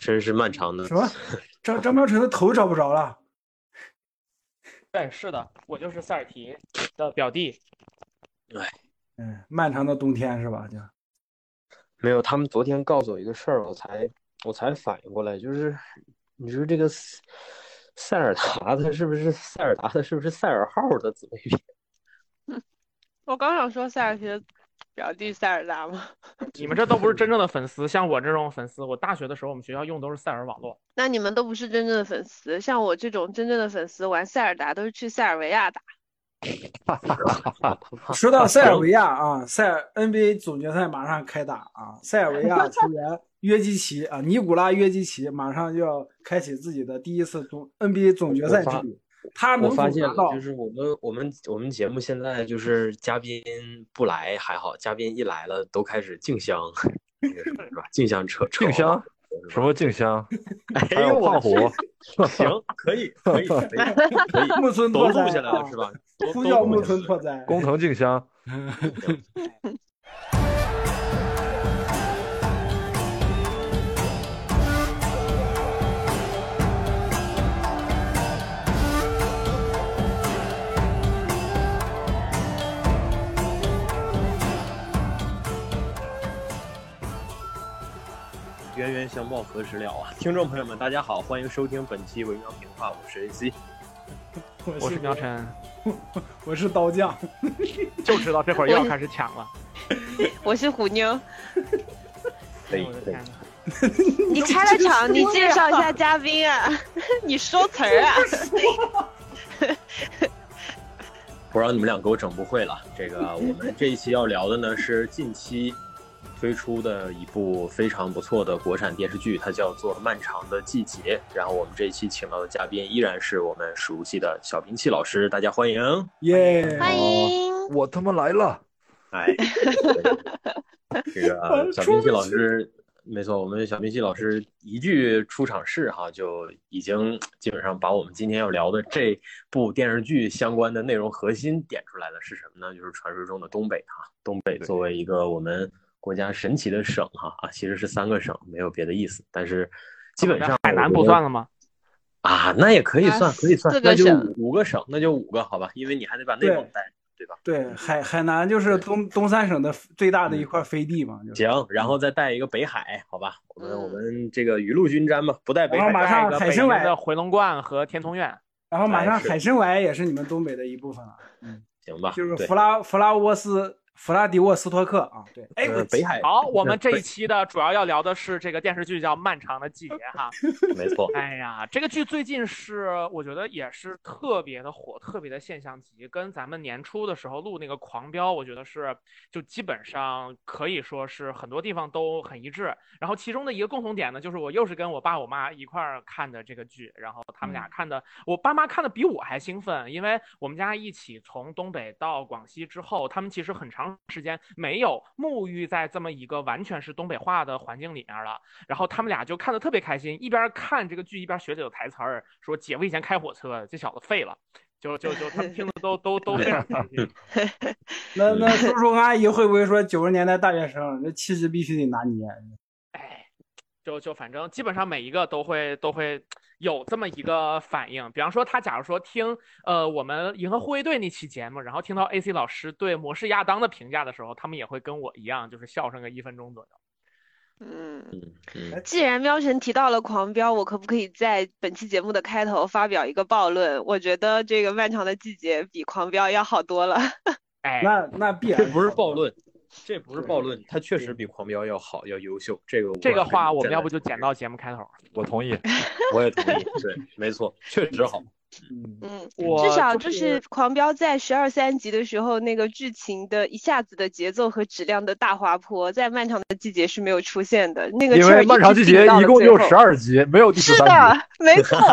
真是漫长的。什么？张张彪晨的头找不着了？对，是的，我就是塞尔提的表弟。哎，嗯，漫长的冬天是吧？就没有，他们昨天告诉我一个事儿，我才我才反应过来，就是你说这个塞尔达的是不是塞尔达的是不是塞尔号的姊妹篇？我刚想说塞尔提的表弟塞尔达吗？你们这都不是真正的粉丝，像我这种粉丝，我大学的时候我们学校用都是塞尔网络。那你们都不是真正的粉丝，像我这种真正的粉丝玩塞尔达都是去塞尔维亚打。说到塞尔维亚啊，塞尔 NBA 总决赛马上开打啊，塞尔维亚球员约基奇啊，尼古拉约基奇马上就要开启自己的第一次总 NBA 总决赛之旅。他能发现就是我们我们我们节目现在就是嘉宾不来还好，嘉宾一来了都开始竞相，是吧？竞相扯扯。竞相？什么竞相？还有胖虎？行，可以可以可以可以。木村都录下来了是吧？呼叫木村拓哉。工藤静香。冤冤相报何时了啊！听众朋友们，大家好，欢迎收听本期《文喵评话》，我是 AC，我是苗晨，我是刀匠，就知道这会儿又要开始抢了。我是虎妞，哎呦我的天哪！你开了场，你介绍一下嘉宾啊！你说词儿啊！不让你们俩给我整不会了。这个我们这一期要聊的呢是近期。推出的一部非常不错的国产电视剧，它叫做《漫长的季节》。然后我们这一期请到的嘉宾依然是我们熟悉的小兵器老师，大家欢迎！耶，欢迎！我他妈来了！哎，这个小兵器老师，没错，我们小兵器老师一句出场式哈，就已经基本上把我们今天要聊的这部电视剧相关的内容核心点出来了，是什么呢？就是传说中的东北哈，东北作为一个我们。国家神奇的省哈啊，其实是三个省，没有别的意思。但是基本上海南不算了吗？啊，那也可以算，可以算，那就五个省，那就五个好吧，因为你还得把内蒙带，对吧？对，海海南就是东东三省的最大的一块飞地嘛。行，然后再带一个北海，好吧？我们我们这个雨露均沾嘛，不带北海。然后马上海参崴的回龙观和天通苑，然后马上海参崴也是你们东北的一部分了。嗯，行吧，就是弗拉弗拉沃斯。弗拉迪沃斯托克啊，对，哎，北海。好，我们这一期的主要要聊的是这个电视剧叫《漫长的季节》哈。没错。哎呀，这个剧最近是我觉得也是特别的火，特别的现象级，跟咱们年初的时候录那个《狂飙》，我觉得是就基本上可以说是很多地方都很一致。然后其中的一个共同点呢，就是我又是跟我爸我妈一块儿看的这个剧，然后他们俩看的，我爸妈看的比我还兴奋，因为我们家一起从东北到广西之后，他们其实很长。时间没有沐浴在这么一个完全是东北话的环境里面了，然后他们俩就看的特别开心，一边看这个剧一边学着有台词儿，说姐夫以前开火车，这小子废了，就就就他们听的都都都非常开心。那那叔叔阿姨会不会说九十年代大学生那气质必须得拿捏？哎，就就反正基本上每一个都会都会。有这么一个反应，比方说他假如说听呃我们银河护卫队那期节目，然后听到 AC 老师对模式亚当的评价的时候，他们也会跟我一样，就是笑上个一分钟左右。嗯，既然喵神提到了狂飙，我可不可以在本期节目的开头发表一个暴论？我觉得这个漫长的季节比狂飙要好多了。哎，那那必然这不是暴论。这不是暴论，他确实比狂飙要好，要优秀。这个这个话，我们要不就剪到节目开头？我同意，我也同意。对，没错，确实好。嗯，至少就是狂飙在十二三集的时候，那个剧情的一下子的节奏和质量的大滑坡，在漫长的季节是没有出现的。那个因为漫长季节一共就十二集，没有第十三集。是的，没错。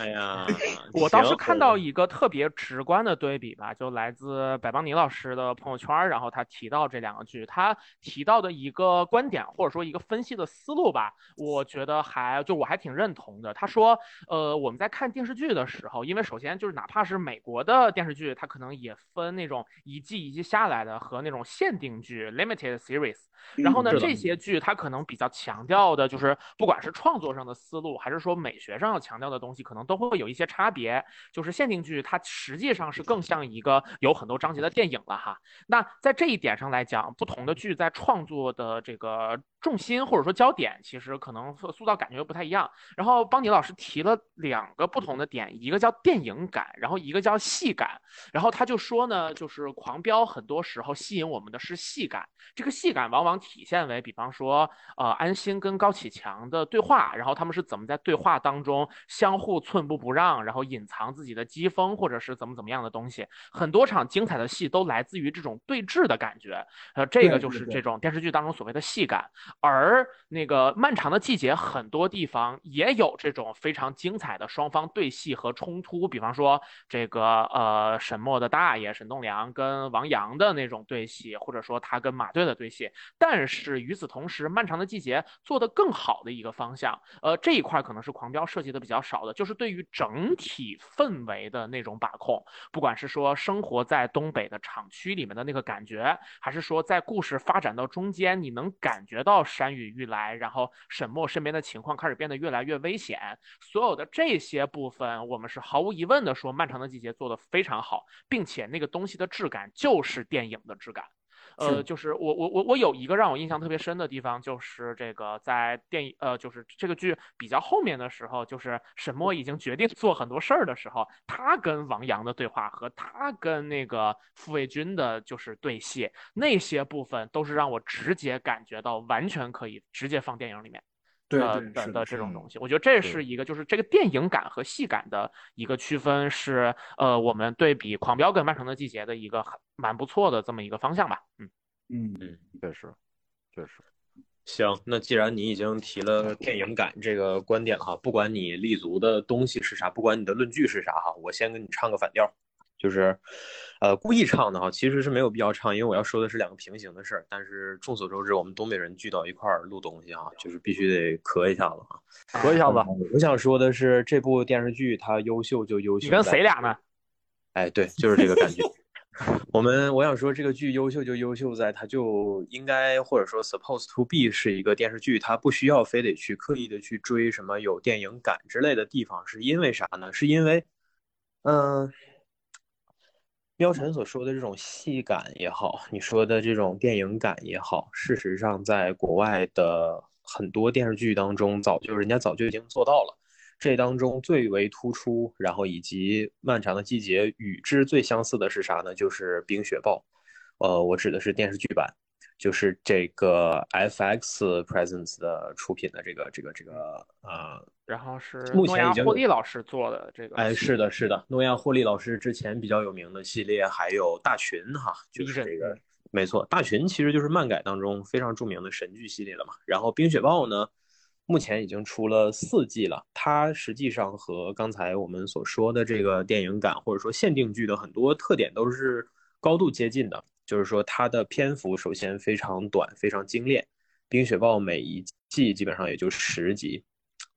哎呀，我当时看到一个特别直观的对比吧，就来自百邦尼老师的朋友圈，然后他提到这两个剧，他提到的一个观点或者说一个分析的思路吧，我觉得还就我还挺认同的。他说，呃，我们在看电视剧的时候，因为首先就是哪怕是美国的电视剧，它可能也分那种一季一季下来的和那种限定剧 （limited series）。然后呢，这些剧它可能比较强调的就是，不管是创作上的思路，还是说美学上要强调的东西，可能都会有一些差别。就是限定剧它实际上是更像一个有很多章节的电影了哈。那在这一点上来讲，不同的剧在创作的这个。重心或者说焦点，其实可能塑造感觉又不太一样。然后邦尼老师提了两个不同的点，一个叫电影感，然后一个叫戏感。然后他就说呢，就是狂飙很多时候吸引我们的是戏感，这个戏感往往体现为，比方说，呃，安心跟高启强的对话，然后他们是怎么在对话当中相互寸步不让，然后隐藏自己的机锋或者是怎么怎么样的东西。很多场精彩的戏都来自于这种对峙的感觉，呃，这个就是这种电视剧当中所谓的戏感。而那个漫长的季节，很多地方也有这种非常精彩的双方对戏和冲突，比方说这个呃沈墨的大爷沈栋梁跟王阳的那种对戏，或者说他跟马队的对戏。但是与此同时，漫长的季节做得更好的一个方向，呃这一块可能是狂飙设计的比较少的，就是对于整体氛围的那种把控，不管是说生活在东北的厂区里面的那个感觉，还是说在故事发展到中间，你能感觉到。山雨欲来，然后沈墨身边的情况开始变得越来越危险。所有的这些部分，我们是毫无疑问的说，《漫长的季节》做的非常好，并且那个东西的质感就是电影的质感。呃，就是我我我我有一个让我印象特别深的地方，就是这个在电影呃，就是这个剧比较后面的时候，就是沈墨已经决定做很多事儿的时候，他跟王阳的对话和他跟那个傅卫军的就是对戏，那些部分都是让我直接感觉到完全可以直接放电影里面。的的这种东西，我觉得这是一个，就是这个电影感和戏感的一个区分，是呃，我们对比《狂飙》跟《漫长的季节》的一个很蛮不错的这么一个方向吧。嗯嗯嗯，确实确实。行，那既然你已经提了电影感这个观点哈，不管你立足的东西是啥，不管你的论据是啥哈，我先给你唱个反调。就是，呃，故意唱的哈，其实是没有必要唱，因为我要说的是两个平行的事儿。但是众所周知，我们东北人聚到一块儿录东西哈，就是必须得咳一下子啊，咳一下子。我想说的是，这部电视剧它优秀就优秀。你跟谁俩呢？哎，对，就是这个感觉。我们我想说，这个剧优秀就优秀在它就应该或者说 supposed to be 是一个电视剧，它不需要非得去刻意的去追什么有电影感之类的地方，是因为啥呢？是因为，嗯。貂蝉所说的这种戏感也好，你说的这种电影感也好，事实上在国外的很多电视剧当中，早就人家早就已经做到了。这当中最为突出，然后以及漫长的季节与之最相似的是啥呢？就是《冰雪暴》。呃，我指的是电视剧版。就是这个 FX Presence 的出品的这个这个这个呃，然后是目前霍利老师做的这个，哎，是的，是的，诺亚霍利老师之前比较有名的系列还有大群哈，就是这个没错，大群其实就是漫改当中非常著名的神剧系列了嘛。然后冰雪暴呢，目前已经出了四季了，它实际上和刚才我们所说的这个电影感或者说限定剧的很多特点都是高度接近的。就是说，它的篇幅首先非常短，非常精炼。《冰雪暴》每一季基本上也就十集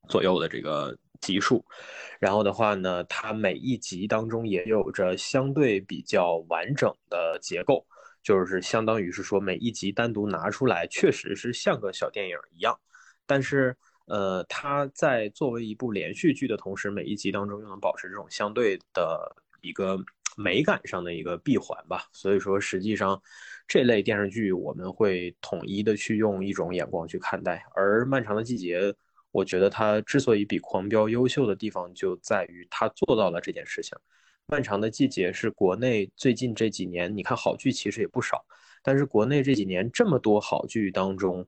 左右的这个集数，然后的话呢，它每一集当中也有着相对比较完整的结构，就是相当于是说每一集单独拿出来，确实是像个小电影一样。但是，呃，它在作为一部连续剧的同时，每一集当中又能保持这种相对的一个。美感上的一个闭环吧，所以说实际上这类电视剧我们会统一的去用一种眼光去看待。而《漫长的季节》，我觉得它之所以比《狂飙》优秀的地方就在于它做到了这件事情。《漫长的季节》是国内最近这几年，你看好剧其实也不少，但是国内这几年这么多好剧当中，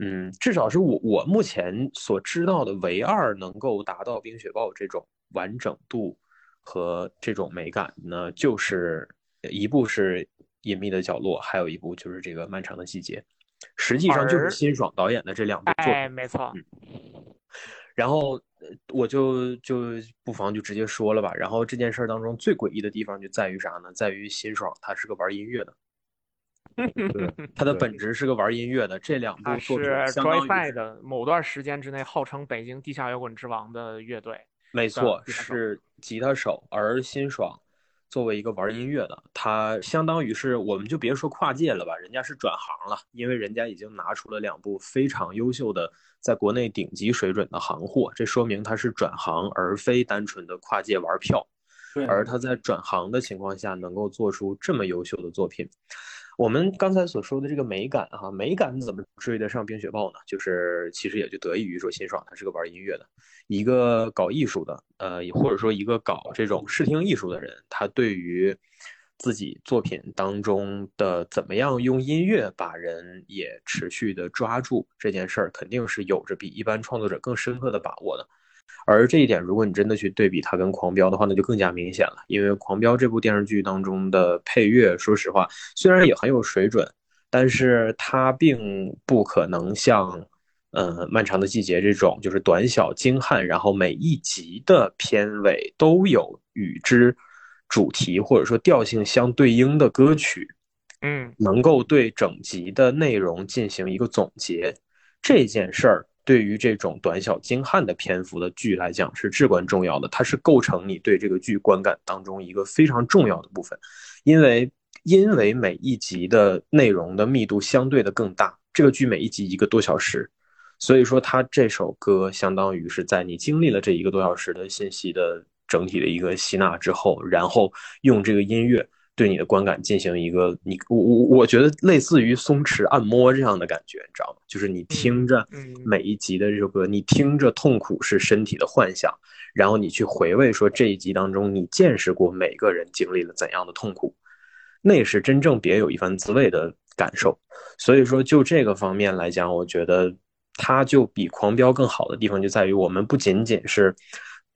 嗯，至少是我我目前所知道的唯二能够达到《冰雪暴》这种完整度。和这种美感呢，就是一部是隐秘的角落，还有一部就是这个漫长的季节，实际上就是辛爽导演的这两部作品。哎，没错。然后我就就不妨就直接说了吧。然后这件事当中最诡异的地方就在于啥呢？在于辛爽他是个玩音乐的，他的本质是个玩音乐的。这两部作品相当于的某段时间之内号称北京地下摇滚之王的乐队。没错，是吉他手。而辛爽作为一个玩音乐的，他相当于是我们就别说跨界了吧，人家是转行了，因为人家已经拿出了两部非常优秀的。在国内顶级水准的行货，这说明他是转行而非单纯的跨界玩票。而他在转行的情况下能够做出这么优秀的作品，我们刚才所说的这个美感哈，美感怎么追得上冰雪暴呢？就是其实也就得益于说辛爽他是个玩音乐的，一个搞艺术的，呃，或者说一个搞这种视听艺术的人，他对于。自己作品当中的怎么样用音乐把人也持续的抓住这件事儿，肯定是有着比一般创作者更深刻的把握的。而这一点，如果你真的去对比它跟《狂飙》的话，那就更加明显了。因为《狂飙》这部电视剧当中的配乐，说实话，虽然也很有水准，但是它并不可能像，呃，《漫长的季节》这种就是短小精悍，然后每一集的片尾都有与之。主题或者说调性相对应的歌曲，嗯，能够对整集的内容进行一个总结，这件事儿对于这种短小精悍的篇幅的剧来讲是至关重要的，它是构成你对这个剧观感当中一个非常重要的部分，因为因为每一集的内容的密度相对的更大，这个剧每一集一个多小时，所以说它这首歌相当于是在你经历了这一个多小时的信息的。整体的一个吸纳之后，然后用这个音乐对你的观感进行一个你我我我觉得类似于松弛按摩这样的感觉，你知道吗？就是你听着每一集的这首歌，你听着痛苦是身体的幻想，然后你去回味说这一集当中你见识过每个人经历了怎样的痛苦，那是真正别有一番滋味的感受。所以说就这个方面来讲，我觉得它就比狂飙更好的地方就在于我们不仅仅是。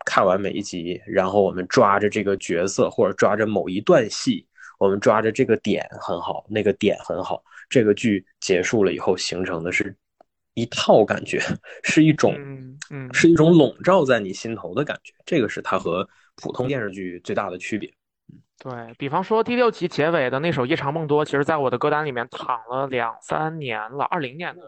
看完每一集，然后我们抓着这个角色，或者抓着某一段戏，我们抓着这个点很好，那个点很好。这个剧结束了以后，形成的是一套感觉，是一种，嗯，是一种笼罩在你心头的感觉。这个是它和普通电视剧最大的区别。对比方说第六集结尾的那首《夜长梦多》，其实在我的歌单里面躺了两三年了，二零年的。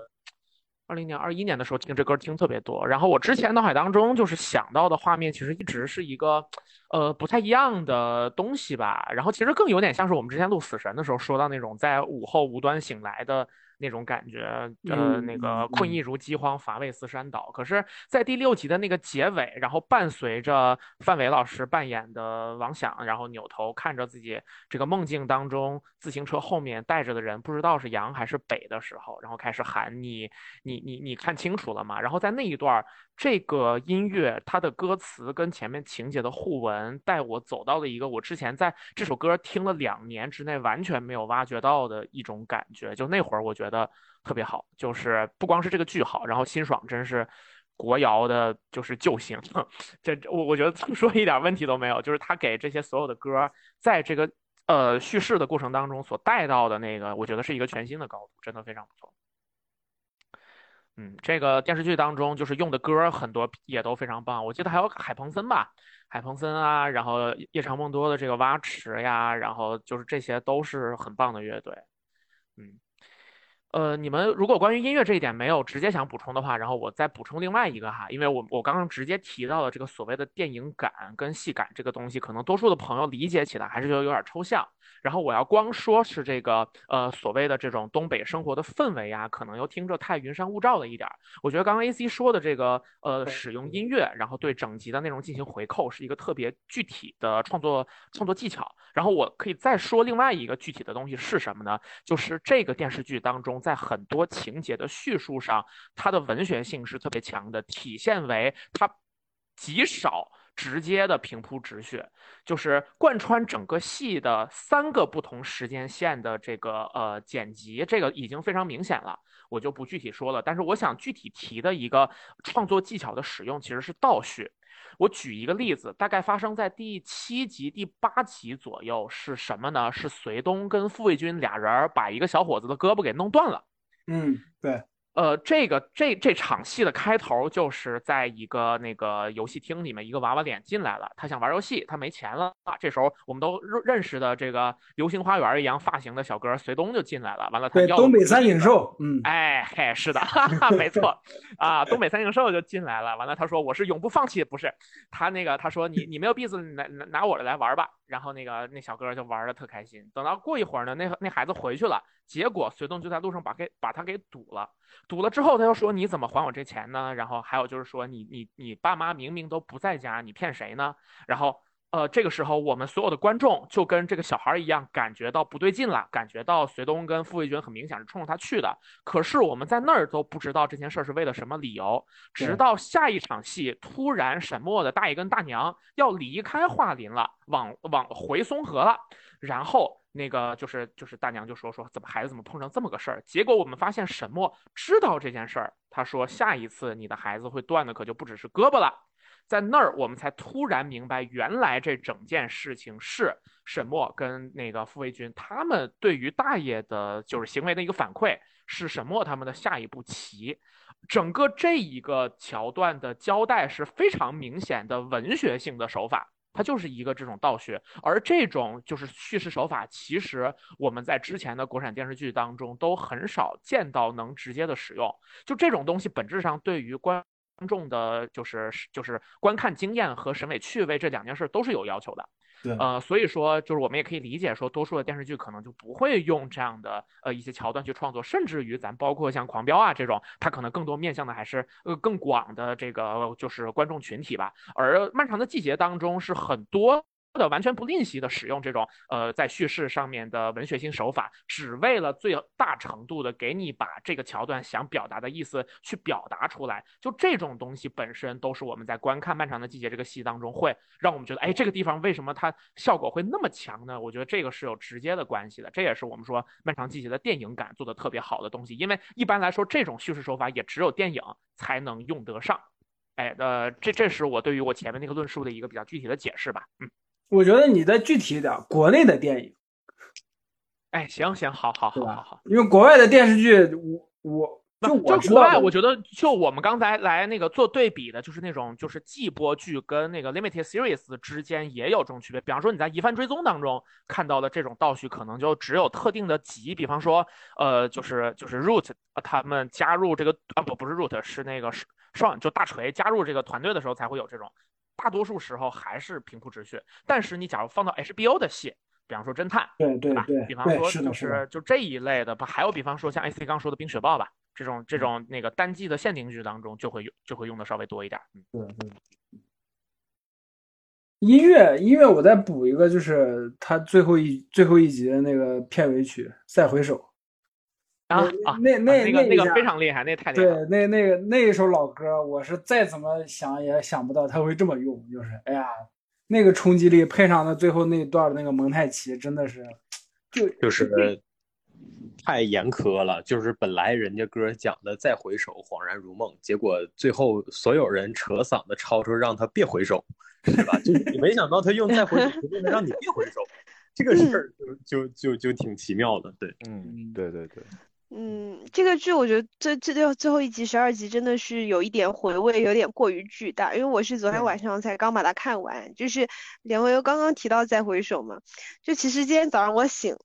二零年、二一年的时候听这歌听特别多，然后我之前脑海当中就是想到的画面，其实一直是一个，呃，不太一样的东西吧。然后其实更有点像是我们之前录《死神》的时候说到那种在午后无端醒来的。那种感觉，呃，那个困意如饥荒，乏味似山倒。可是，在第六集的那个结尾，然后伴随着范伟老师扮演的王响，然后扭头看着自己这个梦境当中自行车后面带着的人，不知道是阳还是北的时候，然后开始喊你，你，你，你看清楚了吗？然后在那一段。这个音乐，它的歌词跟前面情节的互文，带我走到了一个我之前在这首歌听了两年之内完全没有挖掘到的一种感觉。就那会儿，我觉得特别好，就是不光是这个剧好，然后辛爽真是国谣的，就是救星。这我我觉得 说一点问题都没有，就是他给这些所有的歌，在这个呃叙事的过程当中所带到的那个，我觉得是一个全新的高度，真的非常不错。嗯，这个电视剧当中就是用的歌很多也都非常棒，我记得还有海鹏森吧，海鹏森啊，然后夜长梦多的这个蛙池呀，然后就是这些都是很棒的乐队。嗯，呃，你们如果关于音乐这一点没有直接想补充的话，然后我再补充另外一个哈，因为我我刚刚直接提到了这个所谓的电影感跟戏感这个东西，可能多数的朋友理解起来还是觉得有点抽象。然后我要光说是这个呃所谓的这种东北生活的氛围啊，可能又听着太云山雾罩了一点儿。我觉得刚刚 A C 说的这个呃使用音乐，然后对整集的内容进行回扣，是一个特别具体的创作创作技巧。然后我可以再说另外一个具体的东西是什么呢？就是这个电视剧当中，在很多情节的叙述上，它的文学性是特别强的，体现为它极少。直接的平铺直叙，就是贯穿整个戏的三个不同时间线的这个呃剪辑，这个已经非常明显了，我就不具体说了。但是我想具体提的一个创作技巧的使用其实是倒叙。我举一个例子，大概发生在第七集、第八集左右，是什么呢？是随东跟傅卫军俩人把一个小伙子的胳膊给弄断了。嗯，对。呃，这个这这场戏的开头就是在一个那个游戏厅里面，一个娃娃脸进来了，他想玩游戏，他没钱了。这时候我们都认识的这个流星花园一样发型的小哥随东就进来了，完了他要东北三井寿，嗯，哎嘿，是的，哈哈，没错啊，东北三井寿就进来了，完了他说我是永不放弃，不是他那个他说你你没有币子拿拿拿我的来玩吧，然后那个那小哥就玩的特开心。等到过一会儿呢，那那孩子回去了，结果随动就在路上把给把他给堵了。堵了之后，他又说：“你怎么还我这钱呢？”然后还有就是说：“你你你爸妈明明都不在家，你骗谁呢？”然后，呃，这个时候我们所有的观众就跟这个小孩一样，感觉到不对劲了，感觉到隋东跟傅卫军很明显是冲着他去的。可是我们在那儿都不知道这件事是为了什么理由，直到下一场戏，突然沈墨的大爷跟大娘要离开桦林了，往往回松河了，然后。那个就是就是大娘就说说怎么孩子怎么碰上这么个事儿？结果我们发现沈墨知道这件事儿，他说下一次你的孩子会断的可就不只是胳膊了。在那儿我们才突然明白，原来这整件事情是沈墨跟那个傅卫军他们对于大爷的就是行为的一个反馈，是沈墨他们的下一步棋。整个这一个桥段的交代是非常明显的文学性的手法。它就是一个这种倒学，而这种就是叙事手法，其实我们在之前的国产电视剧当中都很少见到能直接的使用。就这种东西，本质上对于观众的，就是就是观看经验和审美趣味这两件事都是有要求的。对，呃，所以说就是我们也可以理解说，多数的电视剧可能就不会用这样的呃一些桥段去创作，甚至于咱包括像《狂飙》啊这种，它可能更多面向的还是呃更广的这个就是观众群体吧。而《漫长的季节》当中是很多。的完全不吝惜的使用这种呃在叙事上面的文学性手法，只为了最大程度的给你把这个桥段想表达的意思去表达出来。就这种东西本身都是我们在观看《漫长的季节》这个戏当中会让我们觉得，哎，这个地方为什么它效果会那么强呢？我觉得这个是有直接的关系的。这也是我们说《漫长季节》的电影感做的特别好的东西，因为一般来说这种叙事手法也只有电影才能用得上。哎，呃，这这是我对于我前面那个论述的一个比较具体的解释吧。嗯。我觉得你再具体一点，国内的电影。哎，行行，好好好好好，因为国外的电视剧，我我就就国外，我觉得就我们刚才来那个做对比的，就是那种就是季播剧跟那个 limited series 之间也有这种区别。比方说你在《疑犯追踪》当中看到的这种倒叙，可能就只有特定的集，比方说呃，就是就是 root 他们加入这个啊不不是 root 是那个上就大锤加入这个团队的时候才会有这种。大多数时候还是平铺直叙，但是你假如放到 HBO 的戏，比方说侦探，对对对，比方说就是就这一类的，还有比方说像 AC 刚说的《冰雪暴》吧，这种这种那个单季的限定剧当中就会用就会用的稍微多一点。嗯，对对。音乐音乐，我再补一个，就是他最后一最后一集的那个片尾曲《再回首》。啊啊，那那那个那个非常厉害，那太厉害。对，那那个那一首老歌，我是再怎么想也想不到他会这么用，就是哎呀，那个冲击力配上的最后那段那个蒙太奇，真的是，就就是太严苛了。就是本来人家歌讲的再回首，恍然如梦，结果最后所有人扯嗓子吵出让他别回首，是吧？就你没想到他用再回首，就变成让你别回首，这个事儿就就就就挺奇妙的。对，嗯，对对对。嗯，这个剧我觉得这这最最后一集十二集真的是有一点回味，有点过于巨大。因为我是昨天晚上才刚把它看完，就是两位又刚刚提到再回首嘛，就其实今天早上我醒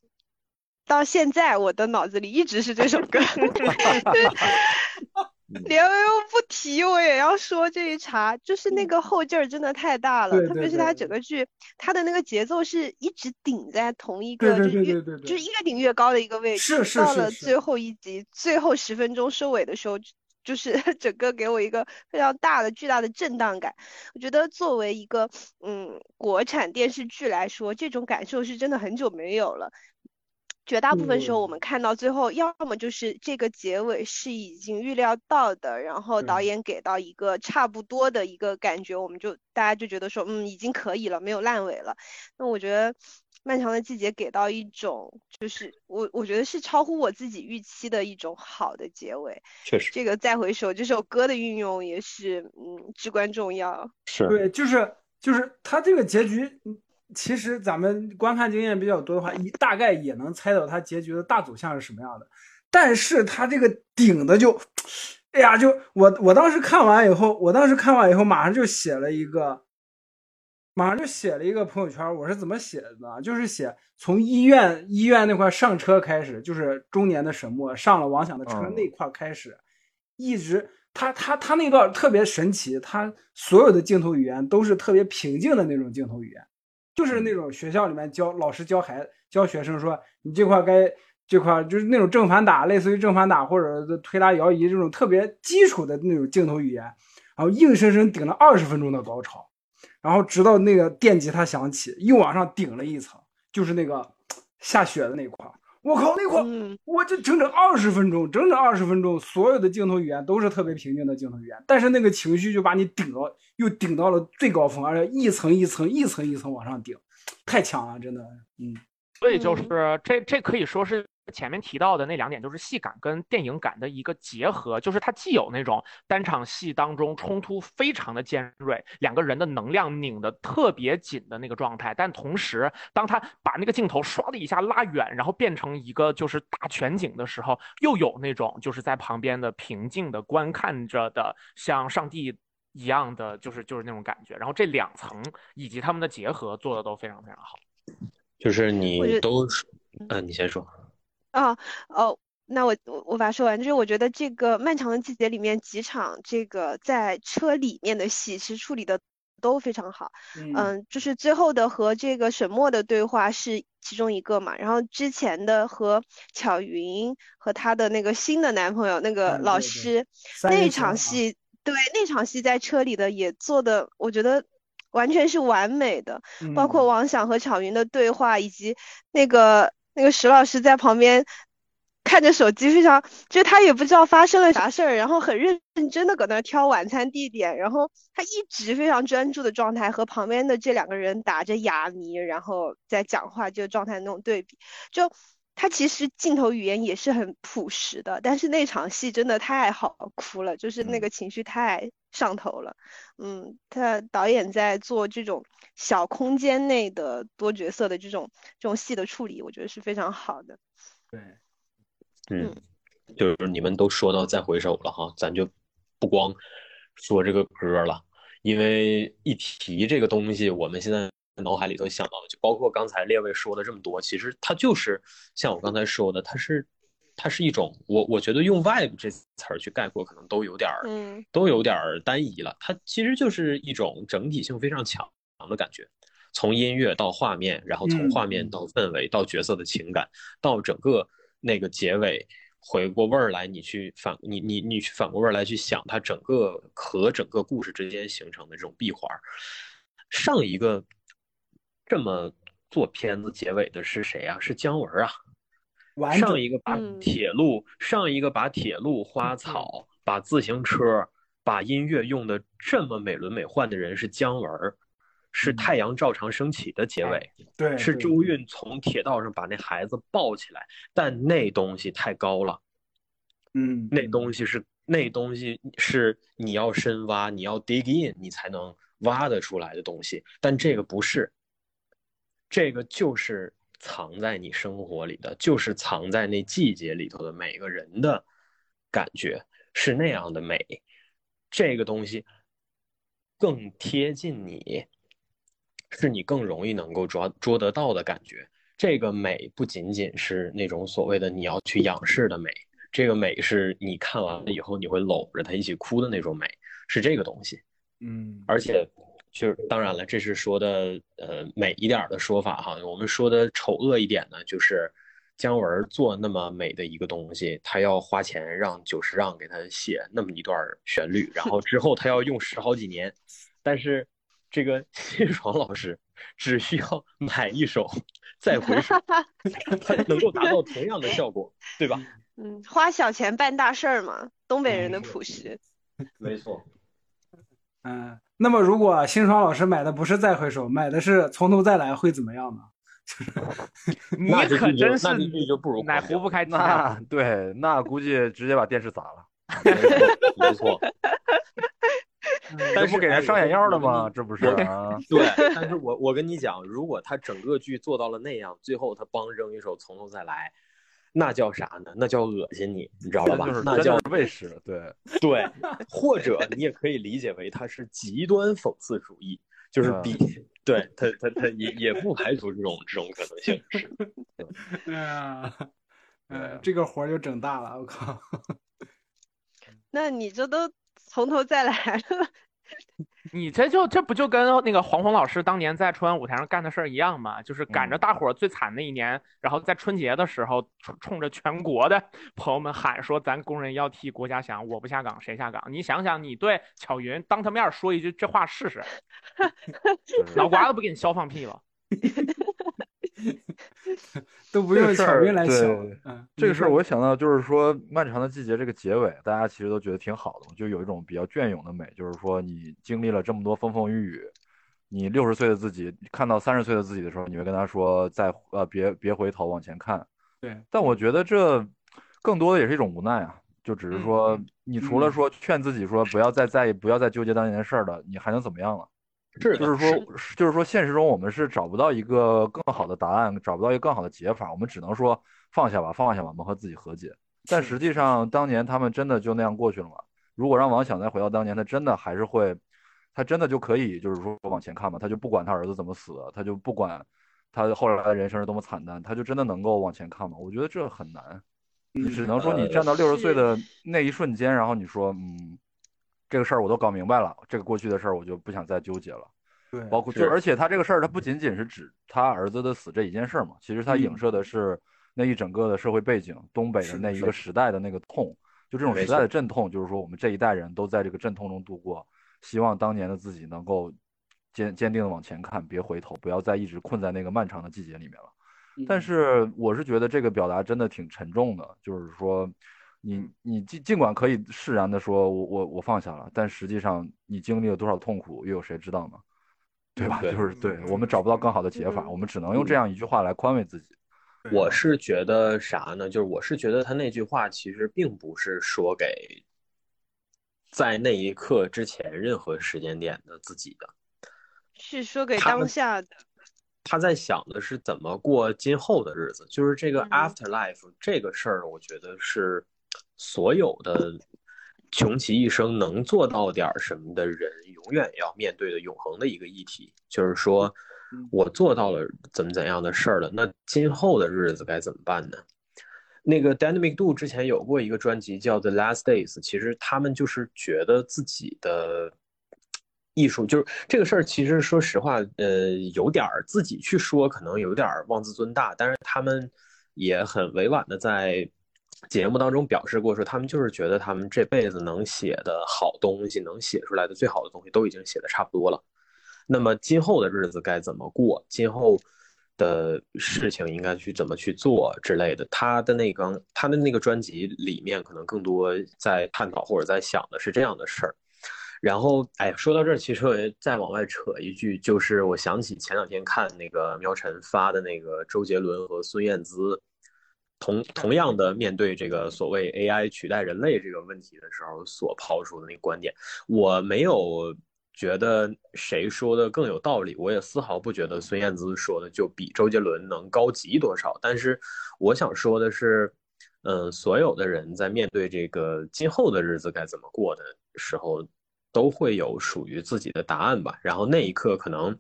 到现在，我的脑子里一直是这首歌。连又不提，我也要说这一茬，就是那个后劲儿真的太大了，特别是他整个剧，他的那个节奏是一直顶在同一个，就是越就是越顶越高的一个位置。是是是。到了最后一集最后十分钟收尾的时候，就是 整个给我一个非常大的巨大的震荡感。我觉得作为一个嗯国产电视剧来说，这种感受是真的很久没有了。绝大部分时候，我们看到最后，要么就是这个结尾是已经预料到的，然后导演给到一个差不多的一个感觉，我们就大家就觉得说，嗯，已经可以了，没有烂尾了。那我觉得《漫长的季节》给到一种，就是我我觉得是超乎我自己预期的一种好的结尾。确实，这个再回首这首歌的运用也是，嗯，至关重要。是对，就是就是他这个结局。其实咱们观看经验比较多的话，一大概也能猜到它结局的大走向是什么样的。但是他这个顶的就，哎呀，就我我当时看完以后，我当时看完以后，马上就写了一个，马上就写了一个朋友圈。我是怎么写的呢？就是写从医院医院那块上车开始，就是中年的沈墨上了王响的车那块开始，一直他他他那段特别神奇，他所有的镜头语言都是特别平静的那种镜头语言。就是那种学校里面教老师教孩教学生说，你这块该这块就是那种正反打，类似于正反打或者推拉摇移这种特别基础的那种镜头语言，然后硬生生顶了二十分钟的高潮，然后直到那个电吉他响起，又往上顶了一层，就是那个下雪的那块。我靠，那块我就整整二十分钟，整整二十分钟，所有的镜头语言都是特别平静的镜头语言，但是那个情绪就把你顶到，又顶到了最高峰，而且一层一层、一层一层往上顶，太强了，真的，嗯。所以就是这，这可以说是。前面提到的那两点，就是戏感跟电影感的一个结合，就是它既有那种单场戏当中冲突非常的尖锐，两个人的能量拧得特别紧的那个状态，但同时，当他把那个镜头唰的一下拉远，然后变成一个就是大全景的时候，又有那种就是在旁边的平静的观看着的像上帝一样的，就是就是那种感觉。然后这两层以及他们的结合做的都非常非常好。就是你都，嗯，你先说。啊哦，那我我我把它说完，就是我觉得这个漫长的季节里面几场这个在车里面的戏，其实处理的都非常好。嗯，就是最后的和这个沈墨的对话是其中一个嘛，然后之前的和巧云和她的那个新的男朋友那个老师那场戏，对那场戏在车里的也做的，我觉得完全是完美的，包括王想和巧云的对话以及那个。那个石老师在旁边看着手机，非常就他也不知道发生了啥事儿，然后很认真的搁那挑晚餐地点，然后他一直非常专注的状态和旁边的这两个人打着哑谜，然后在讲话这个状态那种对比，就他其实镜头语言也是很朴实的，但是那场戏真的太好哭了，就是那个情绪太上头了，嗯，他导演在做这种。小空间内的多角色的这种这种戏的处理，我觉得是非常好的。对，嗯，就是你们都说到再回首了哈，咱就不光说这个歌了，因为一提这个东西，我们现在脑海里头想到的，就包括刚才列位说的这么多，其实它就是像我刚才说的，它是它是一种，我我觉得用 vibe 这词儿去概括，可能都有点儿，嗯，都有点儿单一了。它其实就是一种整体性非常强。的感觉，从音乐到画面，然后从画面到氛围，到角色的情感，到整个那个结尾，回过味儿来，你去反你你你去反过味儿来去想，它整个和整个故事之间形成的这种闭环。上一个这么做片子结尾的是谁啊？是姜文啊。上一个把铁路，上一个把铁路、花草、把自行车、把音乐用的这么美轮美奂的人是姜文。是太阳照常升起的结尾，对，是周韵从铁道上把那孩子抱起来，但那东西太高了，嗯，那东西是那东西是你要深挖，你要 dig in，你才能挖得出来的东西，但这个不是，这个就是藏在你生活里的，就是藏在那季节里头的每个人的感觉是那样的美，这个东西更贴近你。是你更容易能够抓捉得到的感觉。这个美不仅仅是那种所谓的你要去仰视的美，这个美是你看完了以后你会搂着它一起哭的那种美，是这个东西。嗯，而且就是当然了，这是说的呃美一点的说法哈。我们说的丑恶一点呢，就是姜文做那么美的一个东西，他要花钱让久石让给他写那么一段旋律，然后之后他要用十好几年，但是。这个 谢爽老师只需要买一首《再回首 》，他能够达到同样的效果，对吧？嗯，花小钱办大事儿嘛，东北人的朴实。没错。嗯，那么如果辛爽老师买的不是《再回首》，买的是《从头再来》，会怎么样呢？你可真是就不如奶壶不开那对，那估计直接把电视砸了。没错。但是不给人上眼药了吗？这不是啊？对，但是我我跟你讲，如果他整个剧做到了那样，最后他帮扔一首《从头再来》，那叫啥呢？那叫恶心你，你知道了吧？就是那叫喂食，对对，或者你也可以理解为它是极端讽刺主义，就是比对他他他也也不排除这种这种可能性。是，哎呀，哎，这个活儿就整大了，我靠！那你这都从头再来了。你这就这不就跟那个黄宏老师当年在春晚舞台上干的事儿一样吗？就是赶着大伙儿最惨的一年，然后在春节的时候冲冲着全国的朋友们喊说：“咱工人要替国家想，我不下岗谁下岗？”你想想，你对巧云当他面说一句这话试试，脑瓜子不给你削放屁了。都不用巧云来想。嗯，这个事儿我想到就是说，《漫长的季节》这个结尾，大家其实都觉得挺好的，就有一种比较隽永的美，就是说你经历了这么多风风雨雨，你六十岁的自己看到三十岁的自己的时候，你会跟他说：“再呃，别别回头，往前看。”对。但我觉得这更多的也是一种无奈啊，就只是说，你除了说劝自己说不要再在意、不要再纠结当年的事儿了，你还能怎么样了？是，就是说，就是说，现实中我们是找不到一个更好的答案，找不到一个更好的解法，我们只能说放下吧，放下吧，我们和自己和解。但实际上，当年他们真的就那样过去了吗？如果让王想再回到当年，他真的还是会，他真的就可以，就是说往前看嘛？他就不管他儿子怎么死，他就不管他后来的人生是多么惨淡，他就真的能够往前看吗？我觉得这很难。你只能说，你站到六十岁的那一瞬间，然后你说，嗯。这个事儿我都搞明白了，这个过去的事儿我就不想再纠结了。对，包括就而且他这个事儿，他不仅仅是指他儿子的死这一件事儿嘛，其实他影射的是那一整个的社会背景，东北的那一个时代的那个痛，就这种时代的阵痛，就是说我们这一代人都在这个阵痛中度过，希望当年的自己能够坚坚定的往前看，别回头，不要再一直困在那个漫长的季节里面了。但是我是觉得这个表达真的挺沉重的，就是说。你你尽尽管可以释然的说，我我我放下了，但实际上你经历了多少痛苦，又有谁知道呢？对吧？就是对我们找不到更好的解法，我们只能用这样一句话来宽慰自己。我是觉得啥呢？就是我是觉得他那句话其实并不是说给在那一刻之前任何时间点的自己的，是说给当下的。他在想的是怎么过今后的日子，就是这个 after life 这个事儿，我觉得是。所有的穷其一生能做到点什么的人，永远要面对的永恒的一个议题，就是说，我做到了怎么怎样的事儿了，那今后的日子该怎么办呢？那个 Dynamic Do 之前有过一个专辑叫 The Last Days，其实他们就是觉得自己的艺术就是这个事儿，其实说实话，呃，有点儿自己去说，可能有点儿妄自尊大，但是他们也很委婉的在。节目当中表示过，说他们就是觉得他们这辈子能写的好东西，能写出来的最好的东西都已经写的差不多了。那么今后的日子该怎么过？今后的事情应该去怎么去做之类的？他的那个他的那个专辑里面，可能更多在探讨或者在想的是这样的事儿。然后，哎，说到这儿，其实我再往外扯一句，就是我想起前两天看那个苗晨发的那个周杰伦和孙燕姿。同同样的面对这个所谓 AI 取代人类这个问题的时候，所抛出的那个观点，我没有觉得谁说的更有道理，我也丝毫不觉得孙燕姿说的就比周杰伦能高级多少。但是我想说的是，嗯，所有的人在面对这个今后的日子该怎么过的时候，都会有属于自己的答案吧。然后那一刻可能。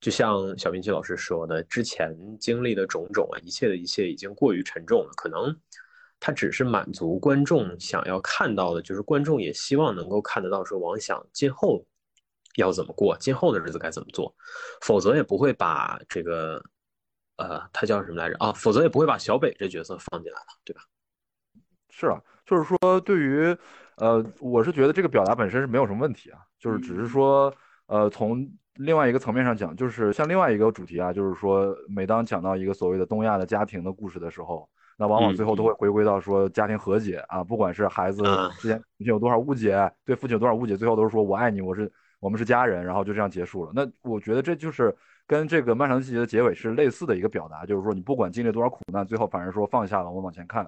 就像小明奇老师说的，之前经历的种种啊，一切的一切已经过于沉重了。可能他只是满足观众想要看到的，就是观众也希望能够看得到，说王想今后要怎么过，今后的日子该怎么做，否则也不会把这个呃，他叫什么来着啊？否则也不会把小北这角色放进来了，对吧？是啊，就是说，对于呃，我是觉得这个表达本身是没有什么问题啊，就是只是说呃，从。另外一个层面上讲，就是像另外一个主题啊，就是说，每当讲到一个所谓的东亚的家庭的故事的时候，那往往最后都会回归到说家庭和解啊，不管是孩子之间父亲有多少误解，对父亲有多少误解，最后都是说我爱你，我是我们是家人，然后就这样结束了。那我觉得这就是跟这个漫长季节的结尾是类似的一个表达，就是说你不管经历多少苦难，最后反而说放下了，我们往前看，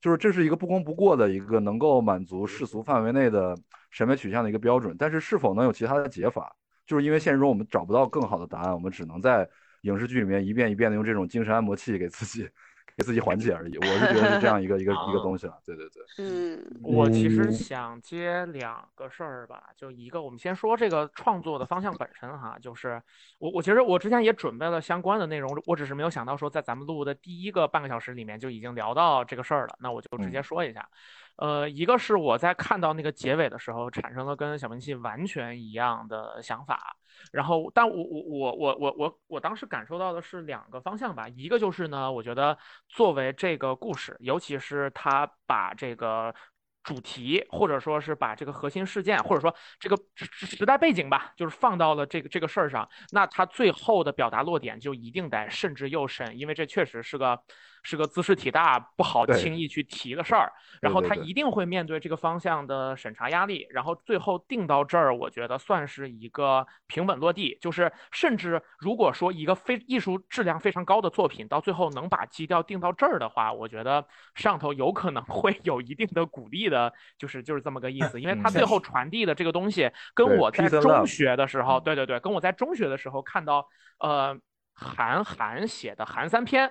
就是这是一个不功不过的一个能够满足世俗范围内的审美取向的一个标准，但是是否能有其他的解法？就是因为现实中我们找不到更好的答案，我们只能在影视剧里面一遍一遍的用这种精神按摩器给自己给自己缓解而已。我是觉得是这样一个 一个一个东西了。对对对，嗯，我其实想接两个事儿吧，就一个，我们先说这个创作的方向本身哈，就是我我其实我之前也准备了相关的内容，我只是没有想到说在咱们录的第一个半个小时里面就已经聊到这个事儿了，那我就直接说一下。呃，一个是我在看到那个结尾的时候，产生了跟小文气完全一样的想法。然后，但我我我我我我我当时感受到的是两个方向吧。一个就是呢，我觉得作为这个故事，尤其是他把这个主题，或者说是把这个核心事件，或者说这个时代背景吧，就是放到了这个这个事儿上，那他最后的表达落点就一定得慎之又慎，因为这确实是个。是个姿势体大、不好轻易去提的事儿，然后他一定会面对这个方向的审查压力，然后最后定到这儿，我觉得算是一个平稳落地。就是甚至如果说一个非艺术质量非常高的作品，到最后能把基调定到这儿的话，我觉得上头有可能 会有一定的鼓励的，就是就是这么个意思。因为他最后传递的这个东西，跟我在中学的时候，对对对，跟我在中学的时候看到，呃，韩寒写的《韩三篇》。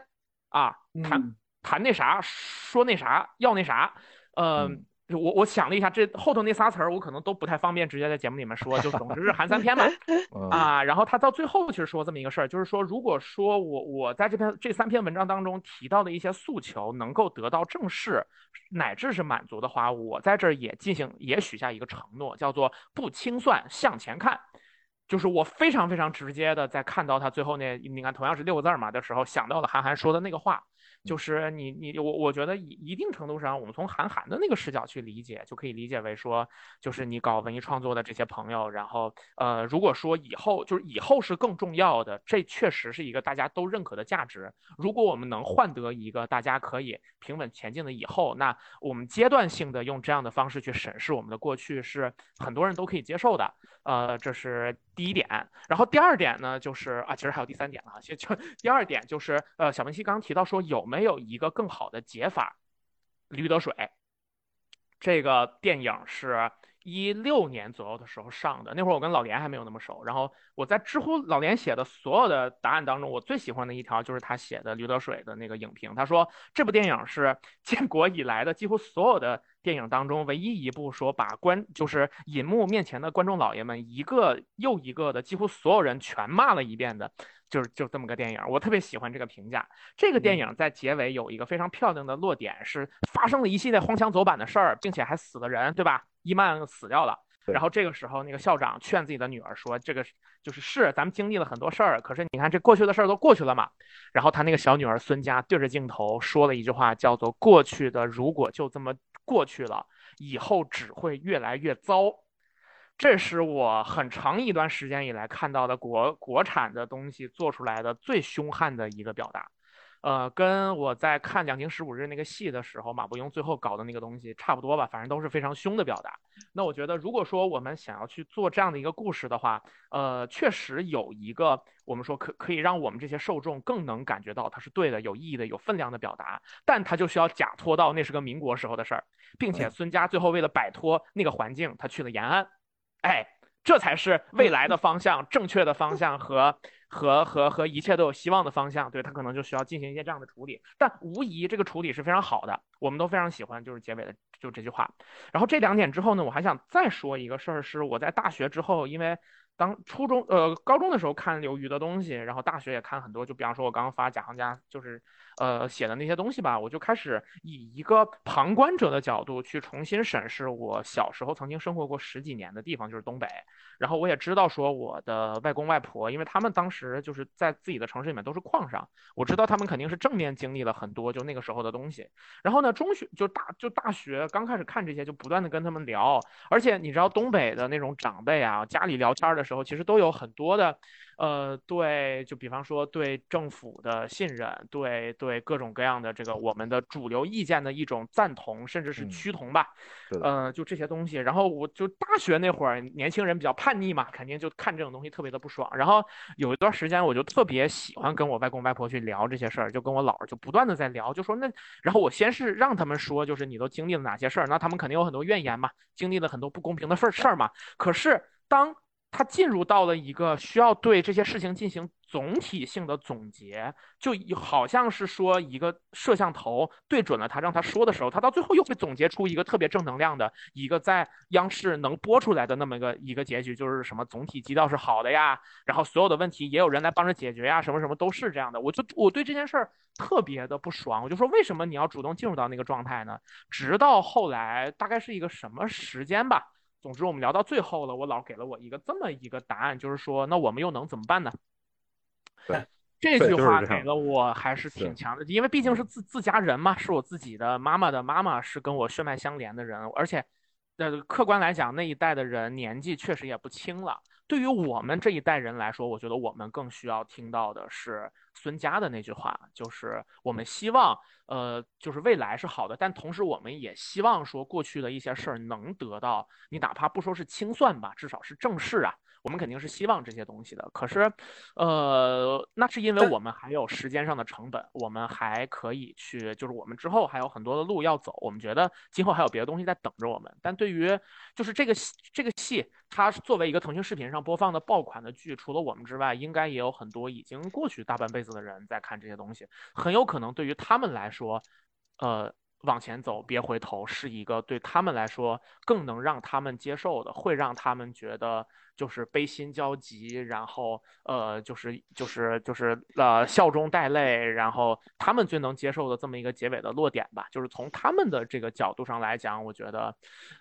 啊，谈谈那啥，说那啥，要那啥，呃，我我想了一下，这后头那仨词儿我可能都不太方便直接在节目里面说，就总之是韩三篇嘛，啊，然后他到最后其实说这么一个事儿，就是说，如果说我我在这篇这三篇文章当中提到的一些诉求能够得到正视，乃至是满足的话，我在这儿也进行也许下一个承诺，叫做不清算向前看。就是我非常非常直接的在看到他最后那，你看同样是六个字嘛的时候，想到了韩寒说的那个话。就是你你我我觉得一一定程度上，我们从韩寒的那个视角去理解，就可以理解为说，就是你搞文艺创作的这些朋友，然后呃，如果说以后就是以后是更重要的，这确实是一个大家都认可的价值。如果我们能换得一个大家可以平稳前进的以后，那我们阶段性的用这样的方式去审视我们的过去，是很多人都可以接受的。呃，这是第一点。然后第二点呢，就是啊，其实还有第三点了。就就第二点就是呃，小明西刚刚提到说有。没有一个更好的解法。驴得水这个电影是一六年左右的时候上的，那会儿我跟老连还没有那么熟。然后我在知乎老连写的所有的答案当中，我最喜欢的一条就是他写的驴得水的那个影评。他说这部电影是 建国以来的几乎所有的电影当中唯一一部说把观就是银幕面前的观众老爷们一个又一个的几乎所有人全骂了一遍的。就是就这么个电影，我特别喜欢这个评价。这个电影在结尾有一个非常漂亮的落点，是发生了一系列荒腔走板的事儿，并且还死了人，对吧？伊曼死掉了。然后这个时候，那个校长劝自己的女儿说：“这个就是是咱们经历了很多事儿，可是你看这过去的事儿都过去了嘛。”然后他那个小女儿孙佳对着镜头说了一句话，叫做：“过去的如果就这么过去了，以后只会越来越糟。”这是我很长一段时间以来看到的国国产的东西做出来的最凶悍的一个表达，呃，跟我在看《两情十五日》那个戏的时候，马伯庸最后搞的那个东西差不多吧，反正都是非常凶的表达。那我觉得，如果说我们想要去做这样的一个故事的话，呃，确实有一个我们说可可以让我们这些受众更能感觉到它是对的、有意义的、有分量的表达，但它就需要假托到那是个民国时候的事儿，并且孙家最后为了摆脱那个环境，他去了延安。哎，这才是未来的方向，正确的方向和和和和一切都有希望的方向。对他可能就需要进行一些这样的处理，但无疑这个处理是非常好的，我们都非常喜欢。就是结尾的就这句话。然后这两点之后呢，我还想再说一个事儿，是我在大学之后，因为当初中呃高中的时候看刘瑜的东西，然后大学也看很多，就比方说我刚刚发贾行家就是。呃，写的那些东西吧，我就开始以一个旁观者的角度去重新审视我小时候曾经生活过十几年的地方，就是东北。然后我也知道说我的外公外婆，因为他们当时就是在自己的城市里面都是矿上，我知道他们肯定是正面经历了很多就那个时候的东西。然后呢，中学就大就大学刚开始看这些，就不断的跟他们聊。而且你知道东北的那种长辈啊，家里聊天的时候，其实都有很多的。呃，对，就比方说对政府的信任，对对各种各样的这个我们的主流意见的一种赞同，甚至是趋同吧。呃，就这些东西。然后我就大学那会儿，年轻人比较叛逆嘛，肯定就看这种东西特别的不爽。然后有一段时间，我就特别喜欢跟我外公外婆去聊这些事儿，就跟我姥儿就不断的在聊，就说那，然后我先是让他们说，就是你都经历了哪些事儿，那他们肯定有很多怨言嘛，经历了很多不公平的事儿事儿嘛。可是当他进入到了一个需要对这些事情进行总体性的总结，就好像是说一个摄像头对准了他，让他说的时候，他到最后又会总结出一个特别正能量的一个在央视能播出来的那么一个一个结局，就是什么总体基调是好的呀，然后所有的问题也有人来帮着解决呀，什么什么都是这样的。我就我对这件事儿特别的不爽，我就说为什么你要主动进入到那个状态呢？直到后来大概是一个什么时间吧。总之，我们聊到最后了，我老给了我一个这么一个答案，就是说，那我们又能怎么办呢？对，这句话给了我还是挺强的，因为毕竟是自自家人嘛，是我自己的妈妈的妈妈，是跟我血脉相连的人，而且，呃，客观来讲，那一代的人年纪确实也不轻了。对于我们这一代人来说，我觉得我们更需要听到的是孙佳的那句话，就是我们希望。呃，就是未来是好的，但同时我们也希望说过去的一些事儿能得到你，哪怕不说是清算吧，至少是正视啊。我们肯定是希望这些东西的。可是，呃，那是因为我们还有时间上的成本，我们还可以去，就是我们之后还有很多的路要走。我们觉得今后还有别的东西在等着我们。但对于就是这个戏，这个戏，它作为一个腾讯视频上播放的爆款的剧，除了我们之外，应该也有很多已经过去大半辈子的人在看这些东西。很有可能对于他们来说，呃，往前走，别回头，是一个对他们来说更能让他们接受的，会让他们觉得。就是悲心交集，然后呃，就是就是就是呃，笑中带泪，然后他们最能接受的这么一个结尾的落点吧。就是从他们的这个角度上来讲，我觉得，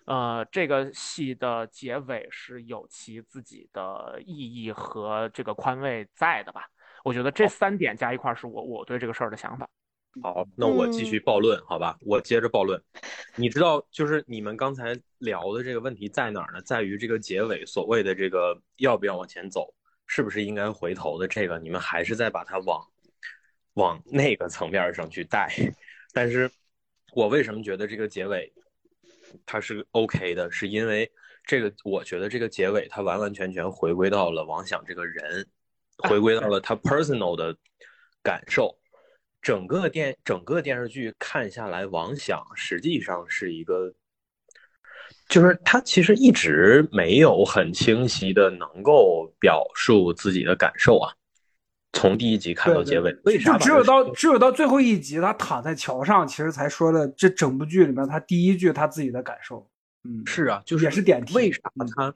呃，这个戏的结尾是有其自己的意义和这个宽慰在的吧。我觉得这三点加一块是我我对这个事儿的想法。好，那我继续暴论，好吧？我接着暴论。你知道，就是你们刚才聊的这个问题在哪儿呢？在于这个结尾所谓的这个要不要往前走，是不是应该回头的这个，你们还是在把它往往那个层面上去带。但是，我为什么觉得这个结尾它是 OK 的？是因为这个，我觉得这个结尾它完完全全回归到了王想这个人，回归到了他 personal 的感受。整个电整个电视剧看下来，王想实际上是一个，就是他其实一直没有很清晰的能够表述自己的感受啊。从第一集看到结尾，为啥？就只有到只有到最后一集，他躺在桥上，其实才说了这整部剧里面他第一句他自己的感受。嗯，是啊，就是也是点题。为啥他？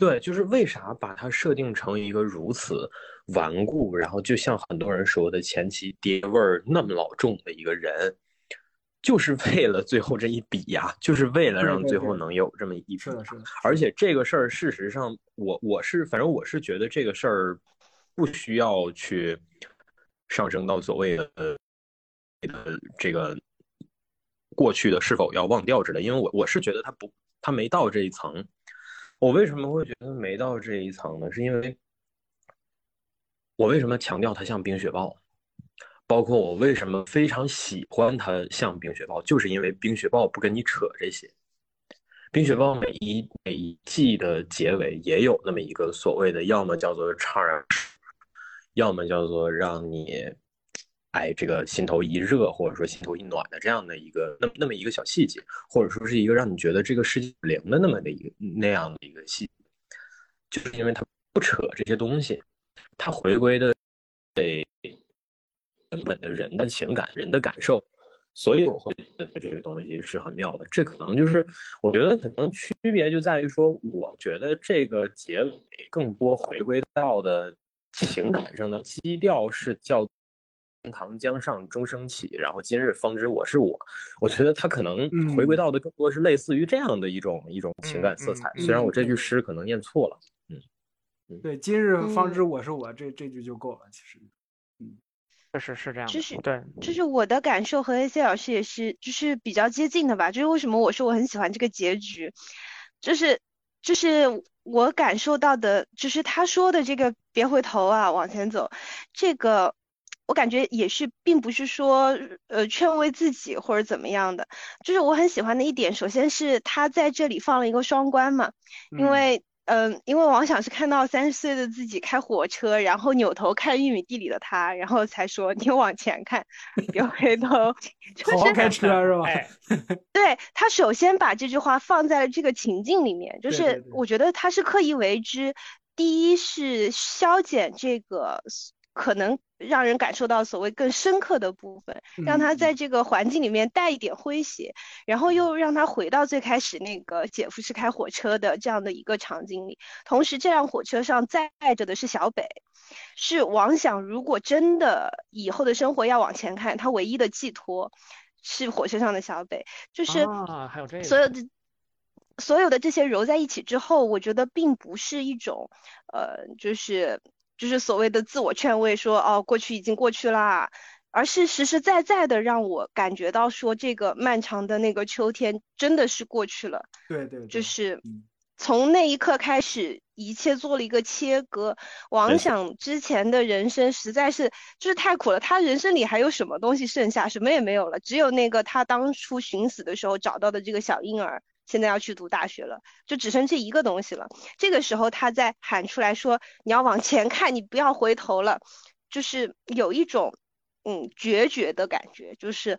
对，就是为啥把它设定成一个如此顽固，然后就像很多人说的前期爹味儿那么老重的一个人，就是为了最后这一笔呀，就是为了让最后能有这么一笔。是的，是的。而且这个事儿，事实上，我我是反正我是觉得这个事儿不需要去上升到所谓的呃这个过去的是否要忘掉之类，因为我我是觉得他不，他没到这一层。我为什么会觉得没到这一层呢？是因为我为什么强调它像冰雪暴，包括我为什么非常喜欢它像冰雪暴，就是因为冰雪暴不跟你扯这些。冰雪暴每一每一季的结尾也有那么一个所谓的，要么叫做怅然，要么叫做让你。哎，这个心头一热，或者说心头一暖的这样的一个那那么一个小细节，或者说是一个让你觉得这个世界灵的那么的一个那样的一个细，就是因为它不扯这些东西，它回归的对根本的人的情感、人的感受，所以我会觉得这个东西是很妙的。这可能就是我觉得可能区别就在于说，我觉得这个结尾更多回归到的情感上的基调是叫。天堂江上钟声起，然后今日方知我是我。我觉得他可能回归到的更多是类似于这样的一种一种情感色彩。虽然我这句诗可能念错了，嗯，对，今日方知我是我，这这句就够了。其实，嗯，确实是这样。就是对，就是我的感受和 AC 老师也是，就是比较接近的吧。就是为什么我说我很喜欢这个结局，就是就是我感受到的，就是他说的这个别回头啊，往前走，这个。我感觉也是，并不是说呃劝慰自己或者怎么样的，就是我很喜欢的一点，首先是他在这里放了一个双关嘛，因为。嗯，因为王想是看到三十岁的自己开火车，然后扭头看玉米地里的他，然后才说你往前看，别回头。开车是吧？对他首先把这句话放在了这个情境里面，就是我觉得他是刻意为之，第一是消减这个可能让人感受到所谓更深刻的部分，让他在这个环境里面带一点诙谐，然后又让他回到最开始那个姐夫是开火车的这样的一个场景里。同时，这辆火车上载着的是小北，是王想如果真的以后的生活要往前看，他唯一的寄托是火车上的小北，就是还有这所有的。所有的这些揉在一起之后，我觉得并不是一种，呃，就是就是所谓的自我劝慰，说哦，过去已经过去啦，而是实实在在的让我感觉到说，这个漫长的那个秋天真的是过去了。对对，就是从那一刻开始，一切做了一个切割。王想之前的人生实在是就是太苦了，他人生里还有什么东西剩下？什么也没有了，只有那个他当初寻死的时候找到的这个小婴儿。现在要去读大学了，就只剩这一个东西了。这个时候，他在喊出来说：“你要往前看，你不要回头了。”就是有一种嗯决绝的感觉，就是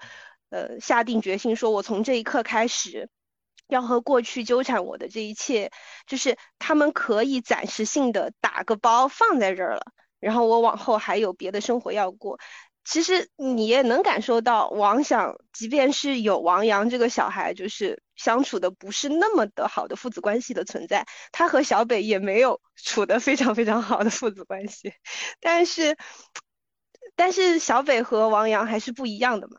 呃下定决心说：“我从这一刻开始，要和过去纠缠我的这一切，就是他们可以暂时性的打个包放在这儿了。然后我往后还有别的生活要过。”其实你也能感受到，王想即便是有王阳这个小孩，就是相处的不是那么的好的父子关系的存在，他和小北也没有 处的非常非常好的父子关系。但是，但是小北和王阳还是不一样的嘛。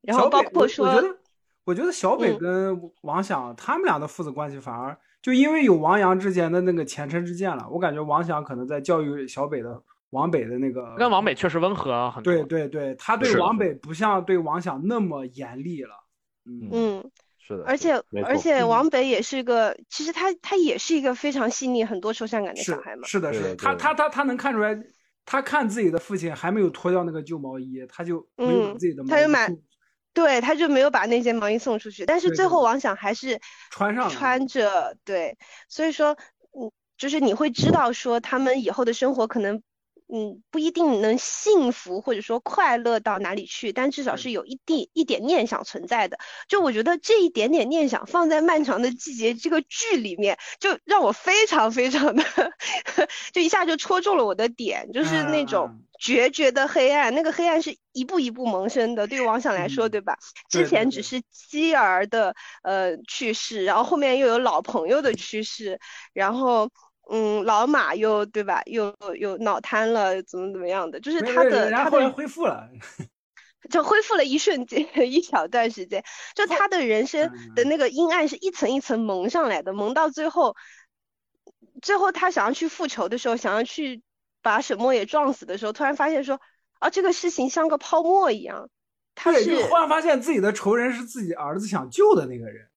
然后包括说，我觉得，我觉得小北跟王想他们俩的父子关系反而就因为有王阳之间的那个前车之鉴了，我感觉王想可能在教育小北的。王北的那个跟王北确实温和很多，对对对，他对王北不像对王想那么严厉了，嗯，是的，而且而且王北也是个，其实他他也是一个非常细腻、很多愁善感的小孩嘛，是的，是的，他他他他能看出来，他看自己的父亲还没有脱掉那个旧毛衣，他就没有自己的，他就买，对，他就没有把那件毛衣送出去，但是最后王想还是穿上穿着，对，所以说，嗯，就是你会知道说他们以后的生活可能。嗯，不一定能幸福或者说快乐到哪里去，但至少是有一定一点念想存在的。就我觉得这一点点念想放在漫长的季节这个剧里面，就让我非常非常的，就一下就戳中了我的点，就是那种决绝的黑暗。那个黑暗是一步一步萌生的，对于王想来说，对吧？之前只是妻儿的呃去世，然后后面又有老朋友的去世，然后。嗯，老马又对吧？又又脑瘫了，怎么怎么样的？就是他的，他后来恢复了，就恢复了一瞬间，一小段时间。就他的人生的那个阴暗是一层一层蒙上来的，蒙到最后，最后他想要去复仇的时候，想要去把沈墨也撞死的时候，突然发现说，啊，这个事情像个泡沫一样。他是忽然发现自己的仇人是自己儿子想救的那个人。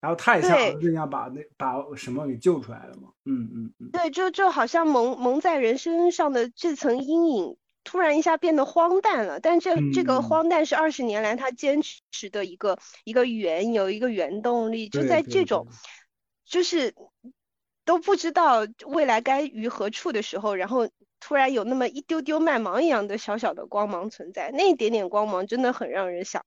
然后他也像儿子一样把那把什么给救出来了嘛？嗯嗯嗯。对，就就好像蒙蒙在人身上的这层阴影，突然一下变得荒诞了。但这这个荒诞是二十年来他坚持的一个一个原有一个原动力。就在这种，就是都不知道未来该于何处的时候，然后突然有那么一丢丢麦芒一样的小小的光芒存在，那一点点光芒真的很让人想。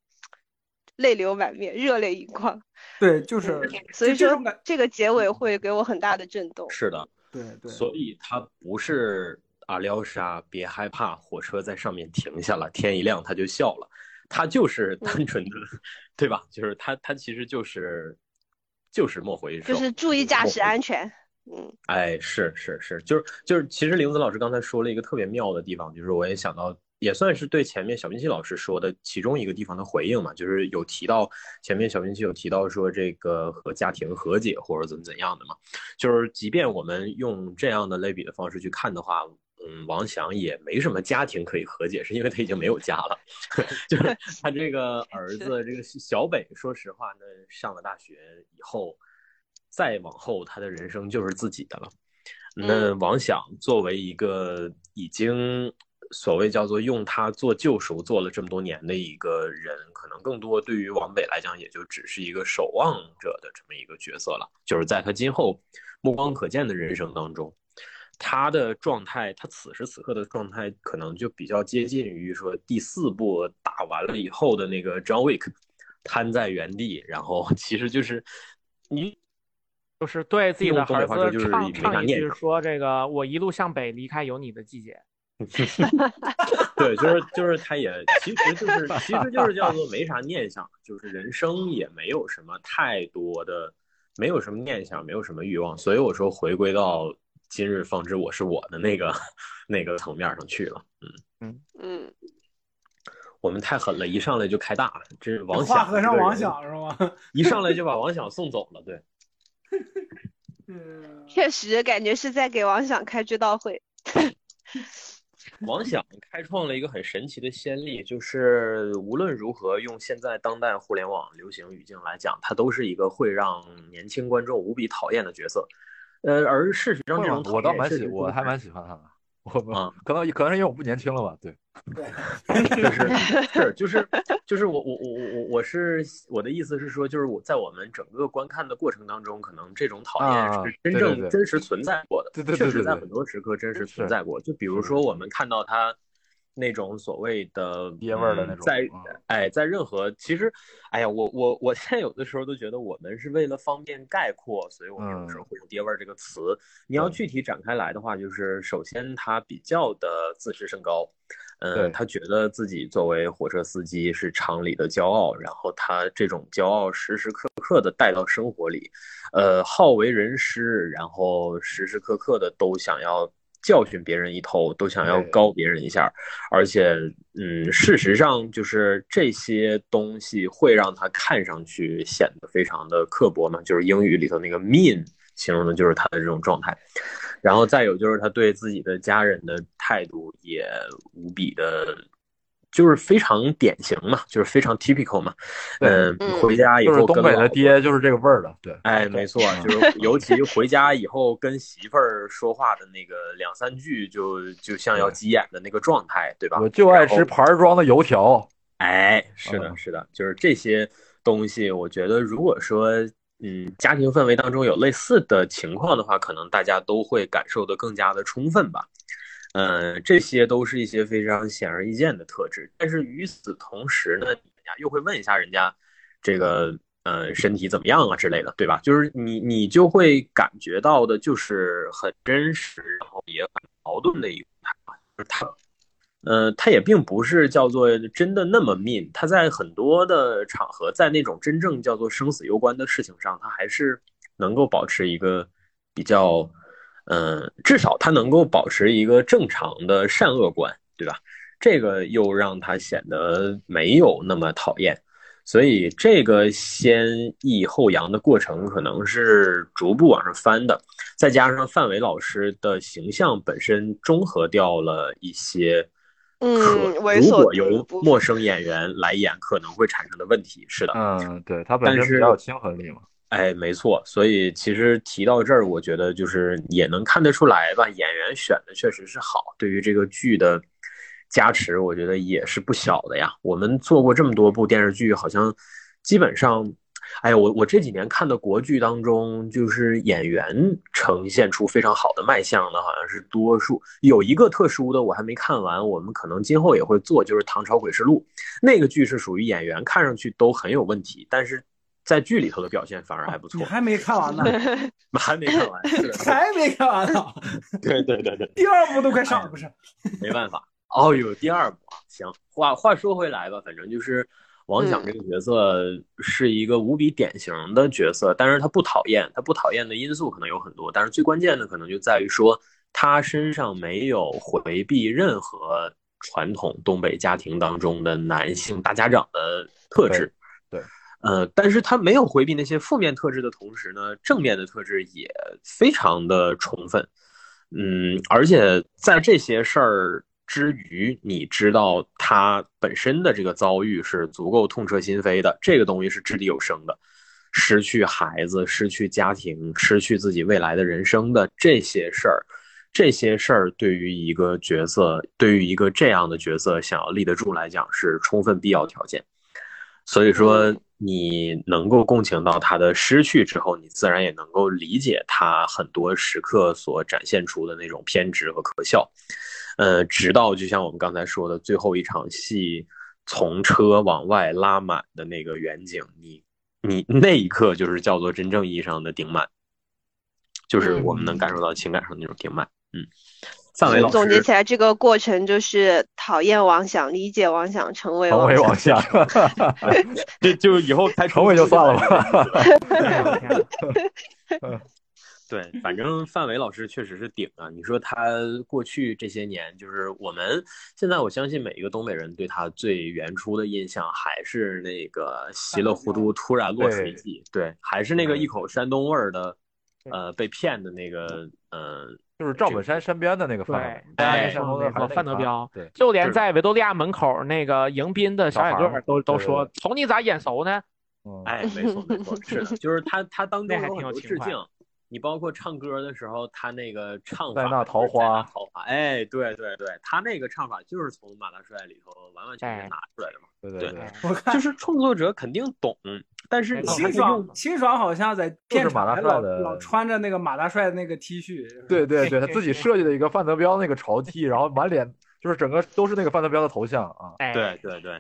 泪流满面，热泪盈眶。对，就是，所以说这个结尾会给我很大的震动。是的，对对。所以他不是阿廖沙，别害怕，火车在上面停下了，天一亮他就笑了，他就是单纯的，对吧？就是他，他其实就是就是莫回首，就是注意驾驶安全。嗯，哎，是是是，就是就是，其实玲子老师刚才说了一个特别妙的地方，就是我也想到。也算是对前面小冰器老师说的其中一个地方的回应嘛，就是有提到前面小冰器有提到说这个和家庭和解或者怎么怎样的嘛，就是即便我们用这样的类比的方式去看的话，嗯，王翔也没什么家庭可以和解，是因为他已经没有家了，就是 他这个儿子这个小北，说实话，那上了大学以后，再往后他的人生就是自己的了。那王想作为一个已经。所谓叫做用他做救赎做了这么多年的一个人，可能更多对于王北来讲，也就只是一个守望者的这么一个角色了。就是在他今后目光可见的人生当中，他的状态，他此时此刻的状态，可能就比较接近于说第四部打完了以后的那个 John Wick，瘫在原地，然后 其实就是你。就是对自己的儿子唱唱一句说这个我一路向北离开有你的季节。对，就是就是他也其实就是其实就是叫做没啥念想，就是人生也没有什么太多的，没有什么念想，没有什么欲望，所以我说回归到今日方知我是我的那个那个层面上去了。嗯嗯嗯，我们太狠了，一上来就开大，这是王想和尚王想是吗？一上来就把王想送走了，对。嗯，确实感觉是在给王想开追悼会。王想开创了一个很神奇的先例，就是无论如何用现在当代互联网流行语境来讲，他都是一个会让年轻观众无比讨厌的角色。呃，而事实上这种我倒蛮喜，我还蛮喜欢他的。我啊，可能可能是因为我不年轻了吧？对，就是 是就是就是我我我我我我是我的意思是说，就是我在我们整个观看的过程当中，可能这种讨厌是真正真实存在过的，对对对，确实在很多时刻真实存在过。就比如说我们看到他。那种所谓的爹味儿的那种，在哎，在任何其实，哎呀，我我我现在有的时候都觉得我们是为了方便概括，所以我们有时候会用“爹味儿”这个词。你要具体展开来的话，就是首先他比较的自视甚高，嗯，他觉得自己作为火车司机是厂里的骄傲，然后他这种骄傲时时刻刻的带到生活里，呃，好为人师，然后时时刻刻的都想要。教训别人一头，都想要高别人一下，而且，嗯，事实上就是这些东西会让他看上去显得非常的刻薄嘛，就是英语里头那个 mean 形容的就是他的这种状态，然后再有就是他对自己的家人的态度也无比的。就是非常典型嘛，就是非常 typical 嘛。嗯，回家以后，东北的爹就是这个味儿的。对，哎，没错，就是 尤其回家以后跟媳妇儿说话的那个两三句，就就像要急眼的那个状态，对吧？我就爱吃盘装的油条。哎，是的，是的，就是这些东西。我觉得，如果说嗯，家庭氛围当中有类似的情况的话，可能大家都会感受的更加的充分吧。嗯，这些都是一些非常显而易见的特质，但是与此同时呢，人家又会问一下人家，这个呃身体怎么样啊之类的，对吧？就是你你就会感觉到的就是很真实，然后也很矛盾的一个，他，呃，他也并不是叫做真的那么命他在很多的场合，在那种真正叫做生死攸关的事情上，他还是能够保持一个比较。嗯，至少他能够保持一个正常的善恶观，对吧？这个又让他显得没有那么讨厌，所以这个先抑后扬的过程可能是逐步往上翻的。再加上范伟老师的形象本身中和掉了一些，嗯，如果由陌生演员来演可能会产生的问题。是的，嗯，对他本身比较有亲和力嘛。哎，没错，所以其实提到这儿，我觉得就是也能看得出来吧，演员选的确实是好，对于这个剧的加持，我觉得也是不小的呀。我们做过这么多部电视剧，好像基本上，哎呀，我我这几年看的国剧当中，就是演员呈现出非常好的卖相的，好像是多数。有一个特殊的，我还没看完，我们可能今后也会做，就是《唐朝诡事录》那个剧是属于演员看上去都很有问题，但是。在剧里头的表现反而还不错。你还没看完呢？还没看完，还没看完呢。对对对对，第二部都快上了，不是？没办法。哦有第二部行。话话说回来吧，反正就是王响这个角色是一个无比典型的角色，但是他不讨厌，他不讨厌的因素可能有很多，但是最关键的可能就在于说他身上没有回避任何传统东北家庭当中的男性大家长的特质。呃，但是他没有回避那些负面特质的同时呢，正面的特质也非常的充分。嗯，而且在这些事儿之余，你知道他本身的这个遭遇是足够痛彻心扉的。这个东西是掷地有声的，失去孩子、失去家庭、失去自己未来的人生的这些事儿，这些事儿对于一个角色，对于一个这样的角色想要立得住来讲，是充分必要条件。所以说。你能够共情到他的失去之后，你自然也能够理解他很多时刻所展现出的那种偏执和可笑。呃，直到就像我们刚才说的最后一场戏，从车往外拉满的那个远景，你你那一刻就是叫做真正意义上的顶满。就是我们能感受到情感上的那种顶满。嗯，范伟老师总结起来，这个过程就是讨厌妄想，理解妄想，成为成为妄想，这就以后开成为就算了吧。对，反正范伟老师确实是顶啊！你说他过去这些年，就是我们现在，我相信每一个东北人对他最原初的印象还是那个稀里糊涂突然落水记，对，还是那个一口山东味儿的，呃，被骗的那个，嗯，就是赵本山身边的那个范，哎，范德彪，对，就连在维多利亚门口那个迎宾的小矮个都都说，从你咋眼熟呢？哎，没错没错，是的，就是他他当中还挺有致敬。你包括唱歌的时候，他那个唱法，在那桃花，桃花，哎，对对对，他那个唱法就是从马大帅里头完完全全拿出来的嘛。对对对，我看就是创作者肯定懂，但是清爽清爽好像在片场老老穿着那个马大帅的那个 T 恤。对对对，他自己 设计的一个范德彪那个潮 T，然后满脸就是整个都是那个范德彪的头像啊。对对对，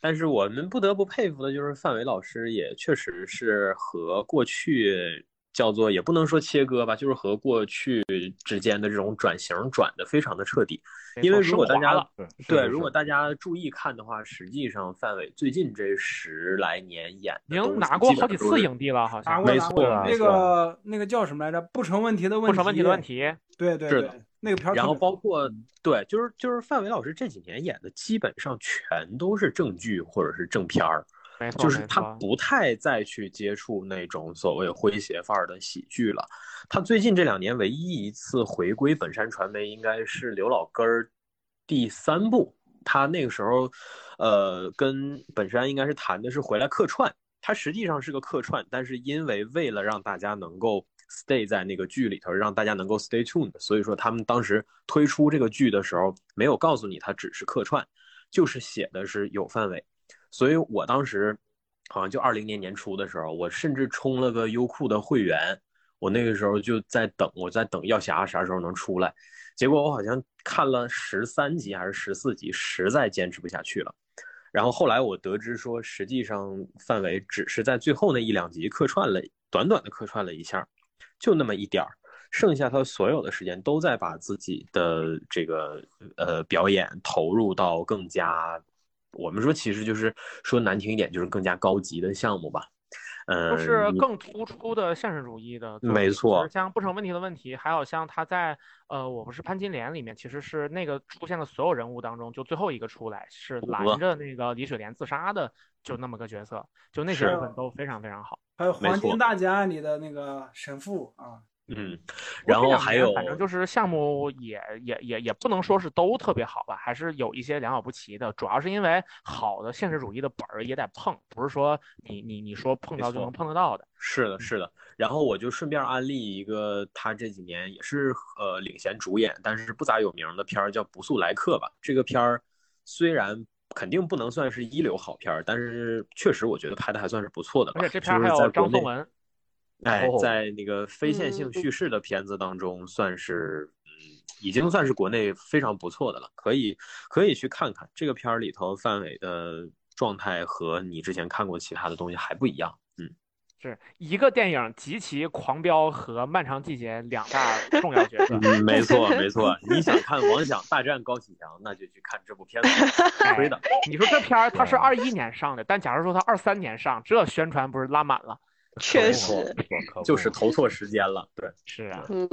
但是我们不得不佩服的就是范伟老师，也确实是和过去。叫做也不能说切割吧，就是和过去之间的这种转型转的非常的彻底。因为如果大家对如果大家注意看的话，实际上范伟最近这十来年演已经拿过好几次影帝了，好像没错。那个那个叫什么来着？不成问题的问题，不成问题的问题。对对对，那个片儿。然后包括对，就是就是范伟老师这几年演的基本上全都是正剧或者是正片儿。就是他不太再去接触那种所谓诙谐范儿的喜剧了。他最近这两年唯一一次回归本山传媒，应该是刘老根儿第三部。他那个时候，呃，跟本山应该是谈的是回来客串。他实际上是个客串，但是因为为了让大家能够 stay 在那个剧里头，让大家能够 stay tuned，所以说他们当时推出这个剧的时候，没有告诉你他只是客串，就是写的是有范伟。所以我当时好像就二零年年初的时候，我甚至充了个优酷的会员，我那个时候就在等，我在等药匣啥时候能出来。结果我好像看了十三集还是十四集，实在坚持不下去了。然后后来我得知说，实际上范伟只是在最后那一两集客串了，短短的客串了一下，就那么一点儿，剩下他所有的时间都在把自己的这个呃表演投入到更加。我们说，其实就是说难听一点，就是更加高级的项目吧，嗯，就是更突出的现实主义的，没错。像不成问题的问题，还有像他在呃，我不是潘金莲里面，其实是那个出现的所有人物当中，就最后一个出来是拦着那个李雪莲自杀的，就那么个角色，就那些部分都非常非常好。还有《黄金大劫案》里的那个神父啊。嗯，然后还有，反正就是项目也也也也不能说是都特别好吧，还是有一些良莠不齐的。主要是因为好的现实主义的本儿也得碰，不是说你你你说碰到就能碰得到的。是的，是的。然后我就顺便安利一个，他这几年也是呃领衔主演，但是不咋有名的片儿叫《不速来客》吧。这个片儿虽然肯定不能算是一流好片儿，但是确实我觉得拍的还算是不错的。而且这片儿还有张颂文。哎，在那个非线性叙事的片子当中，算是嗯，已经算是国内非常不错的了，可以可以去看看这个片儿里头范伟的状态和你之前看过其他的东西还不一样，嗯，是一个电影极其狂飙和漫长季节两大 重要角色，嗯，没 错没错，你想看王响大战高启强，那就去看这部片子，亏的。你说这片儿它是二一年上的，但假如说它二三年上，这宣传不是拉满了？确实，就是投错时间了。对，是啊，嗯。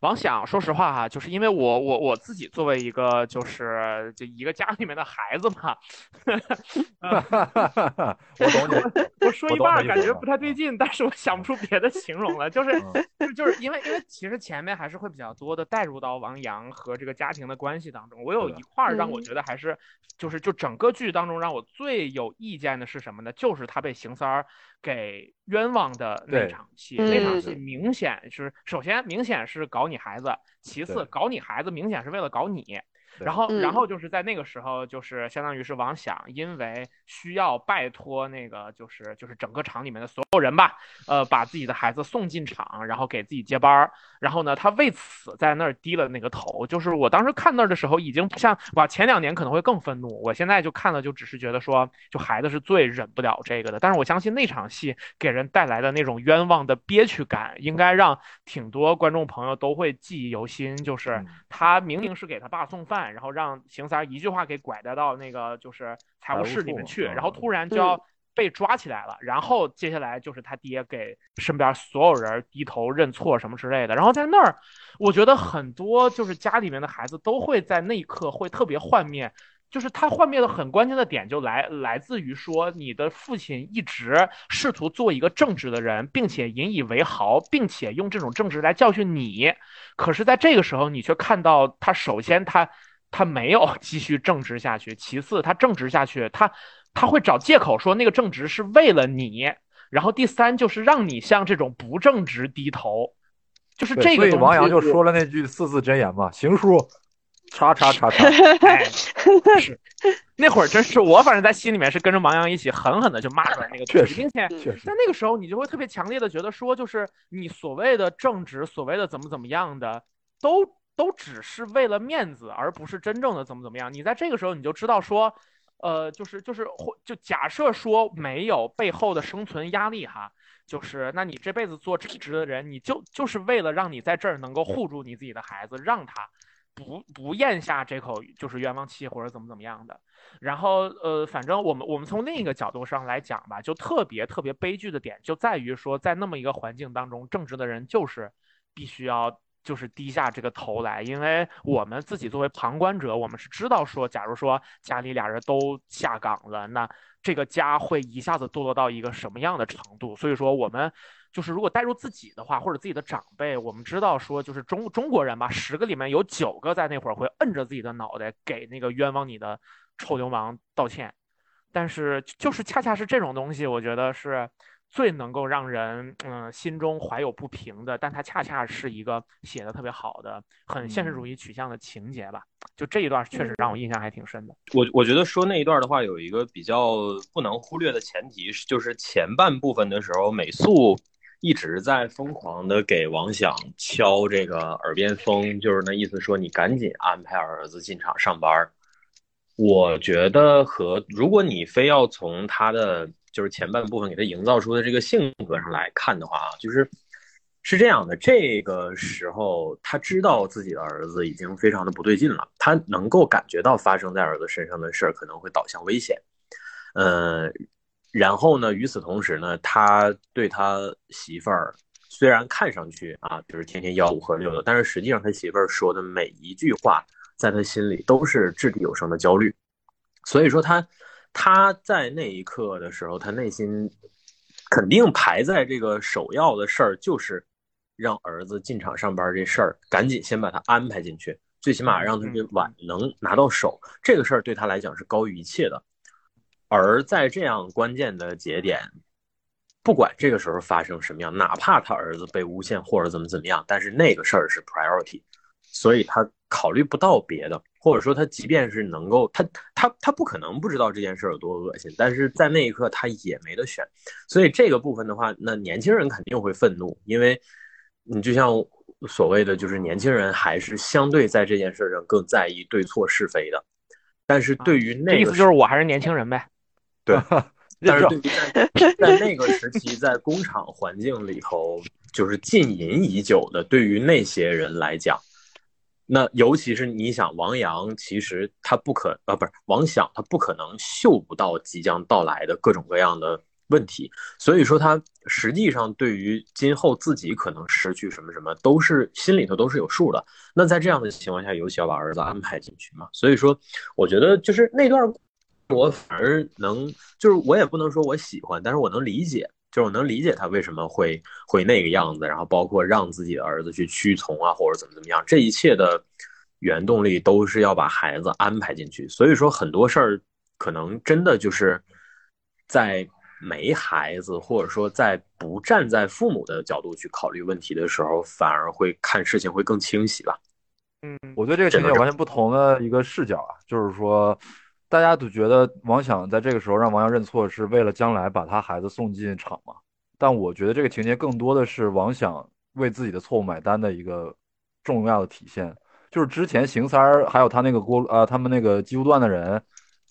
王想，说实话哈，就是因为我我我自己作为一个就是就一个家里面的孩子嘛，我懂你。我说一半感觉不太对劲，但是我想不出别的形容了，就是就是因为因为其实前面还是会比较多的带入到王阳和这个家庭的关系当中。我有一块让我觉得还是就是就整个剧当中让我最有意见的是什么呢？就是他被邢三儿给冤枉的那场戏，那场戏明显是首先明显是搞你孩子，其次搞你孩子明显是为了搞你，对然后，然嗯后就是在那个时候，就是相当于是王想，因为需要拜托那个，就是就是整个厂里面的所有人吧，呃，把自己的孩子送进厂，然后给自己接班儿。然后呢，他为此在那儿低了那个头。就是我当时看那儿的时候，已经不像哇，前两年可能会更愤怒，我现在就看了，就只是觉得说，就孩子是最忍不了这个的。但是我相信那场戏给人带来的那种冤枉的憋屈感，应该让挺多观众朋友都会记忆犹新。就是嗯他明明是给他爸送饭，然后让邢三儿一句话给拐带到那个就是财务室里面去，嗯然后突然就要被抓起来了，然后接下来就是他爹给身边所有人低头认错什么之类的，然后在那儿，我觉得很多就是家里面的孩子都会在那一刻会特别幻灭。就是他幻灭的很关键的点就来来自于说，你的父亲一直试图做一个正直的人，并且引以为豪，并且用这种正直来教训你。可是，在这个时候，你却看到他首先他他没有 继续正直下去，其次他正直下去，他他会找借口说那个正直是为了你，然后第三就是让你向这种不正直低头，就是这个。所以王阳就说了那句四字真言嘛：“行书，叉叉叉叉。哎，是那会儿真是我，反正在心里面是跟着王阳一起狠狠的就骂出来那个确实并且”在，那个时候，你就会特别强烈的觉得说，就是你所谓的正直，所谓的怎么怎么样的，都都只是为了面子，而不是真正的怎么怎么样。你在这个时候，你就知道说，呃，就是就是或就假设说没有背后的生存压力哈，就是那你这辈子做正直的人，你就就是为了让你在这儿能够护住你自己的孩子，让他不不咽下这口就是冤枉气或者怎么怎么样的。然后呃，反正我们我们从另一个角度上来讲吧，就特别特别悲剧的点就在于说，在那么一个环境当中，正直的人就是必须要。就是低下这个头来，因为我们自己作为旁观者，我们是知道说，假如说家里俩人都下岗了，那这个家会一下子堕落到一个什么样的程度？所以说，我们就是如果带入自己的话，或者自己的长辈，我们知道说，就是中中国人吧，十个里面有九个在那会儿会摁着自己的脑袋给那个冤枉你的臭流氓道歉。但是就是恰恰是这种东西，我觉得是最能够让人嗯心中怀有不平的，但它恰恰是一个写的特别好的、很现实主义取向的情节吧。就这一段确实让我印象还挺深的。我我觉得说那一段的话，有一个比较不能忽略的前提是，就是前半部分的时候，美素一直在疯狂的给王想敲这个耳边风，就是那意思说你赶紧安排儿子进厂上班。我觉得和如果你非要从他的就是前半部分给他营造出的这个性格上来看的话啊，就是是这样的，这个时候他知道自己的儿子已经非常的不对劲了，他能够感觉到发生在儿子身上的事儿可能会导向危险，呃，然后呢，与此同时呢，他对他媳妇儿虽然看上去啊就是天天吆五喝六的，但是实际上他媳妇儿说的每一句话，在他心里都是掷地有声的焦虑，所以说他他在那一刻的时候，他内心肯定排在这个首要的事儿就是让儿子进厂上班这事儿，赶紧先把他安排进去，最起码让他这碗能拿到手，这个事儿对他来讲是高于一切的。而在这样关键的节点，不管这个时候发生什么样，哪怕他儿子被诬陷或者怎么怎么样，但是那个事儿是 priority，所以他考虑不到别的，或者说他即便是能够，他他他不可能不知道这件事有多恶心，但是在那一刻他也没得选，所以这个部分的话，那年轻人肯定会愤怒，因为你就像所谓的，就是年轻人还是相对在这件事上更在意对错是非的，但是对于那个这意思就是我还是年轻人呗。对，但是认对于在 在那个时期，在工厂环境里头，就是禁淫已久的，对于那些人来讲，那尤其是你想王阳，其实他不可啊，不是王想，他不可能嗅不到即将到来的各种各样的问题，所以说他实际上对于今后自己可能失去什么什么，都是心里头都是有数的。那在这样的情况下，尤其要把儿子安排进去嘛，所以说，我觉得就是那段。我反而能，就是我也不能说我喜欢，但是我能理解，就是我能理解他为什么会会那个样子，然后包括让自己的儿子去屈从啊，或者怎么怎么样，这一切的原动力都是要把孩子安排进去。所以说很多事儿可能真的就是在没孩子，或者说在不站在父母的角度去考虑问题的时候，反而会看事情会更清晰吧。嗯，我对这个情节有完全不同的一个视角啊，就是说，大家都觉得王想在这个时候让王阳认错是为了将来把他孩子送进厂嘛，但我觉得这个情节更多的是王想为自己的错误买单的一个重要的体现。就是之前邢三儿还有他那个锅呃，他们那个机务段的人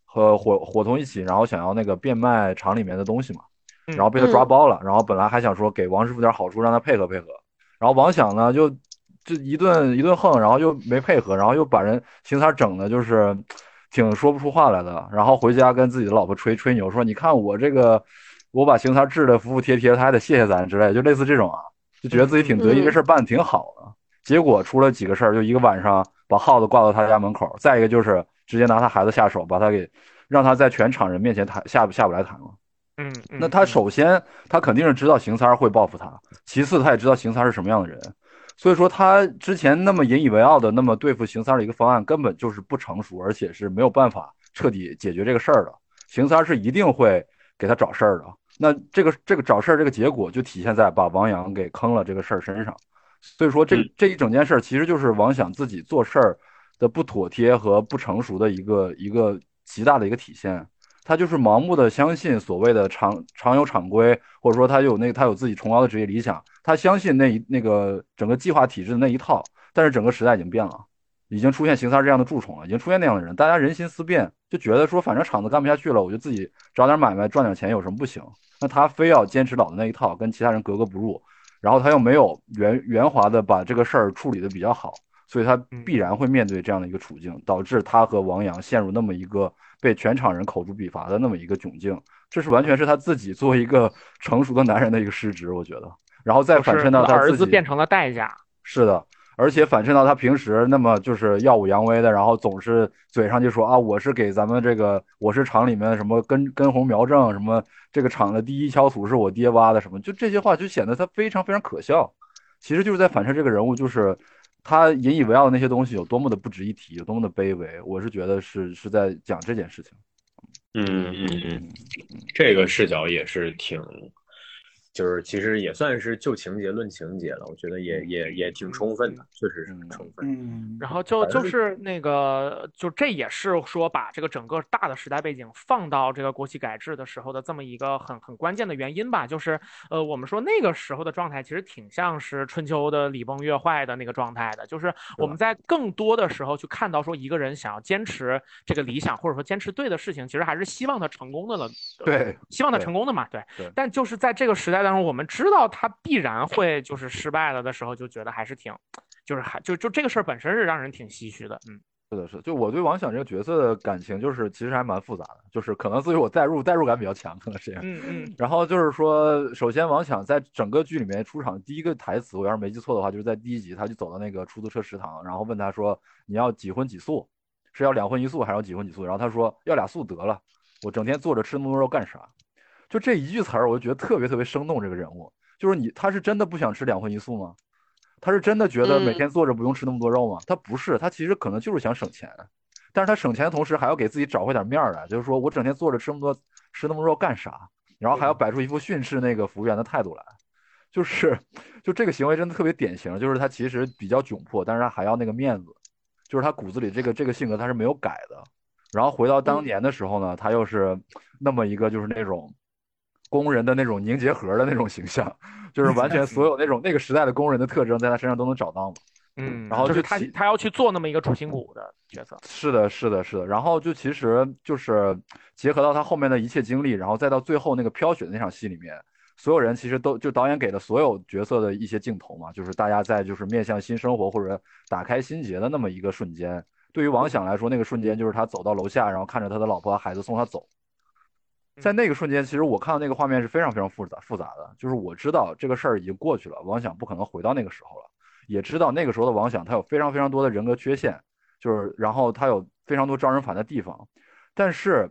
和伙伙同一起，然后想要那个变卖厂里面的东西嘛，然后被他抓包了，然后本来还想说给王师傅点好处，让他配合配合，然后王想呢就就一顿一顿横，然后又没配合，然后又把人邢三儿整的就是挺说不出话来的，然后回家跟自己的老婆吹吹牛说，你看我这个我把邢三治的服服帖帖，他还得谢谢咱之类，就类似这种啊，就觉得自己挺得意，这事儿办的挺好的。结果出了几个事儿，就一个晚上把耗子挂到他家门口，再一个就是直接拿他孩子下手，把他给让他在全场人面前谈下不下不来台了。嗯，那他首先他肯定是知道邢三儿会报复他，其次他也知道邢三儿是什么样的人，所以说他之前那么引以为傲的那么对付邢三儿的一个方案根本就是不成熟，而且是没有办法彻底解决这个事儿的。邢三儿是一定会给他找事儿的。那这个这个找事儿这个结果就体现在把王阳给坑了这个事儿身上。所以说，这这一整件事儿其实就是王想自己做事儿的不妥帖和不成熟的一个一个极大的一个体现。他就是盲目的相信所谓的常常有常规，或者说他有那他有自己崇高的职业理想，他相信那一那个整个计划体制的那一套。但是整个时代已经变了，已经出现邢三这样的蛀虫了，已经出现那样的人，大家人心思变，就觉得说反正厂子干不下去了，我就自己找点买卖赚点钱有什么不行？那他非要坚持老的那一套，跟其他人格格不入。然后他又没有圆圆滑的把这个事儿处理的比较好，所以他必然会面对这样的一个处境，导致他和王阳陷入那么一个被全场人口诛笔伐的那么一个窘境。这是完全是他自己作为一个 成熟的男人的一个失职，我觉得。然后再反衬到他儿子变成了代价。是的。而且反衬到他平时那么就是耀武扬威的，然后总是嘴上就说啊，我是给咱们这个，我是厂里面什么根根红苗正，什么这个厂的第一锹土是我爹挖的，什么就这些话就显得他非常非常可笑。其实就是在反衬这个人物，就是他引以为傲的那些东西有多么的不值一提，有多么的卑微。我是觉得是是在讲这件事情。嗯嗯嗯，这个视角也是挺。就是其实也算是就情节论情节了，我觉得也也也挺充分的，确实是很充分。嗯，然后就就是那个，就这也是说把这个整个大的时代背景放到这个国企改制的时候的这么一个很很关键的原因吧。就是呃，我们说那个时候的状态其实挺像是春秋的礼崩乐坏的那个状态的，就是我们在更多的时候去看到说一个人想要坚持这个理想或者说坚持对的事情，其实还是希望他成功的了。对，希望他成功的嘛。对。但就是在这个时代。但是我们知道他必然会就是失败了的时候，就觉得还是挺，就是还就就这个事儿本身是让人挺唏嘘的。嗯，是的，是。就我对王响这个角色的感情，就是其实还蛮复杂的，就是可能自于我代入代入感比较强，可能是这样。嗯嗯。然后就是说，首先王响在整个剧里面出场第一个台词，我要是没记错的话，就是在第一集，他就走到那个出租车食堂，然后问他说：“你要几荤几素？是要两荤一素还是要几荤几素？”然后他说：“要俩素得了，我整天坐着吃那么多肉干啥？”就这一句词儿，我就觉得特别特别生动。这个人物就是你，他是真的不想吃两荤一素吗？他是真的觉得每天坐着不用吃那么多肉吗？他不是，他其实可能就是想省钱，但是他省钱的同时还要给自己找回点面儿来，就是说我整天坐着吃那么多吃那么多肉干啥？然后还要摆出一副训斥那个服务员的态度来，就是就这个行为真的特别典型，就是他其实比较窘迫，但是他还要那个面子，就是他骨子里这个这个性格他是没有改的。然后回到当年的时候呢，他又是那么一个就是那种。工人的那种凝结核的那种形象，就是完全 所有那种那个时代的工人的特征，在他身上都能找到嘛。嗯，然后就他他要去做那么一个主心骨的角色。是的，是的，是的。然后就其实就是结合到他后面的一切经历，然后再到最后那个飘雪的那场戏里面，所有人其实都就导演给了所有角色的一些镜头嘛，就是大家在就是面向新生活或者打开心结的那么一个瞬间。对于王想来说，那个瞬间就是他走到楼下，然后看着他的老婆孩子送他走。在那个瞬间，其实我看到那个画面是非常非常复杂复杂的。就是我知道这个事儿已经过去了，王想不可能回到那个时候了，也知道那个时候的王想他有非常非常多的人格缺陷，就是然后他有非常多招人烦的地方。但是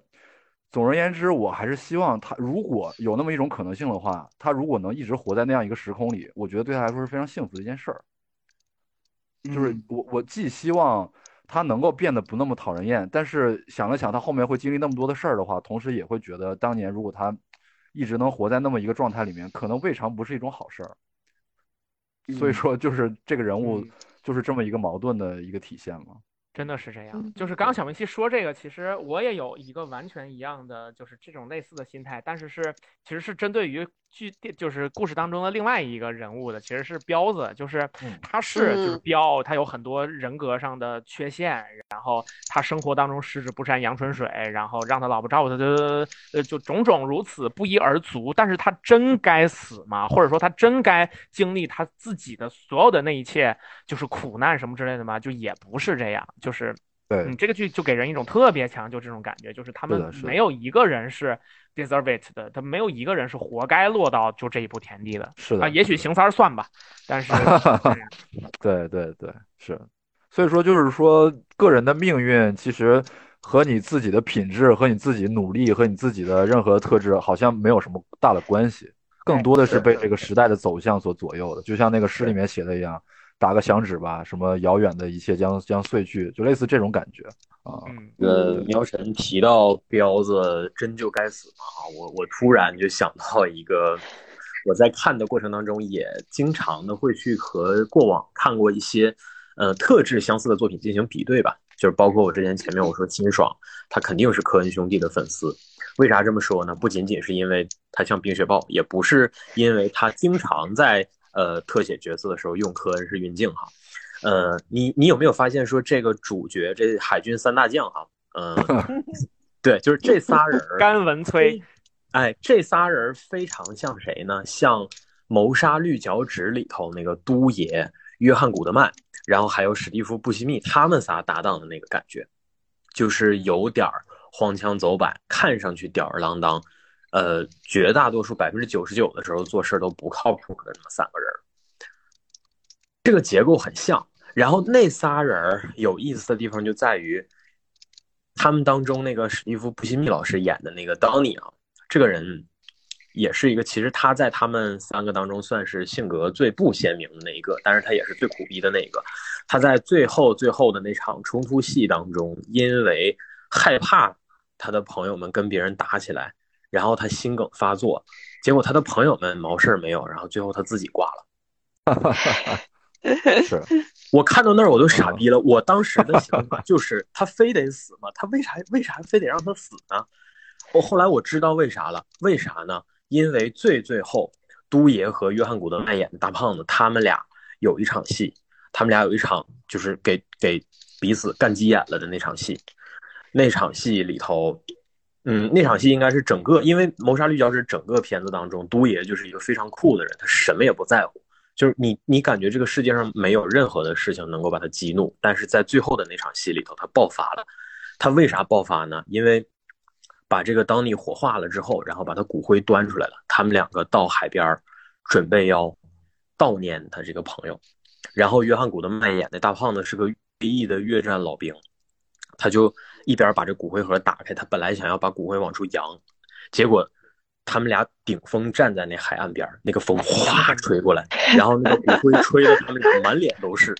总而言之，我还是希望他如果有那么一种可能性的话，他如果能一直活在那样一个时空里，我觉得对他来说是非常幸福的一件事儿。就是我我既希望。他能够变得不那么讨人厌，但是想了想，他后面会经历那么多的事儿的话，同时也会觉得当年如果他一直能活在那么一个状态里面，可能未尝不是一种好事儿。所以说，就是这个人物就是这么一个矛盾的一个体现嘛？真的是这样，嗯就是刚刚小明七说这个，其实我也有一个完全一样的，就是这种类似的心态，但是是其实是针对于剧就是故事当中的另外一个人物的，其实是彪子，就是嗯他是就是嗯彪，他有很多人格上的缺陷，然后他生活当中十指不沾阳春水，然后让他老婆照顾他的，呃，就种种如此不一而足，但是他真该死吗？或者说他真该经历他自己的所有的那一切，就是苦难什么之类的吗？就也不是这样，就是。对。嗯，，这个剧就给人一种特别强，就这种感觉，就是他们没有一个人是 deserve it 的，他没有一个人是活该落到就这一步田地的。是的啊。也许邢三儿算吧，但是 对对对，是，所以说就是说，个人的命运其实和你自己的品质、和你自己努力、和你自己的任何特质好像没有什么大的关系，更多的是被这个时代的走向所左右的。就像那个诗里面写的一样，打个响指吧，什么遥远的一切将将碎去，就类似这种感觉啊。嗯，呃，苗晨提到彪子真就该死嘛啊，我我突然就想到一个，我在看的过程当中也经常的会去和过往看过一些呃特质相似的作品进行比对吧，就是包括我之前前面我说清爽，他肯定是科恩兄弟的粉丝。为啥这么说呢？不仅仅是因为他像冰雪豹，也不是因为他经常在呃特写角色的时候用科恩是运镜哈，呃，你你有没有发现说这个主角这海军三大将哈，嗯、对，就是这仨人儿，甘文崔，哎，这仨人儿非常像谁呢？像《谋杀绿脚趾》里头那个都爷约翰古德曼，然后还有史蒂夫布西密他们仨搭档的那个感觉，就是有点儿荒腔走板，看上去吊儿郎当，呃，绝大多数百分之九十九的时候做事都不靠谱的那么三个人，这个结构很像。然后那仨人有意思的地方就在于，他们当中那个史蒂夫·布西密老师演的那个当尼啊，这个人也是一个，其实他在他们三个当中算是性格最不鲜明的那一个，但是他也是最苦逼的那一个。他在最后最后的那场冲突戏当中，因为害怕他的朋友们跟别人打起来，然后他心梗发作，结果他的朋友们毛事儿没有，然后最后他自己挂了。是，我看到那儿我都傻逼了。我当时的想法就是，他非得死吗？他为啥为啥非得让他死呢？我后来我知道为啥了，为啥呢？因为最最后，都爷和约翰古德曼演的大胖子，他们俩有一场戏，他们俩有一场就是给给彼此干急眼了的那场戏。那场戏里头，嗯，那场戏应该是整个，因为《谋杀绿脚趾》整个片子当中，都爷就是一个非常酷的人，他什么也不在乎。就是你，你感觉这个世界上没有任何的事情能够把他激怒，但是在最后的那场戏里头，他爆发了。他为啥爆发呢？因为把这个当尼火化了之后，然后把他骨灰端出来了，他们两个到海边准备要悼念他这个朋友。然后约翰古德曼演的大胖子是个退役的越战老兵，他就一边把这骨灰盒打开，他本来想要把骨灰往出扬，结果。他们俩顶风站在那海岸边，那个风哗吹过来，然后那个骨灰吹的他们俩满脸都是。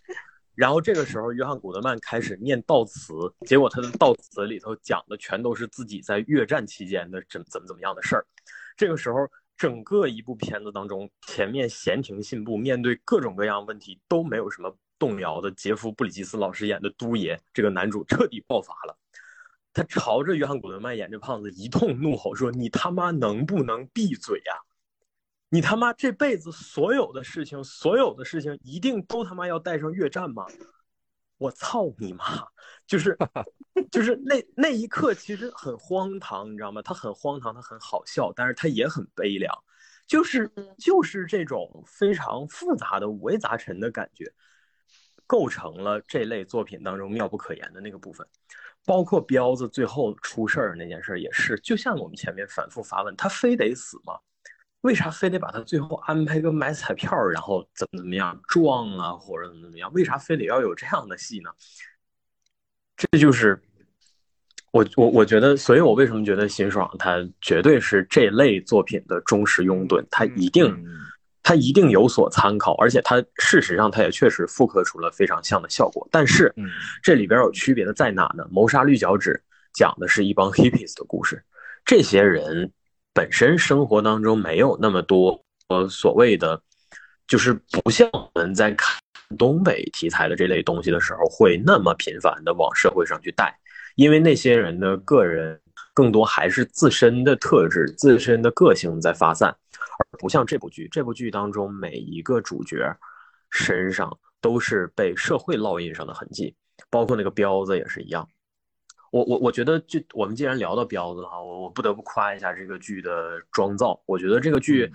然后这个时候，约翰古德曼开始念悼词，结果他的悼词里头讲的全都是自己在越战期间的怎怎么怎么样的事儿。这个时候，整个一部片子当中，前面闲庭信步，面对各种各样问题都没有什么动摇的杰夫·布里吉斯老师演的都爷这个男主彻底爆发了。他朝着约翰·古德曼演这胖子一通怒吼说：“你他妈能不能闭嘴呀、啊？你他妈这辈子所有的事情，所有的事情一定都他妈要带上越战吗？我操你妈！就是 就是那那一刻其实很荒唐，你知道吗？他很荒唐，他很好笑，但是他也很悲凉，就是就是这种非常复杂的五味杂陈的感觉，构成了这类作品当中妙不可言的那个部分。”包括彪子最后出事儿那件事也是，就像我们前面反复发问，他非得死吗？为啥非得把他最后安排个买彩票，然后怎么怎么样撞啊，或者怎么怎么样？为啥非得要有这样的戏呢？这就是我我我觉得，所以我为什么觉得辛爽他绝对是这类作品的忠实拥趸，他一定。嗯它一定有所参考，而且它事实上它也确实复刻出了非常像的效果。但是嗯这里边有区别的在哪呢？谋杀绿脚趾讲的是一帮 hippies 的故事，这些人本身生活当中没有那么多呃所谓的，就是不像我们在看东北题材的这类东西的时候，会那么频繁的往社会上去带，因为那些人的个人更多还是自身的特质、自身的个性在发散，而不像这部剧。这部剧当中每一个主角身上都是被社会烙印上的痕迹，包括那个彪子也是一样。我我我觉得，就我们既然聊到彪子哈，我我不得不夸一下这个剧的妆造。我觉得这个剧，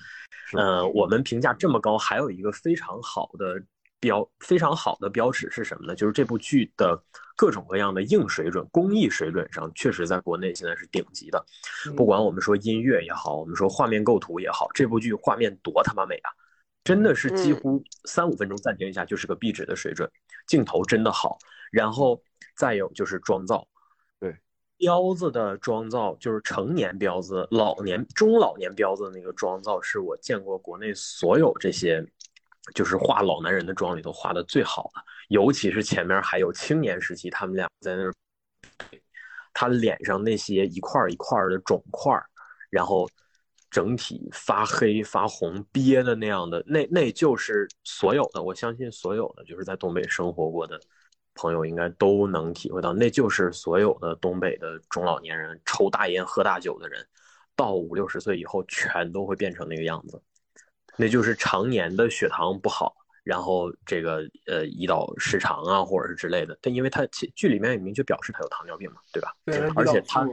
嗯，我们评价这么高，还有一个非常好的标，非常好的标尺是什么呢？就是这部剧的各种各样的硬水准、工艺水准上，确实在国内现在是顶级的。不管我们说音乐也好，我们说画面构图也好，这部剧画面多他妈美啊！真的是几乎三五分钟暂停一下就是个壁纸的水准，镜头真的好。然后再有就是妆造。对彪子的妆造就是成年彪子、老年、中老年彪子的那个妆造，是我见过国内所有这些就是画老男人的妆里头画的最好的。尤其是前面还有青年时期，他们俩在那儿，他脸上那些一块一块的肿块，然后整体发黑发红憋的那样的，那那就是所有的，我相信所有的就是在东北生活过的。朋友应该都能体会到，那就是所有的东北的中老年人抽大烟喝大酒的人，到五六十岁以后，全都会变成那个样子。那就是常年的血糖不好，然后这个呃胰岛失常啊，或者是之类的。但因为他剧里面也明确表示他有糖尿病嘛，对吧？对，而且他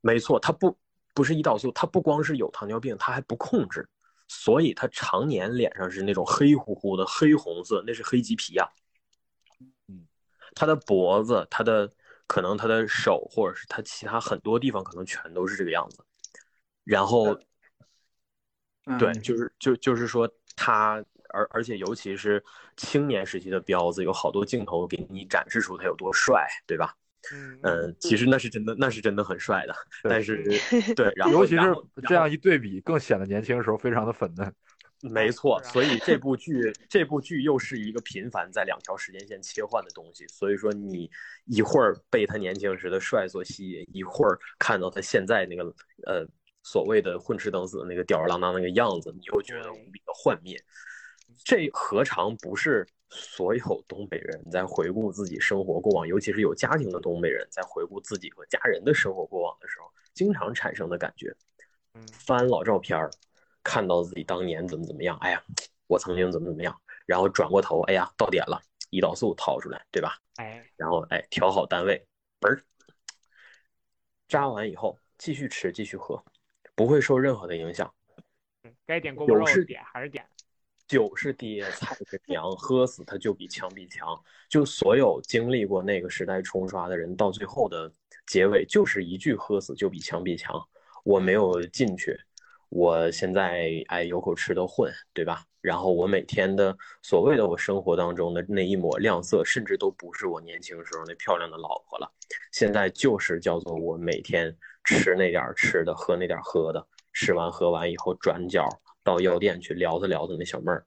没错，他不不是胰岛素，他不光是有糖尿病，他还不控制，所以他常年脸上是那种黑乎乎的黑红色，那是黑棘皮呀。他的脖子，他的可能他的手，或者是他其他很多地方，可能全都是这个样子。然后，对，就是就就是说他，而而且尤其是青年时期的彪子，有好多镜头给你展示出他有多帅，对吧？嗯其实那是真的，那是真的很帅的。但是，对，然后尤其是这样一对比，更显得年轻的时候非常的粉嫩。没错，所以这部剧这部剧又是一个频繁在两条时间线切换的东西。所以说，你一会儿被他年轻时的帅所吸引，一会儿看到他现在那个呃所谓的混吃等死的那个吊儿郎当那个样子，你又觉得无比的幻灭。这何尝不是所有东北人在回顾自己生活过往，尤其是有家庭的东北人在回顾自己和家人的生活过往的时候，经常产生的感觉？翻老照片儿。看到自己当年怎么怎么样，哎呀，我曾经怎么怎么样，然后转过头，哎呀，到点了，胰岛素掏出来，对吧？哎，然后哎，调好单位，嘣儿，扎完以后继续吃，继续喝，不会受任何的影响。该点锅包肉是点还是点。酒是爹，菜是娘，喝死他就比枪比强。就所有经历过那个时代冲刷的人，到最后的结尾就是一句喝死就比枪比强。我没有进去。我现在哎有口吃的混，对吧？然后我每天的所谓的我生活当中的那一抹亮色，甚至都不是我年轻时候那漂亮的老婆了。现在就是叫做我每天吃那点吃的，喝那点喝的，吃完喝完以后转角到药店去聊着聊着那小妹儿，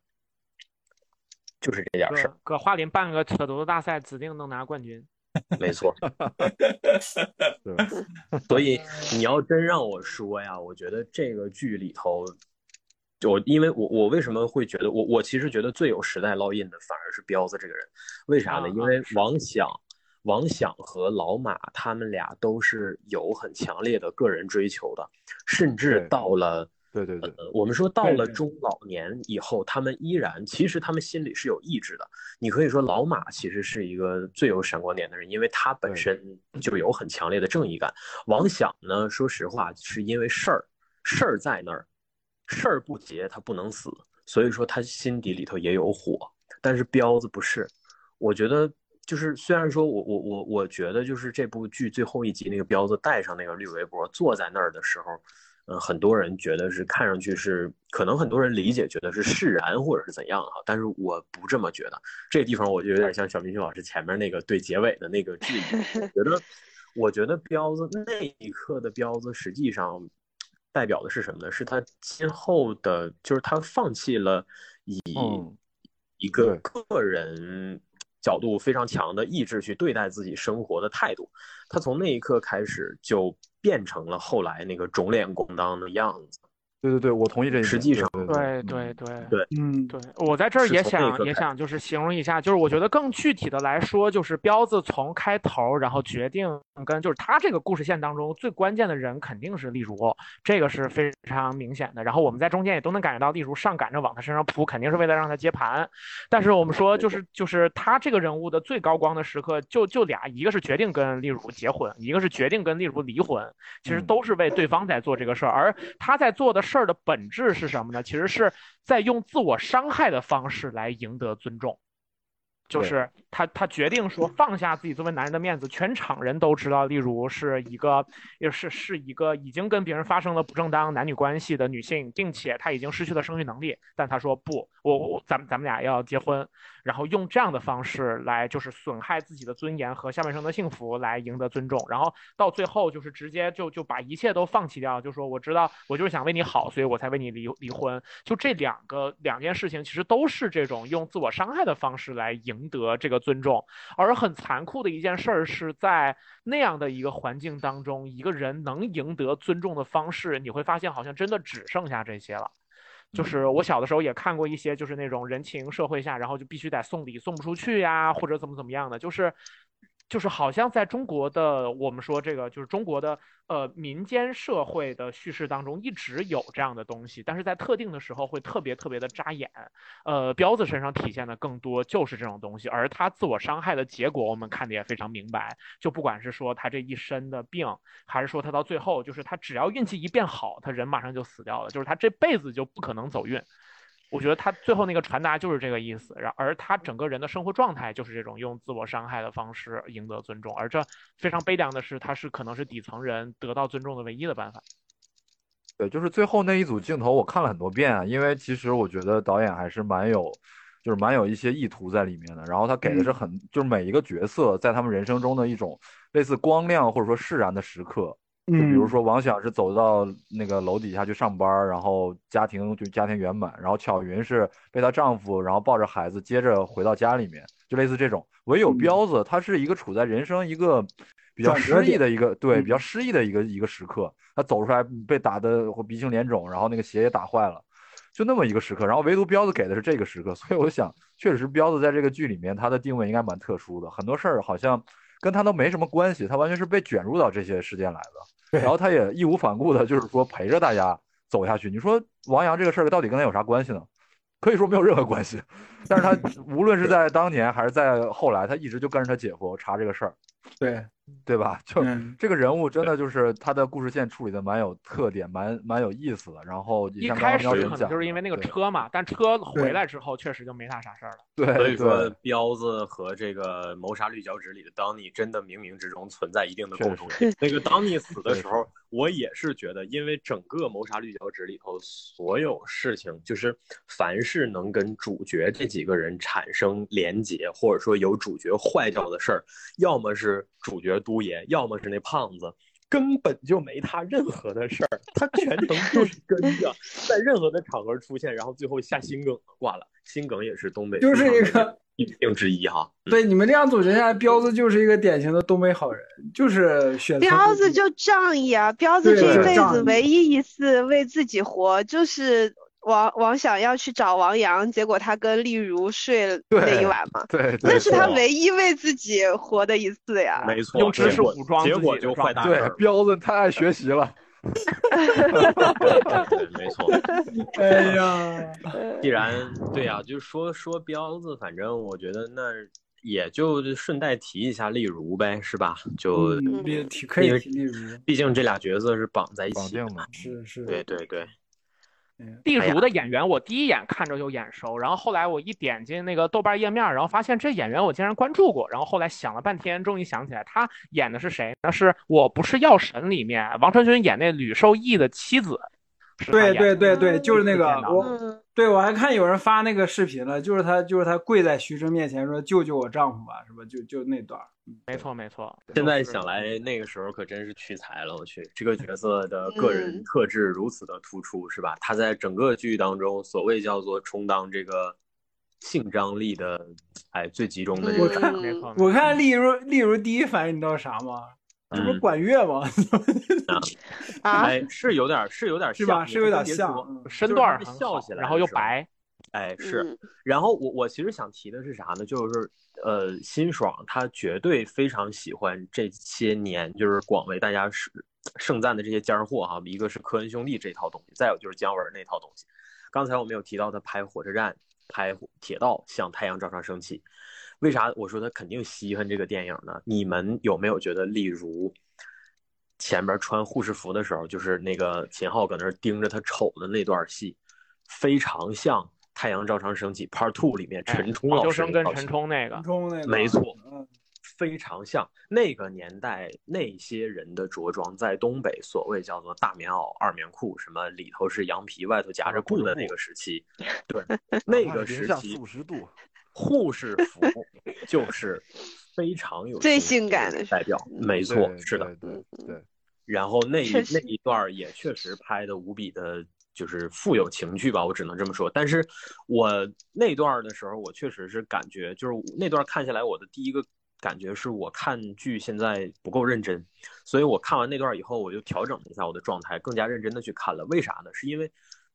就是这点事儿。搁华林办个扯犊子大赛，指定能拿冠军。没错，所以你要真让我说呀，我觉得这个剧里头，我因为我我为什么会觉得我我其实觉得最有时代烙印的反而是彪子这个人，为啥呢？因为王响、王响和老马他们俩都是有很强烈的个人追求的，甚至到了。对对对，我们说到了中老年以后，他们依然其实他们心里是有意志的。你可以说老马其实是一个最有闪光点的人，因为他本身就有很强烈的正义感。王响呢，说实话是因为事儿，事儿在那儿，事儿不结他不能死，所以说他心底里头也有火。但是彪子不是，我觉得就是虽然说我我我我觉得就是这部剧最后一集那个彪子戴上那个绿围脖坐在那儿的时候。嗯，很多人觉得是看上去是，可能很多人理解觉得是释然或者是怎样哈，但是我不这么觉得。这个地方我就有点像小明星老师前面那个对结尾的那个质疑，觉得，我觉得彪子那一刻的彪子实际上代表的是什么呢？是他今后的，就是他放弃了以一个个人。角度非常强的意志去对待自己生活的态度，他从那一刻开始就变成了后来那个肿脸咣当的样子。对对对，我同意这一点。实际上对对对对嗯，对，我在这儿也想也想就是形容一下，就是我觉得更具体的来说，就是彪子从开头然后决定跟就是他这个故事线当中最关键的人肯定是例如，这个是非常明显的。然后我们在中间也都能感觉到，例如上赶着往他身上扑，肯定是为了让他接盘。但是我们说就是就是他这个人物的最高光的时刻就就俩，一个是决定跟例如结婚，一个是决定跟例如离婚，其实嗯都是为对方在做这个事儿，而他在做的事事儿的本质是什么呢？其实是在用自我伤害的方式来赢得尊重。就是他，他决定说放下自己作为男人的面子，全场人都知道，例如是一个，也是是一个已经跟别人发生了不正当男女关系的女性，并且她已经失去了生育能力，但她说不，我我咱们咱们俩要结婚，然后用这样的方式来就是损害自己的尊严和下半生的幸福来赢得尊重，然后到最后就是直接就就把一切都放弃掉，就说我知道我就是想为你好，所以我才为你离离婚。就这两个两件事情，其实都是这种用自我伤害的方式来赢得这个尊重。而很残酷的一件事儿是在那样的一个环境当中，一个人能赢得尊重的方式，你会发现好像真的只剩下这些了。就是我小的时候也看过一些，就是那种人情社会下，然后就必须得送礼送不出去呀，或者怎么怎么样的，就是就是好像在中国的我们说这个就是中国的呃民间社会的叙事当中一直有这样的东西，但是在特定的时候会特别特别的扎眼。呃，彪子身上体现的更多就是这种东西，而他自我伤害的结果我们看的也非常明白。就不管是说他这一身的病，还是说他到最后就是他只要运气一变好，他人马上就死掉了，就是他这辈子就不可能走运。我觉得他最后那个传达就是这个意思，然而他整个人的生活状态就是这种用自我伤害的方式赢得尊重，而这非常悲凉的是，他是可能是底层人得到尊重的唯一的办法。对，就是最后那一组镜头，我看了很多遍啊，因为其实我觉得导演还是蛮有，就是蛮有一些意图在里面的。然后他给的是很，就是每一个角色在他们人生中的一种类似光亮或者说释然的时刻。就比如嗯。说王想是走到那个楼底下去上班，然后家庭就家庭圆满，然后巧云是被她丈夫然后抱着孩子接着回到家里面，就类似这种。唯有嗯。彪子，他是一个处在人生一个比较失意的一个对嗯比较失意的一个一个时刻，他走出来被打的鼻青脸肿，然后那个鞋也打坏了，就那么一个时刻。然后唯独彪子给的是这个时刻，所以我想，确实彪子在这个剧里面他的定位应该蛮特殊的，很多事儿好像跟他都没什么关系，他完全是被卷入到这些事件来的。对然后他也义无反顾的，就是说陪着大家走下去。你说王阳这个事儿到底跟他有啥关系呢？可以说没有任何关系，但是他 无论是在当年还是在后来，他一直就跟着他姐夫查这个事儿，对，对吧？就嗯这个人物真的就是他的故事线处理的蛮有特点，蛮蛮有意思的。然后也一开始就是因为那个车嘛，但车回来之后确实就没他啥事儿了。对，所以说，彪子和这个谋杀绿脚趾里的当尼真的冥冥之中存在一定的确共同点。那个当尼死的时候，我也是觉得，因为整个谋杀绿脚趾里头所有事情，就是凡是能跟主角这几个人产生连结，或者说有主角坏掉的事儿，要么是主角都爷，要么是那胖子。根本就没他任何的事儿，他全程就是跟着，在任何的场合出现，然后最后下心梗，挂了。心梗也是东北就是一个一病之一哈。对你们这样总结下来，彪子就是一个典型的东北好人，就是选择彪子就仗义啊！彪子这一辈子唯一一次为自己活，就是王王想要去找王阳，结果他跟丽如睡了那一晚嘛，对，那对是他唯一为自己活的一次呀。没错，用知识结果武装自己结果就坏大事。对彪子太爱学习了。对，没错。哎呀，既然对呀、就说说彪子，反正我觉得那也就顺带提一下丽如呗，是吧？就提可以提例如，毕竟这俩角色是绑在一起的。绑定了，是是，对对对，地哎呀如的演员，我第一眼看着就眼熟，然后后来我一点进那个豆瓣页面，然后发现这演员我竟然关注过，然后后来想了半天，终于想起来他演的是谁？那是《我不是药神》里面王传君演那吕受益的妻子。对对对对，就是那个我，嗯，对我还看有人发那个视频了，就是他就是他跪在徐峥面前说救救我丈夫吧，是吧？就就那段没错没错。现在想来，那个时候可真是屈才了。我去，这个角色的 个人嗯特质如此的突出，是吧？他在整个剧当中，所谓叫做充当这个性张力的，哎，最集中的这我个看，我看例如例如第一反应你知道啥吗？这不是管乐吗？啊，哎，是有点是有点是吧？像，是有点像嗯身段笑起来然后又白，哎，是。嗯然后我我其实想提的是啥呢？就是呃，辛爽他绝对非常喜欢这些年就是广为大家是盛赞的这些尖儿货哈，一个是科恩兄弟这套东西，再有就是姜文那套东西。刚才我们有提到他拍火车站、拍铁道，向太阳照常升起。为啥我说他肯定稀罕这个电影呢？你们有没有觉得，例如前边穿护士服的时候，就是那个秦昊搁那儿盯着他瞅的那段戏，非常像《太阳照常升起》Part Two 里面哎陈冲老师生跟陈冲那个陈，冲那个没错嗯，非常像那个年代那些人的着装，在东北所谓叫做大棉袄、二棉裤，什么里头是羊皮，外头夹着布的那个时期，对，那个时期四五十度，护士服就是非常有最性性感的代表，没错，是的。对对对，然后那一那一段也确实拍的无比的，就是富有情趣吧，我只能这么说。但是我那段的时候，我确实是感觉，就是那段看下来，我的第一个感觉是我看剧现在不够认真，所以我看完那段以后，我就调整了一下我的状态，更加认真的去看了。为啥呢？是因为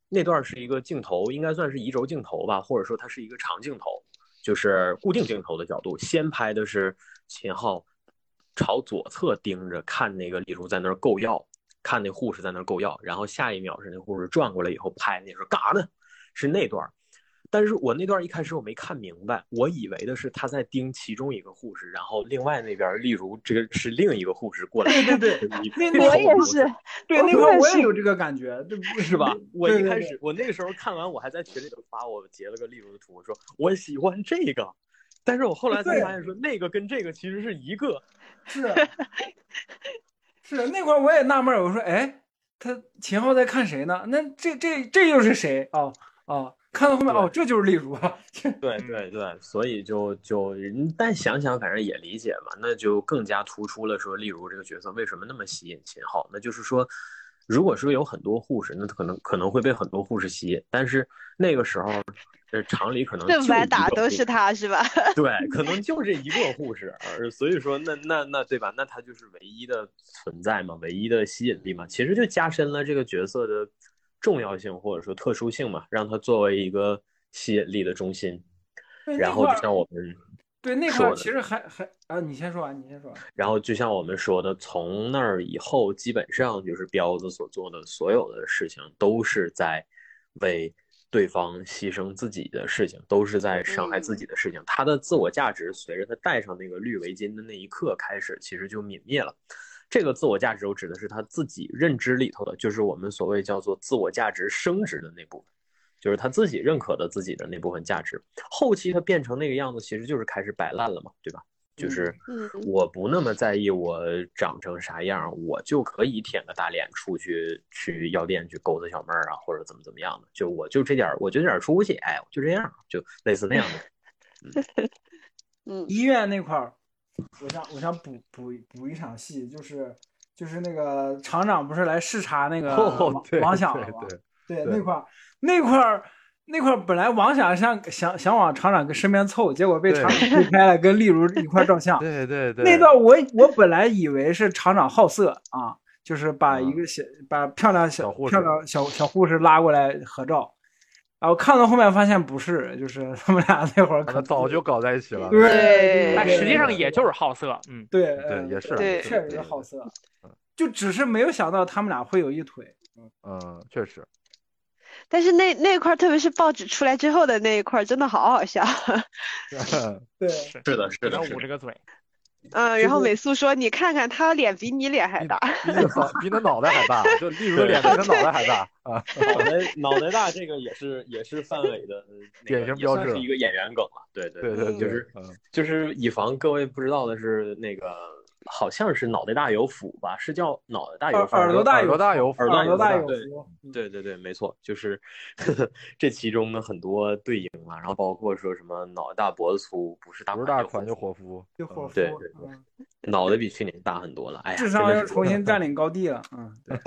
那段是一个镜头，应该算是移轴镜头吧，或者说它是一个长镜头，就是固定镜头的角度，先拍的是秦昊朝左侧盯着看那个李叔在那儿购药，看那护士在那儿购药，然后下一秒是那护士转过来以后拍那时候干啥呢？是那段，但是我那段一开始我没看明白，我以为的是他在盯其中一个护士，然后另外那边例如这个是另一个护士过来，对对对我 也是，对，那块儿我也有这个感觉，这不是吧？我对对对一开始我那个时候看完，我还在群里头发我截了个例如的图，我说我喜欢这个，但是我后来才发现说那个跟这个其实是一个，是是那块儿我也纳闷，我说哎，他秦昊在看谁呢？那这这这又是谁啊啊？看到后面哦，这就是例如啊，对对对，所以就就，但想想反正也理解嘛，那就更加突出了说，例如这个角色为什么那么吸引秦昊，那就是说，如果说有很多护士，那可能可能会被很多护士吸引，但是那个时候，呃，厂里可能正反就一个护打都是他是吧？对，可能就这一个护士，而所以说那那那对吧？那他就是唯一的存在嘛，唯一的吸引力嘛，其实就加深了这个角色的重要性或者说特殊性嘛，让它作为一个吸引力的中心。然后就像我们对那块说的儿其实还还啊，你先说完，你先说完。然后就像我们说的，从那儿以后，基本上就是彪子所做的所有的事情，都是在为对方牺牲自己的事情，都是在伤害自己的事情。他的自我价值随着他戴上那个绿围巾的那一刻开始，其实就泯灭了。这个自我价值，我指的是他自己认知里头的，就是我们所谓叫做自我价值升值的那部分。就是他自己认可的自己的那部分价值，后期他变成那个样子，其实就是开始摆烂了嘛，对吧？就是嗯我不那么在意我长成啥样，我就可以舔个大脸出去去药店去勾搭小妹儿啊，或者怎么怎么样的，就我就这点儿，我就这点儿出息，哎，就这样，就类似那样的。嗯 医院那块儿，我想我想补补补一场戏，就是就是那个厂长不是来视察那个哦王，想了吗？对对，对那块儿那块儿那块儿本来王想想想想往厂长跟身边凑，结果被厂长推开了，跟例如一块儿照相。对对对，那段我我本来以为是厂长好色啊，就是把一啊个小把漂亮小小护士漂亮小小护士拉过来合照，然后看到后面发现不是，就是他们俩那会儿可早就搞在一起了。对对但实际上也就是好色，嗯，对对呃也是对确实是好色，就只是没有想到他们俩会有一腿。嗯，确实，但是那那块，特别是报纸出来之后的那一块，真的好好笑。对，是是的，是的，是的。捂着个嘴，嗯，然后美素说：“你看看他脸比你脸还大。比他脑比你脑袋还大，就例如的脸比他脑袋还大啊。脑袋脑袋大，这个也是也是范伟的典型标志一个演员梗了。对对对对对就是，嗯，就是以防各位不知道的是，那个好像是脑袋大有福吧？是叫脑袋大有福，耳耳朵大耳朵大有福耳朵大有福。嗯对对对，没错，就是呵 呵这其中的很多对应啊，然后包括说什么脑袋大脖子粗，不是大不是款大款就伙夫，就伙夫，对对对嗯脑袋比去年大很多了。哎呀，智商要重新占 领高地了。嗯，对，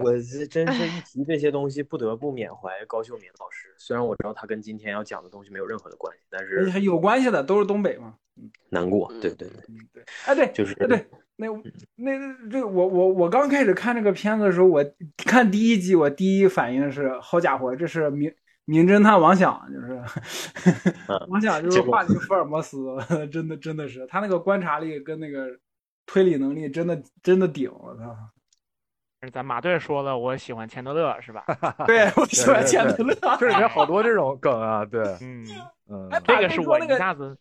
我 这真是一提这些东西，不得不缅怀高秀敏老师。虽然我知道他跟今天要讲的东西没有任何的关系，但是有关系的，都是东北嘛。难过。嗯对对对，嗯，对，哎对，就是哎对，那那这我我我刚开始看这个片子的时候，我看第一集，我第一反应是，好家伙，这是名名侦探王想，就是 王想就是画的福尔摩斯，真的真的是他那个观察力跟那个推理能力真的真的顶，我操！咱马队说了，我喜欢钱德勒是吧？对，我喜欢钱德勒。这里面好多这种梗啊，对，嗯嗯，这个是我一下子。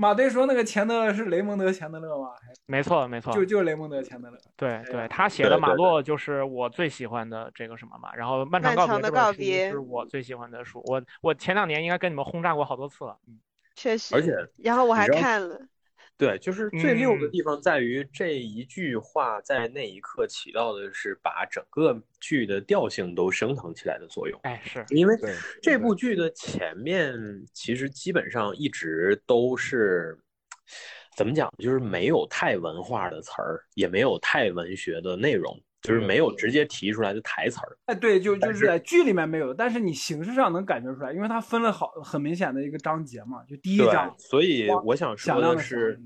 马队说那个钱德勒是雷蒙德钱德勒吗？没错没错，就就是雷蒙德钱德勒。对对，他写的马洛就是我最喜欢的这个什么嘛。然后漫长告别这本书是我最喜欢的书，我我前两年应该跟你们轰炸过好多次了。嗯，确实。而且，然后我还看了。对，就是最六的地方在于这一句话在那一刻起到的是把整个剧的调性都升腾起来的作用。哎，是因为这部剧的前面其实基本上一直都是怎么讲，就是没有太文化的词儿，也没有太文学的内容。就是没有直接提出来的台词儿，哎，对，就就是在剧里面没有，但是你形式上能感觉出来，因为它分了好很明显的一个章节嘛，就第一章。所以我想说的是，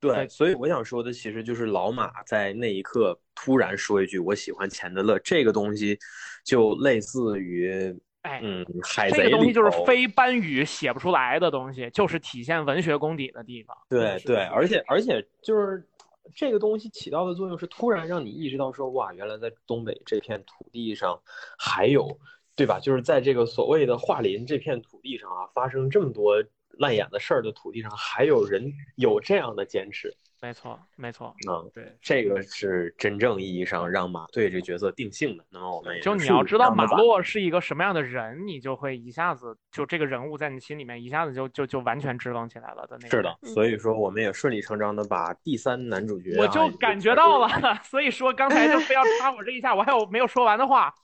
对，所以我想说的其实就是老马在那一刻突然说一句“我喜欢钱德勒”，这个东西就类似于，哎，嗯，海贼这个东西就是非班语写不出来的东西，就是体现文学功底的地方。对对，而且而且就是。这个东西起到的作用是突然让你意识到说，哇，原来在东北这片土地上还有，对吧？就是在这个所谓的桦林这片土地上啊，发生这么多烂眼的事儿的土地上，还有人有这样的坚持。没错，没错，嗯，对，这个是真正意义上让马队这角色定性的。那么我们就你要知道马洛是一个什么样的人，你就会一下子就这个人物在你心里面一下子就就就完全支棱起来了的那个。是的，所以说我们也顺理成章的把第三男主角，我就感觉到了，所以说刚才就非要插我这一下，我还有没有说完的话。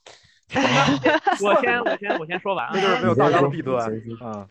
我先我先我先说完，这就是没有大的弊端啊。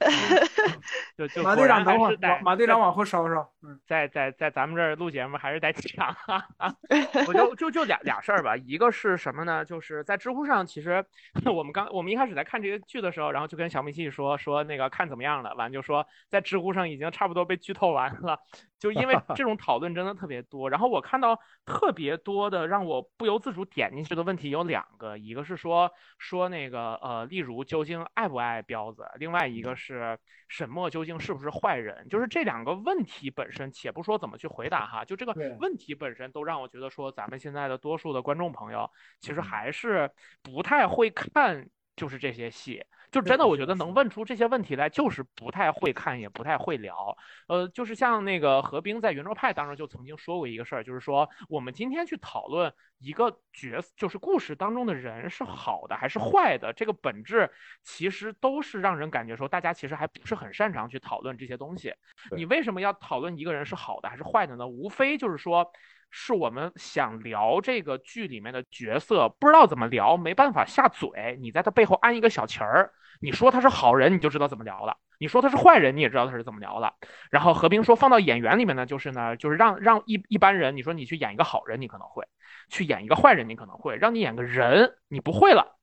就就 马队长等会儿，马队长往后稍稍。嗯，在在在咱们这儿录节目还是得抢啊。我就就就俩俩事儿吧，一个是什么呢？就是在知乎上，其实 我们刚我们一开始在看这个剧的时候，然后就跟小米细说说那个看怎么样了，完就说在知乎上已经差不多被剧透完了。就因为这种讨论真的特别多，然后我看到特别多的让我不由自主点进去的问题有两个，一个是说说那个呃，例如究竟爱不爱彪子，另外一个是沈墨究竟是不是坏人，就是这两个问题本身，且不说怎么去回答哈，就这个问题本身都让我觉得说咱们现在的多数的观众朋友其实还是不太会看，就是这些戏。就真的，我觉得能问出这些问题来，就是不太会看，也不太会聊。呃，就是像那个何冰在圆桌派当中就曾经说过一个事儿，就是说我们今天去讨论一个角色，就是故事当中的人是好的还是坏的，这个本质其实都是让人感觉说大家其实还不是很擅长去讨论这些东西。你为什么要讨论一个人是好的还是坏的呢？无非就是说。是我们想聊这个剧里面的角色，不知道怎么聊，没办法下嘴。你在他背后安一个小旗儿，你说他是好人，你就知道怎么聊了；你说他是坏人，你也知道他是怎么聊了。然后何冰说，放到演员里面呢，就是呢，就是让让一一般人，你说你去演一个好人，你可能会；去演一个坏人，你可能会；让你演个人，你不会了。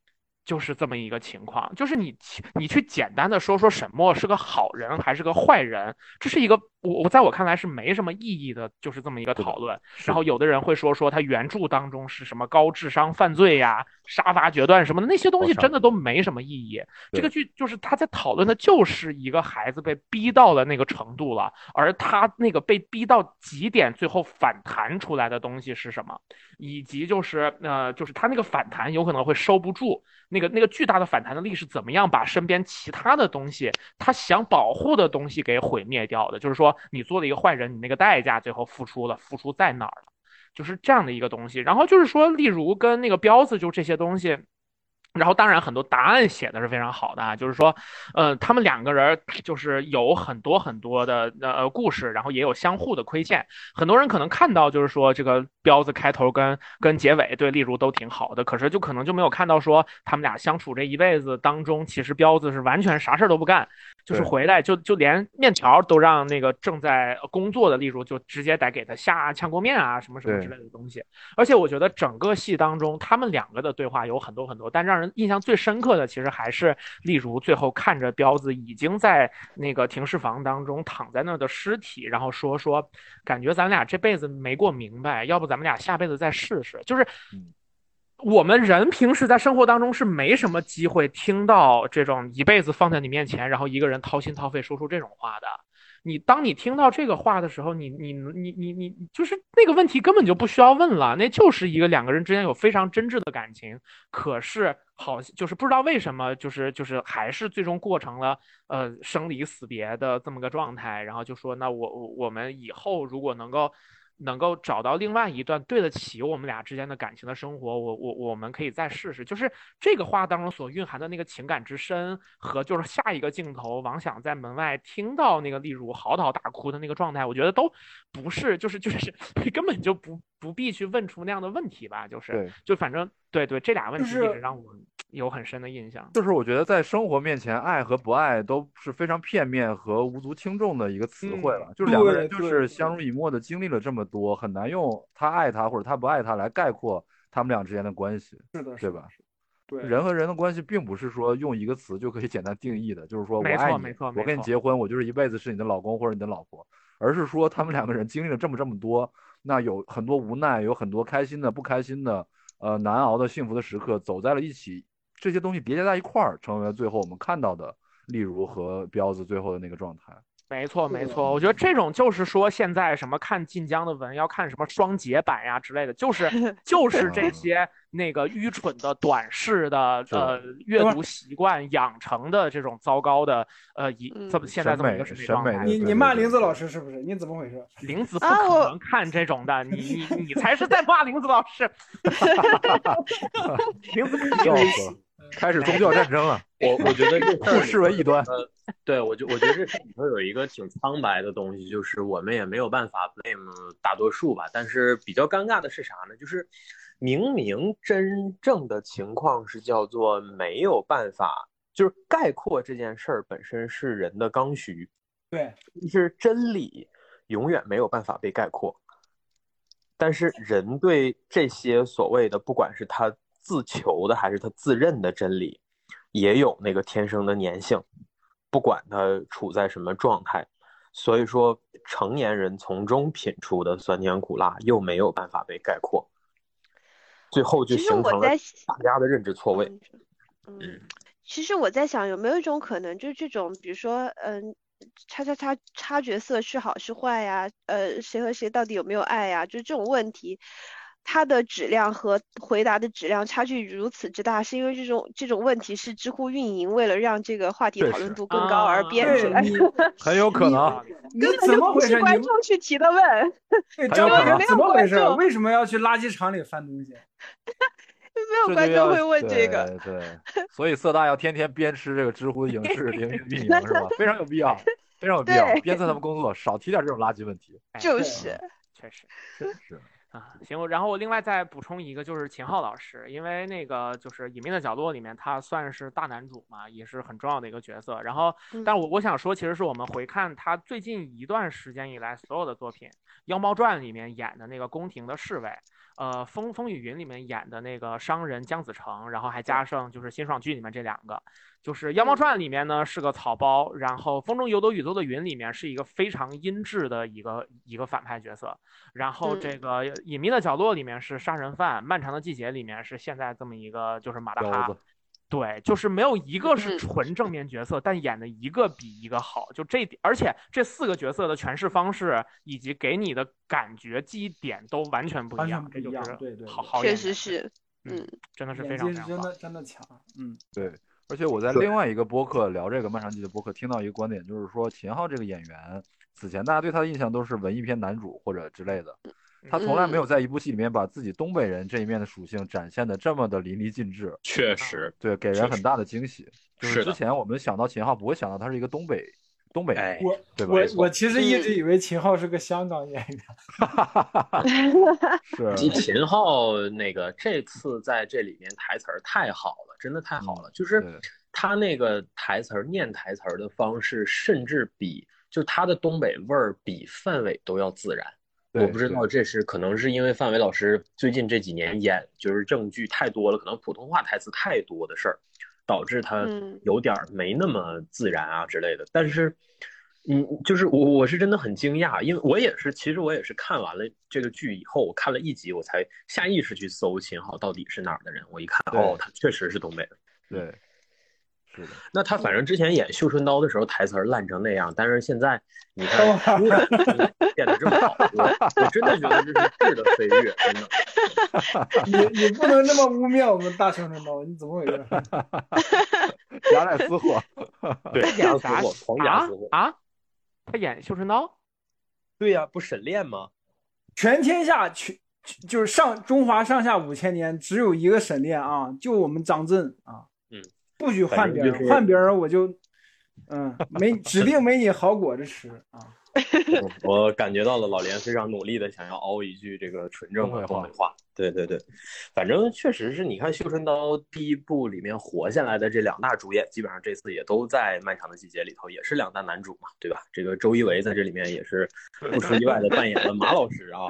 就是这么一个情况，就是你你去简单的说说沈墨是个好人还是个坏人，这是一个我我在我看来是没什么意义的，就是这么一个讨论。然后有的人会说说他原著当中是什么高智商犯罪呀、杀伐决断什么的那些东西，真的都没什么意义。这个剧就是他在讨论的就是一个孩子被逼到了那个程度了，而他那个被逼到极点最后反弹出来的东西是什么，以及就是呃就是他那个反弹有可能会收不住。那个那个巨大的反弹的力是怎么样把身边其他的东西，他想保护的东西给毁灭掉的？就是说，你做了一个坏人，你那个代价最后付出了，付出在哪儿了？就是这样的一个东西。然后就是说，例如跟那个彪子，就这些东西。然后，当然很多答案写的是非常好的啊，就是说，呃，他们两个人就是有很多很多的呃故事，然后也有相互的亏欠。很多人可能看到就是说这个彪子开头跟跟结尾对例如都挺好的，可是就可能就没有看到说他们俩相处这一辈子当中，其实彪子是完全啥事儿都不干，就是回来就就连面条都让那个正在工作的例如就直接得给他下炝锅面啊什么什么之类的东西。而且我觉得整个戏当中他们两个的对话有很多很多，但让人印象最深刻的其实还是例如最后看着彪子已经在那个停尸房当中躺在那儿的尸体，然后说说感觉咱俩这辈子没过明白，要不咱们俩下辈子再试试。就是我们人平时在生活当中是没什么机会听到这种一辈子放在你面前，然后一个人掏心掏肺说出这种话的。你当你听到这个话的时候，你你你你你就是那个问题根本就不需要问了，那就是一个两个人之间有非常真挚的感情，可是好就是不知道为什么，就是就是还是最终过成了呃生离死别的这么个状态，然后就说那我我们以后如果能够。能够找到另外一段对得起我们俩之间的感情的生活，我我我们可以再试试。就是这个话当中所蕴含的那个情感之深，和就是下一个镜头王想在门外听到那个例如嚎啕大哭的那个状态，我觉得都不是，就是就是 根本就不不必去问出那样的问题吧。就是就反正对对，这俩问题一直让我。有很深的印象，就是我觉得在生活面前，爱和不爱都是非常片面和无足轻重的一个词汇了。就是两个人就是相濡以沫的经历了这么多，很难用他爱他或者他不爱他来概括他们俩之间的关系。是的，对吧？对，人和人的关系并不是说用一个词就可以简单定义的，就是说我爱你，我跟你结婚，我就是一辈子是你的老公或者你的老婆，而是说他们两个人经历了这么这么多，那有很多无奈，有很多开心的、不开心的，呃，难熬的、幸福的时刻，走在了一起。这些东西叠加在一块儿，成为了最后我们看到的，例如和彪子最后的那个状态。没错，没错，我觉得这种就是说，现在什么看晋江的文要看什么双节版呀之类的，就是 就是这些那个愚蠢的短视的呃阅读习惯养成的这种糟糕的呃一这么现在这么一个审美状态。你你骂林子老师是不是？你怎么回事？林子不可能看这种的，你你你才是在骂林子老师。林子。开始宗教战争了，我我觉得这不 视为异端。呃，对我就我觉得这里头有一个挺苍白的东西，就是我们也没有办法 blame 大多数吧。但是比较尴尬的是啥呢？就是明明真正的情况是叫做没有办法，就是概括这件事儿本身是人的刚需。对，就是真理永远没有办法被概括，但是人对这些所谓的，不管是他。自求的还是他自认的真理，也有那个天生的粘性，不管他处在什么状态。所以说，成年人从中品出的酸甜苦辣又没有办法被概括，最后就形成了大家的认知错位。嗯，其实我在想，有没有一种可能，就是这种，比如说，嗯，叉叉叉叉角色是好是坏呀？呃，谁和谁到底有没有爱呀？就是这种问题。它的质量和回答的质量差距如此之大，是因为这种这种问题是知乎运营为了让这个话题讨论度更高而编出来的，很有可能。你怎么回事？观众去提的问，张老师怎么回事？为什么要去垃圾场里翻东西？没有观众会问这个。对，所以色大要天天鞭笞这个知乎影视领域运营是吧？非常有必要，非常有必要鞭策他们工作，少提点这种垃圾问题。就是，确实是是。啊，行，然后我另外再补充一个，就是秦昊老师，因为那个就是《隐秘的角落》里面，他算是大男主嘛，也是很重要的一个角色。然后，但我我想说，其实是我们回看他最近一段时间以来所有的作品，《妖猫传》里面演的那个宫廷的侍卫。呃，风风雨云里面演的那个商人姜子成，然后还加上就是新爽剧里面这两个，就是《妖猫传》里面呢是个草包，然后《风中有朵雨做的云》里面是一个非常阴质的一个一个反派角色，然后这个《隐秘的角落》里面是杀人犯，《漫长的季节》里面是现在这么一个就是马大哈。对，就是没有一个是纯正面角色，但演的一个比一个好。就这点，而且这四个角色的诠释方式以及给你的感觉记忆点都完全不一样。这就是对对，好好确实是，嗯，真的是非常真的真的强，嗯，对。而且我在另外一个播客聊这个漫长季的播客，听到一个观点，就是说秦昊这个演员，此前大家对他的印象都是文艺片男主或者之类的。他从来没有在一部戏里面把自己东北人这一面的属性展现的这么的淋漓尽致。确实，对，给人很大的惊喜。就是之前我们想到秦昊，不会想到他是一个东北东北人，对吧？我我其实一直以为秦昊是个香港演员。是。秦昊那个这次在这里面台词儿太好了，真的太好了。就是他那个台词儿念台词儿的方式，甚至比就他的东北味儿比范伟都要自然。我不知道这是可能是因为范伟老师最近这几年演就是正剧太多了，可能普通话台词太多的事儿，导致他有点没那么自然啊之类的。但是，嗯，就是我我是真的很惊讶，因为我也是，其实我也是看完了这个剧以后，我看了一集，我才下意识去搜秦昊到底是哪儿的人。我一看，哦，他确实是东北的。对。是的，那他反正之前演《绣春刀》的时候台词烂成那样，但是现在你看演的这么好，我我真的觉得这是质的飞跃，真的。你你不能那么污蔑我们大绣春刀，你怎么回事？雅乃私货，对，演私货，狂演私货啊！他演《绣春刀》？对呀，不沈炼吗？全天下全就是上中华上下五千年，只有一个沈炼啊，就我们张震啊。不许换别人，换别人我就，嗯，没 指定没你好果子吃啊！我感觉到了老连非常努力的想要凹一句这个纯正的东北话。对对对，反正确实是你看《绣春刀》第一部里面活下来的这两大主演，基本上这次也都在《漫长的季节》里头，也是两大男主嘛，对吧？这个周一围在这里面也是不出意外的扮演了马老师啊，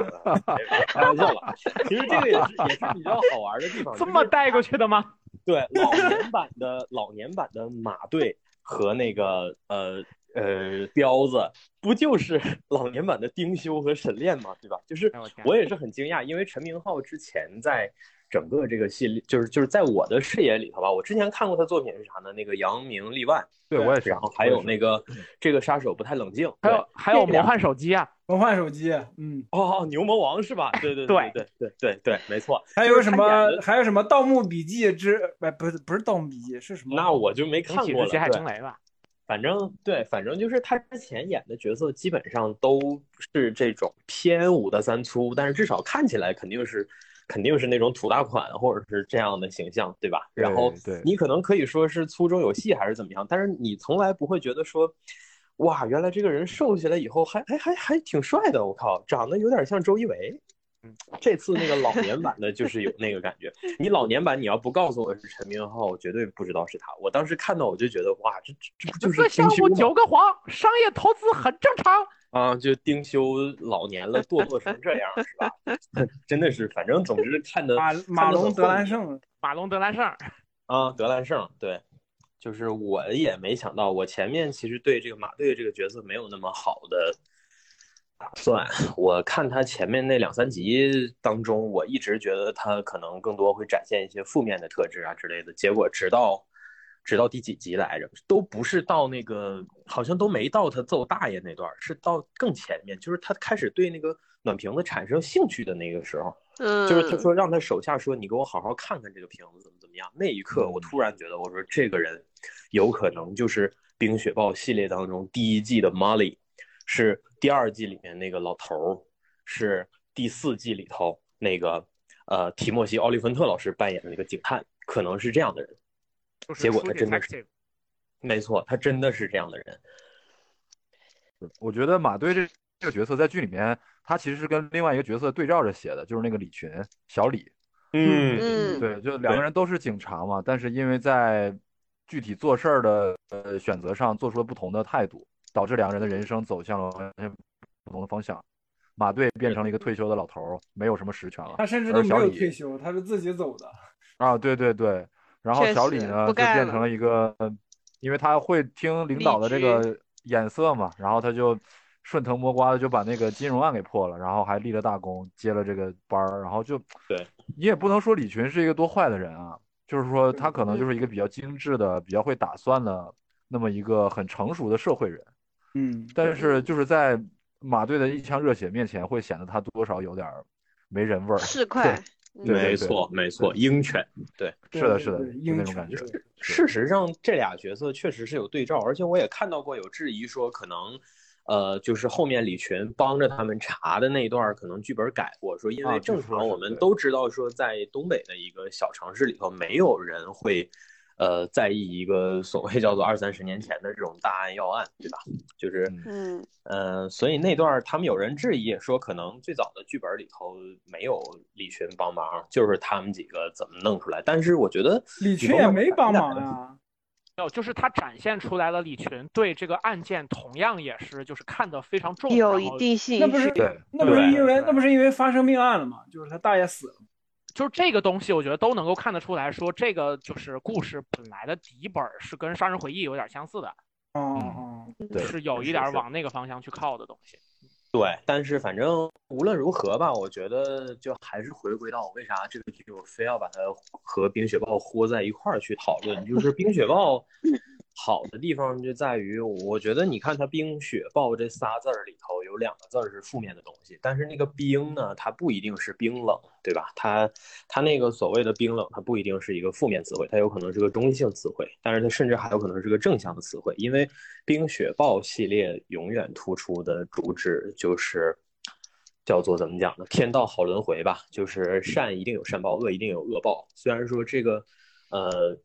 开玩笑了。其实这个也是也是比较好玩的地方，这么带过去的吗？对，老年版的老年版的马队和那个呃呃彪子，不就是 老年版的丁修和沈炼吗？对吧？就是我也是很惊讶，因为陈明昊之前在整个这个系列，就是就是在我的视野里头吧，我之前看过他作品是啥呢？那个扬名立万，对我也是，然后还有那个这个杀手不太冷静，还有还有魔幻手机啊。魔幻手机，嗯，哦，牛魔王是吧？对对对对对对对，没错。还有什么？还有什么《盗墓笔记》之？哎，不是不是《盗墓笔记》，是什么？那我就没看过了。血海惊雷吧。反正对，反正就是他之前演的角色基本上都是这种偏五的三粗，但是至少看起来肯定是肯定是那种土大款或者是这样的形象，对吧？然后你可能可以说是粗中有细还是怎么样，但是你从来不会觉得说。哇，原来这个人瘦下来以后还还还还挺帅的，我靠，长得有点像周一围。嗯，这次那个老年版的就是有那个感觉。你老年版你要不告诉我是陈明昊，我绝对不知道是他。我当时看到我就觉得哇，这这不就是丁修吗？九个黄，商业投资很正常啊。就丁修老年了，堕落成这样是吧？真的是，反正总之看的马马龙德兰胜，马龙德兰胜啊，德兰胜对。就是我也没想到，我前面其实对这个马队这个角色没有那么好的打算。我看他前面那两三集当中，我一直觉得他可能更多会展现一些负面的特质啊之类的。结果直到直到第几集来着，都不是到那个，好像都没到他揍大爷那段，是到更前面，就是他开始对那个暖瓶子产生兴趣的那个时候。嗯，就是他说让他手下说，你给我好好看看这个瓶子怎么怎么样。那一刻，我突然觉得，我说这个人。有可能就是《冰雪暴》系列当中第一季的 Molly，是第二季里面那个老头儿，是第四季里头那个呃提莫西·奥利芬特老师扮演的那个警探，可能是这样的人。结果他真的是，没错，他真的是这样的人。我觉得马队这这个角色在剧里面，他其实是跟另外一个角色对照着写的，就是那个李群，小李。嗯嗯，对，就两个人都是警察嘛，但是因为在具体做事儿的呃选择上做出了不同的态度，导致两个人的人生走向了完全不同的方向。马队变成了一个退休的老头儿，没有什么实权了。他甚至都没有退休，他是自己走的。啊，对对对。然后小李呢，就变成了一个，因为他会听领导的这个眼色嘛，然后他就顺藤摸瓜的就把那个金融案给破了，然后还立了大功，接了这个班儿，然后就对你也不能说李群是一个多坏的人啊。就是说，他可能就是一个比较精致的、比较会打算的那么一个很成熟的社会人，嗯，但是就是在马队的一腔热血面前，会显得他多少有点没人味儿。是快，没错，没错，鹰犬，对，是的，是的，鹰种感觉。事实上，这俩角色确实是有对照，而且我也看到过有质疑说可能。呃，就是后面李群帮着他们查的那段，可能剧本改过，说因为正常我们都知道，说在东北的一个小城市里头，没有人会，呃，在意一个所谓叫做二三十年前的这种大案要案，对吧？就是，嗯，呃，所以那段他们有人质疑说，可能最早的剧本里头没有李群帮忙，就是他们几个怎么弄出来？但是我觉得李群也没帮忙啊。没有，就是他展现出来了李群对这个案件同样也是就是看得非常重，有一定信那不是。对那不是因为那不是因为发生命案了吗？就是他大爷死了。就是这个东西，我觉得都能够看得出来说，这个就是故事本来的底本儿是跟《杀人回忆》有点相似的，哦哦，对是有一点往那个方向去靠的东西。对，但是反正无论如何吧，我觉得就还是回归到为啥这个剧我非要把它和《冰雪暴》豁在一块儿去讨论，就是《冰雪暴》好的地方就在于，我觉得你看它“冰雪暴”这仨字儿里头有两个字儿是负面的东西，但是那个冰呢，它不一定是冰冷，对吧？它它那个所谓的冰冷，它不一定是一个负面词汇，它有可能是个中性词汇，但是它甚至还有可能是个正向的词汇，因为冰雪暴系列永远突出的主旨就是叫做怎么讲呢？天道好轮回吧，就是善一定有善报，恶一定有恶报。虽然说这个，呃，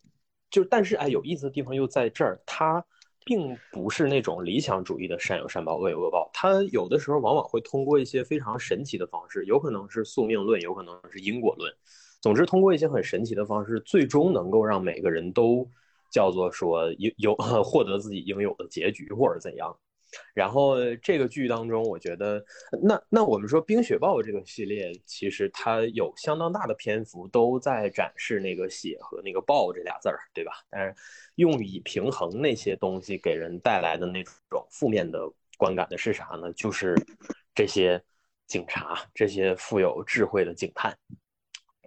就但是哎，有意思的地方又在这儿，它并不是那种理想主义的善有善报，恶有恶报。它有的时候往往会通过一些非常神奇的方式，有可能是宿命论，有可能是因果论。总之，通过一些很神奇的方式，最终能够让每个人都叫做说有有 获得自己应有的结局，或者怎样。然后这个剧当中，我觉得，那那我们说《冰雪暴》这个系列，其实它有相当大的篇幅都在展示那个血和那个暴这俩字儿，对吧？但是用以平衡那些东西给人带来的那种负面的观感的是啥呢？就是这些警察，这些富有智慧的警探。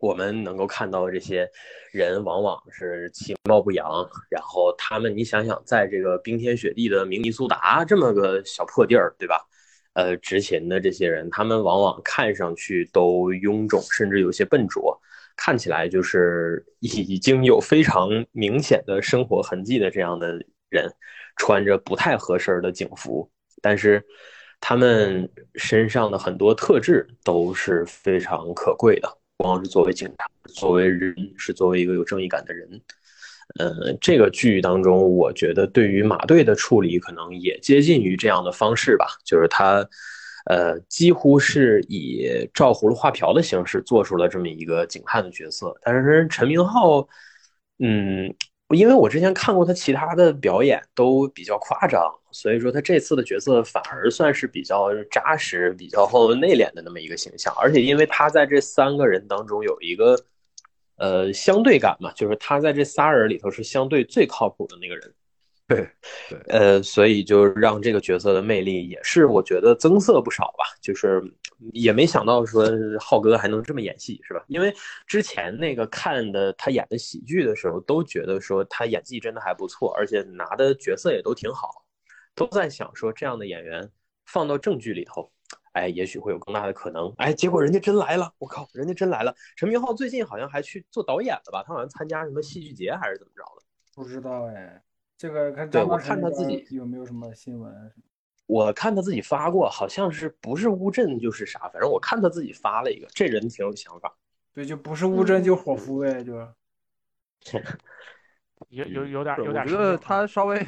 我们能够看到这些人往往是其貌不扬，然后他们，你想想，在这个冰天雪地的明尼苏达这么个小破地儿，对吧？呃，执勤的这些人，他们往往看上去都臃肿，甚至有些笨拙，看起来就是已经有非常明显的生活痕迹的这样的人，穿着不太合身的警服，但是他们身上的很多特质都是非常可贵的。光是作为警察，作为人，是作为一个有正义感的人。呃，这个剧当中，我觉得对于马队的处理可能也接近于这样的方式吧，就是他，呃，几乎是以照葫芦画瓢的形式做出了这么一个警探的角色。但是陈明浩，嗯，因为我之前看过他其他的表演都比较夸张，所以说他这次的角色反而算是比较扎实、比较内敛的那么一个形象。而且因为他在这三个人当中有一个。呃，相对感嘛，就是他在这仨人里头是相对最靠谱的那个人，对，对，呃，所以就让这个角色的魅力也是我觉得增色不少吧。就是也没想到说浩哥还能这么演戏，是吧？因为之前那个看的他演的喜剧的时候，都觉得说他演技真的还不错，而且拿的角色也都挺好，都在想说这样的演员放到正剧里头。哎，也许会有更大的可能。哎，结果人家真来了，我靠，人家真来了。陈明昊最近好像还去做导演了吧？他好像参加什么戏剧节还是怎么着的？不知道哎，这个看对我看他自己有没有什么新闻。我看他自己发过，好像是不是乌镇就是啥，反正我看他自己发了一个，这人挺有想法。对，就不是乌镇就伙夫呗，就。有有有点有点。我觉得他稍微。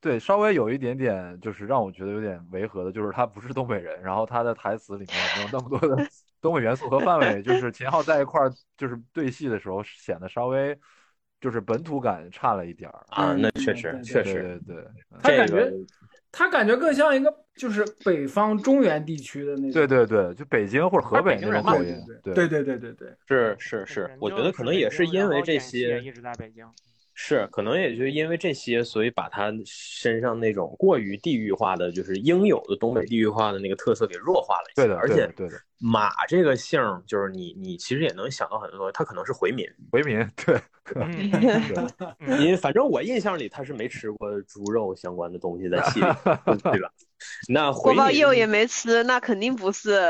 对，稍微有一点点，就是让我觉得有点违和的，就是他不是东北人，然后他的台词里面没有那么多的 东北元素和范围，就是秦昊在一块儿就是对戏的时候显得稍微就是本土感差了一点儿啊，那确实确实对对，他感觉他感觉更像一个就是北方中原地区的那种，对对对，就北京或者河北那种口音，对对对对对对，是是是，我觉得可能也是因为这些一直在北京。是，可能也就因为这些，所以把他身上那种过于地域化的，就是应有的东北地域化的那个特色给弱化了一些。对的，而且对的，马这个姓儿，就是你你其实也能想到很多东西，他可能是回民。回民，对。因为反正我印象里他是没吃过猪肉相关的东西在戏里，对吧？那锅包肉也没吃，那肯定不是，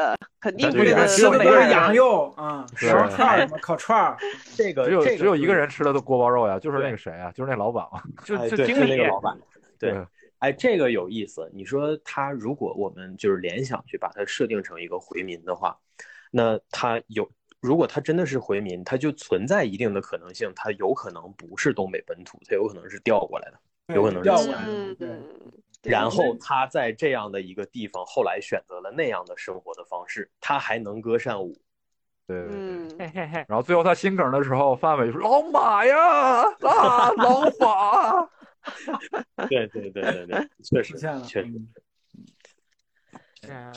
肯定不是吃的都是羊肉啊，烧串什么烤串儿。这个只有只有一个人吃了的锅包肉呀，就是那个谁啊，就是那老板嘛，就就经理那个老板。对，哎，这个有意思。你说他如果我们就是联想去把它设定成一个回民的话，那他有。如果他真的是回民，他就存在一定的可能性，他有可能不是东北本土，他有可能是调过来的，有可能是调过来的。对。然后他在这样的一个地方，后来选择了那样的生活的方式，他还能歌善舞。对对对。然后最后他心梗的时候，范伟就说：“老马呀，啊，老马。” 对对对对对，确实出现了，确实。嗯嗯，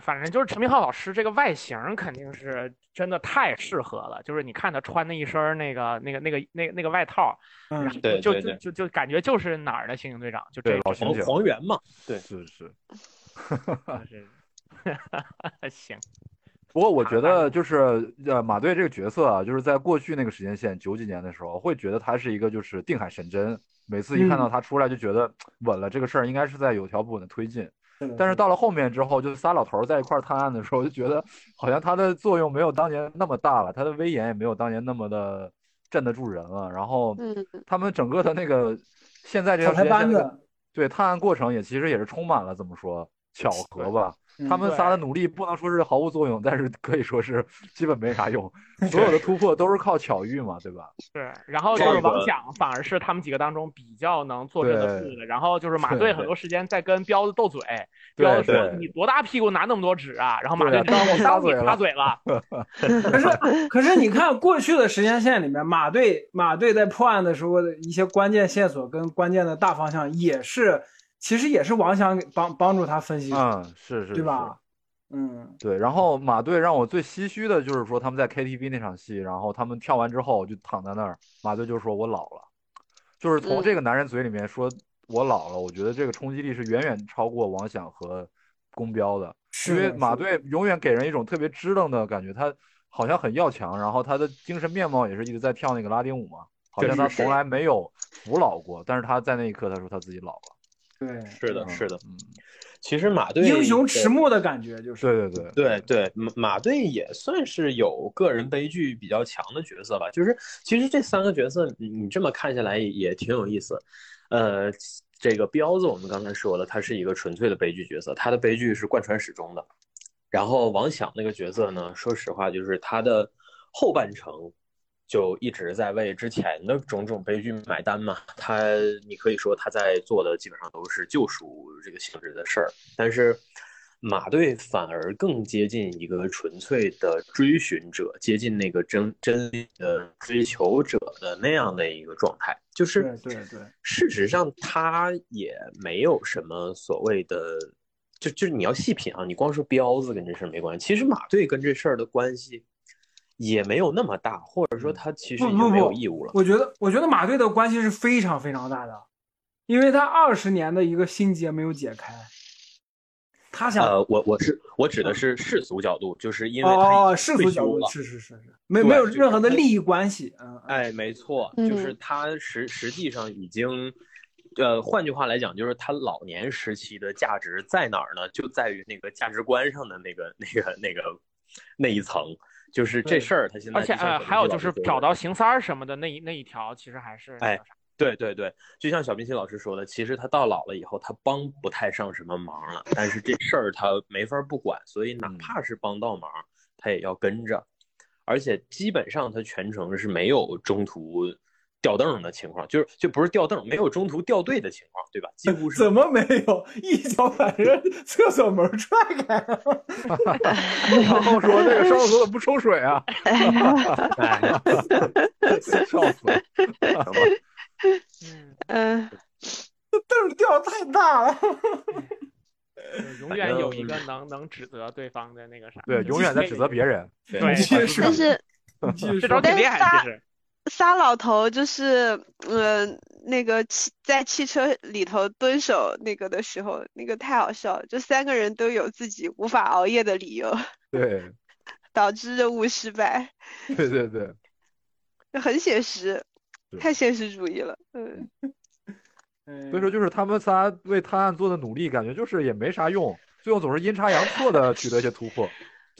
反正就是陈明昊老师这个外形肯定是真的太适合了，就是你看他穿的一身儿那个那个那个那个那个外套，然嗯后就就对对对就就感觉就是哪儿的刑警队长，就这老刑警黄猿嘛，对，是是 行，不过我觉得就是呃马队这个角色啊，就是在过去那个时间线九几年的时候，会觉得他是一个就是定海神针，每次一看到他出来就觉得稳了，这个事儿应该是在有条不紊的推进。但是到了后面之后，就仨老头儿在一块儿探案的时候，就觉得好像他的作用没有当年那么大了，他的威严也没有当年那么的镇得住人了。然后嗯，他们整个的那个现在这草条时间线对探案过程也其实也是充满了怎么说巧合吧。嗯他们仨的努力不能说是毫无作用，但是可以说是 基本没啥用。所有的突破都是靠巧遇嘛，对吧？是，然后就是这个王响反而是他们几个当中比较能做这个对步的，然后就是马队很多时间在跟彪子斗嘴，彪子说你多大屁股拿那么多纸啊，然后马队对说 我当嘴了插嘴了，可是，可是你看过去的时间线里面，马队马队在破案的时候的一些关键线索跟关键的大方向，也是其实也是王想给帮帮助他分析，嗯，是是，对吧？嗯，对，然后马队让我最唏嘘的就是说他们在 KTV 那场戏，然后他们跳完之后就躺在那儿，马队就说我老了，就是从嗯。这个男人嘴里面说我老了，我觉得这个冲击力是远远超过王响和宫彪的，因为马队永远给人一种特别支棱的感觉，他好像很要强，然后他的精神面貌也是一直在跳那个拉丁舞嘛，好像他从来没有服老过，但是他在那一刻他说他自己老了，对，是的，嗯是的。嗯，其实马队英雄迟暮的感觉就是，对对对，对对，马马队也算是有个人悲剧比较强的角色吧。就是其实这三个角色，你你这么看下来也挺有意思。呃，这个彪子我们刚才说了，他是一个纯粹的悲剧角色，他的悲剧是贯穿始终的。然后王响那个角色呢，说实话，就是他的后半程就一直在为之前的种种悲剧买单嘛。他你可以说他在做的基本上都是救赎这个性质的事儿，但是马队反而更接近一个纯粹的追寻者，接近那个真真理的追求者的那样的一个状态。就是对对对事实上他也没有什么所谓的。就就是你要细品啊，你光说彪子跟这事儿没关系，其实马队跟这事儿的关系也没有那么大，或者说他其实已经没有义务了。我觉得我觉得马队的关系是非常非常大的，因为他二十年的一个心结没有解开，他想呃，我我是我指的是世俗角度，就是因为他哦世俗角度是是是是，没没有任何的利益关系，嗯，嗯哎，没错，嗯就是他实实际上已经，呃，换句话来讲，就是他老年时期的价值在哪儿呢？就在于那个价值观上的那个、那个、那个那一层，就是这事儿，他现在而且呃还有就是找到邢三儿什么的那一那一条，其实还是哎对对对，就像小冰心老师说的，其实他到老了以后，他帮不太上什么忙了，但是这事儿他没法不管，所以哪嗯。怕是帮到忙，他也要跟着，而且基本上他全程是没有中途掉凳的情况，就是就不是吊凳，没有中途掉队的情况，对吧？几乎是怎么没有一脚把人厕所门踹开了？然后说那个上厕所怎么不冲水啊？哎，笑死了。嗯，嗯，凳儿掉太大了。永远有一个能能指责对方的那个啥，对，永远在指责别人。对，但是这招挺厉害，其实。仨老头就是，呃，那个汽在汽车里头蹲守那个的时候，那个太好笑了，就三个人都有自己无法熬夜的理由，对。导致任务失败，对对对，就很写实，太现实主义了，嗯，所以说就是他们仨为探案做的努力，感觉就是也没啥用，最后总是阴差阳错的取得一些突破。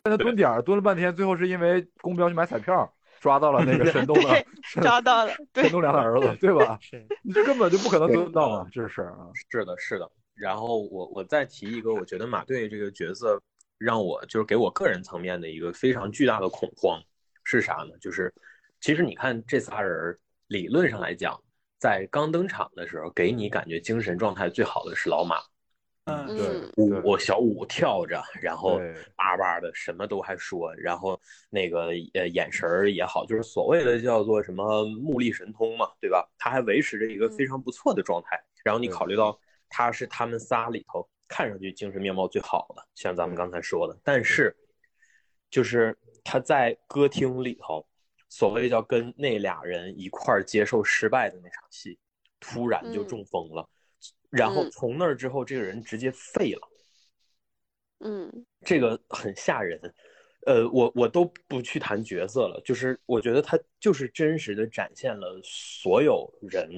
在那蹲点儿蹲了半天，最后是因为公标去买彩票，抓到了那个神东的神抓到了，对神，东良的儿子，对吧？是，你这根本就不可能蹲到啊，这事儿啊。是的，是的。然后我我再提一个，我觉得马队这个角色让我就是给我个人层面的一个非常巨大的恐慌是啥呢？就是其实你看这仨人儿，理论上来讲，在刚登场的时候，给你感觉精神状态最好的是老马，嗯，对舞小舞跳着，然后对。叭叭的什么都还说，然后那个呃眼神儿也好，就是所谓的叫做什么目力神通嘛，对吧？他还维持着一个非常不错的状态。然后你考虑到。他是他们仨里头看上去精神面貌最好的，像咱们刚才说的，但是就是他在歌厅里头，所谓叫跟那俩人一块儿接受失败的那场戏，突然就嗯。中风了，然后嗯从那儿之后，这个人直接废了。嗯这个很吓人。呃，我我都不去谈角色了，就是我觉得他就是真实的展现了所有人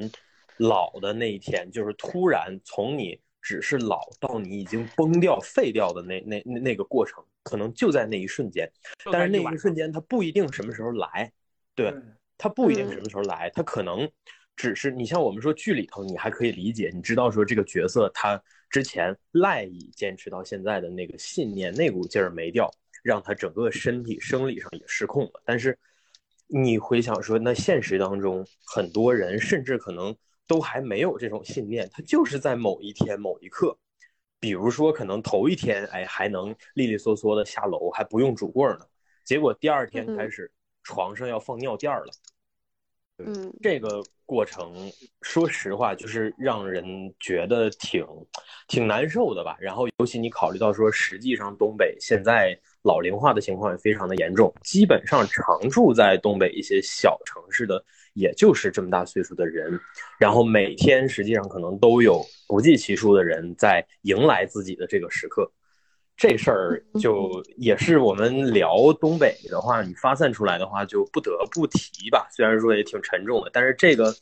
老的那一天，就是突然从你只是老到你已经崩掉、废掉的那那那那个过程，可能就在那一瞬间。但是那一瞬间，他不一定什么时候来，对，他不一定什么时候来，他可能只是你像我们说剧里头，你还可以理解，你知道说这个角色他之前赖以坚持到现在的那个信念，那股劲儿没掉，让他整个身体生理上也失控了。但是你回想说，那现实当中很多人甚至可能都还没有这种信念，他就是在某一天某一刻。比如说，可能头一天，哎，还能利利索索的下楼，还不用拄棍儿呢。结果第二天开始，床上要放尿垫儿了。嗯这个过程，说实话，就是让人觉得挺挺难受的吧。然后，尤其你考虑到说，实际上东北现在老龄化的情况也非常的严重，基本上常住在东北一些小城市的，也就是这么大岁数的人。然后每天实际上可能都有不计其数的人在迎来自己的这个时刻。这事儿就也是我们聊东北的话，你发散出来的话，就不得不提吧。虽然说也挺沉重的，但是这个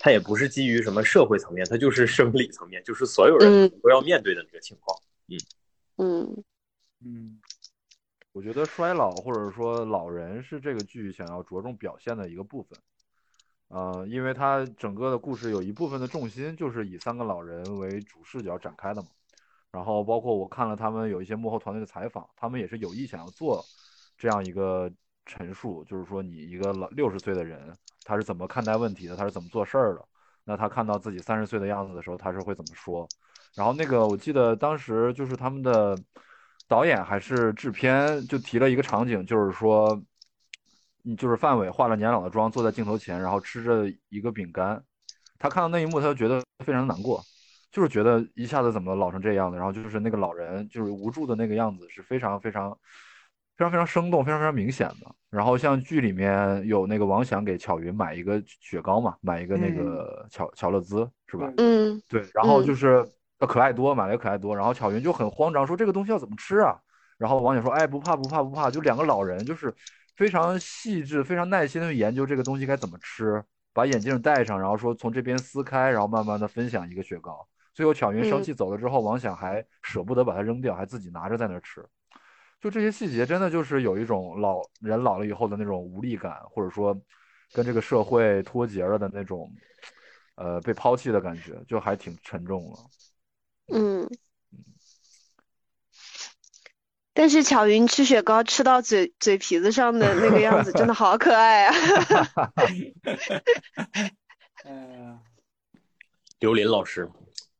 它也不是基于什么社会层面，它就是生理层面，就是所有人都要面对的那个情况。嗯嗯嗯我觉得衰老或者说老人是这个剧想要着重表现的一个部分，呃，因为它整个的故事有一部分的重心就是以三个老人为主视角展开的嘛。然后包括我看了他们有一些幕后团队的采访，他们也是有意想要做这样一个陈述，就是说你一个老六十岁的人，他是怎么看待问题的，他是怎么做事儿的，那他看到自己三十岁的样子的时候，他是会怎么说？然后那个我记得当时就是他们的导演还是制片就提了一个场景，就是说，你就是范伟化了年老的妆，坐在镜头前，然后吃着一个饼干，他看到那一幕，他就觉得非常难过。就是觉得一下子怎么老成这样的，然后就是那个老人就是无助的那个样子是非常非常非常非常生动、非常非常明显的。然后像剧里面有那个王响给巧云买一个雪糕嘛，买一个那个巧巧乐兹是吧？嗯对，然后就是呃可爱多买了个可爱多，然后巧云就很慌张说这个东西要怎么吃啊？然后王响说哎不怕不怕不怕，就两个老人就是非常细致、非常耐心的去研究这个东西该怎么吃，把眼镜戴上，然后说从这边撕开，然后慢慢的分享一个雪糕。最后巧云生气走了之后，王响还舍不得把它扔掉，还自己拿着在那吃。就这些细节，真的就是有一种老人老了以后的那种无力感，或者说跟这个社会脱节了的那种，呃，被抛弃的感觉，就还挺沉重了。嗯。但是巧云吃雪糕吃到嘴嘴皮子上的那个样子，真的好可爱啊！呃，刘琳老师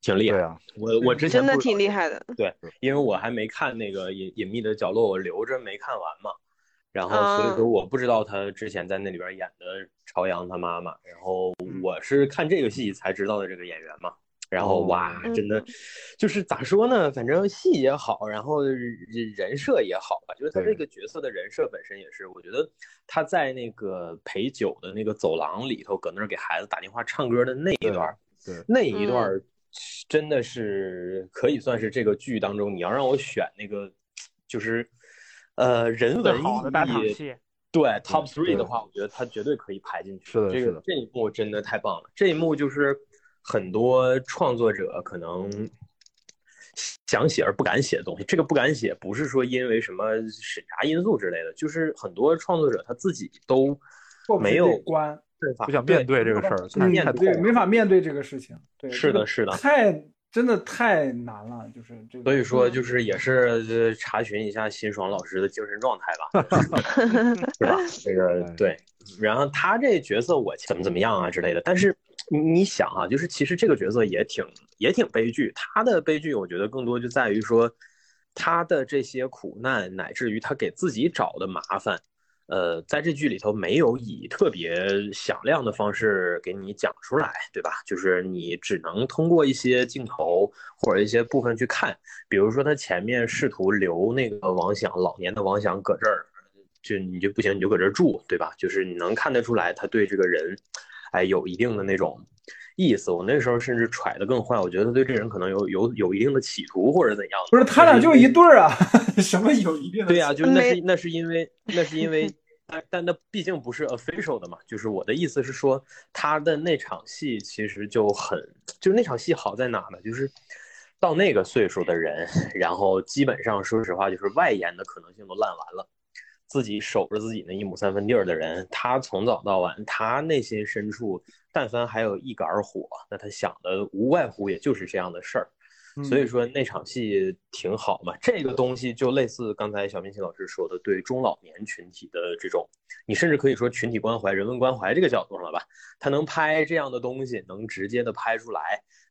挺厉害，对啊，我我之前真的挺厉害的。对，因为我还没看那个隐隐秘的角落，我留着没看完嘛。然后所以啊说我不知道他之前在那里边演的朝阳他妈妈，然后我是看这个戏才知道的这个演员嘛。然后哦哇，嗯真的就是咋说呢？反正戏也好，然后人人设也好吧，就是他这个角色的人设本身也是，我觉得他在那个陪酒的那个走廊里头，搁那儿给孩子打电话唱歌的那一段儿，对，那一段儿真的是可以算是这个剧当中，你要让我选那个，就是呃人文最好的大场意义，对 top three 的话，我觉得它绝对可以排进去。是的是的这个这一幕真的太棒了，这一幕就是很多创作者可能想写而不敢写的东西。这个不敢写，不是说因为什么审查因素之类的，就是很多创作者他自己都没有关，不想面对这个事儿，对太嗯对，没法面对这个事情。对，是的这个是的太真的太难了，就是这个。所以说，就是也是呃查询一下辛爽老师的精神状态吧，是吧？这个哎对。然后他这角色我怎么怎么样啊之类的，但是你你想啊，就是其实这个角色也挺也挺悲剧，他的悲剧我觉得更多就在于说他的这些苦难，乃至于他给自己找的麻烦。呃，在这剧里头没有以特别响亮的方式给你讲出来，对吧？就是你只能通过一些镜头或者一些部分去看，比如说他前面试图留那个王响老年的王响搁这儿，就你就不行，你就搁这儿住，对吧？就是你能看得出来他对这个人，哎，有一定的那种。意思，我那时候甚至揣的更坏，我觉得他对这人可能有有有一定的企图或者怎样。不是他俩就一对儿啊？什么有一定的？对呀，就那是那是因为那是因为，但但那毕竟不是 official 的嘛。就是我的意思是说，他的那场戏其实就很，就是那场戏好在哪呢？就是到那个岁数的人，然后基本上说实话，就是外延的可能性都烂完了。自己守着自己那一亩三分地儿的人，他从早到晚，他内心深处，但凡还有一杆火，那他想的无外乎也就是这样的事儿。所以说那场戏挺好嘛。这个东西就类似刚才小明星老师说的，对中老年群体的这种，你甚至可以说群体关怀、人文关怀这个角度上了吧。他能拍这样的东西，能直接的拍出来，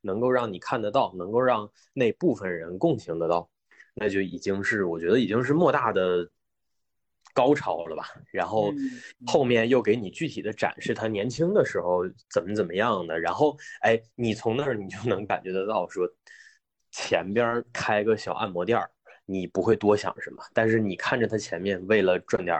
能够让你看得到，能够让那部分人共情得到，那就已经是我觉得已经是莫大的。高潮了吧？然后后面又给你具体的展示他年轻的时候怎么怎么样的。然后哎，你从那儿你就能感觉得到，说前边开个小按摩店儿，你不会多想什么。但是你看着他前面为了赚点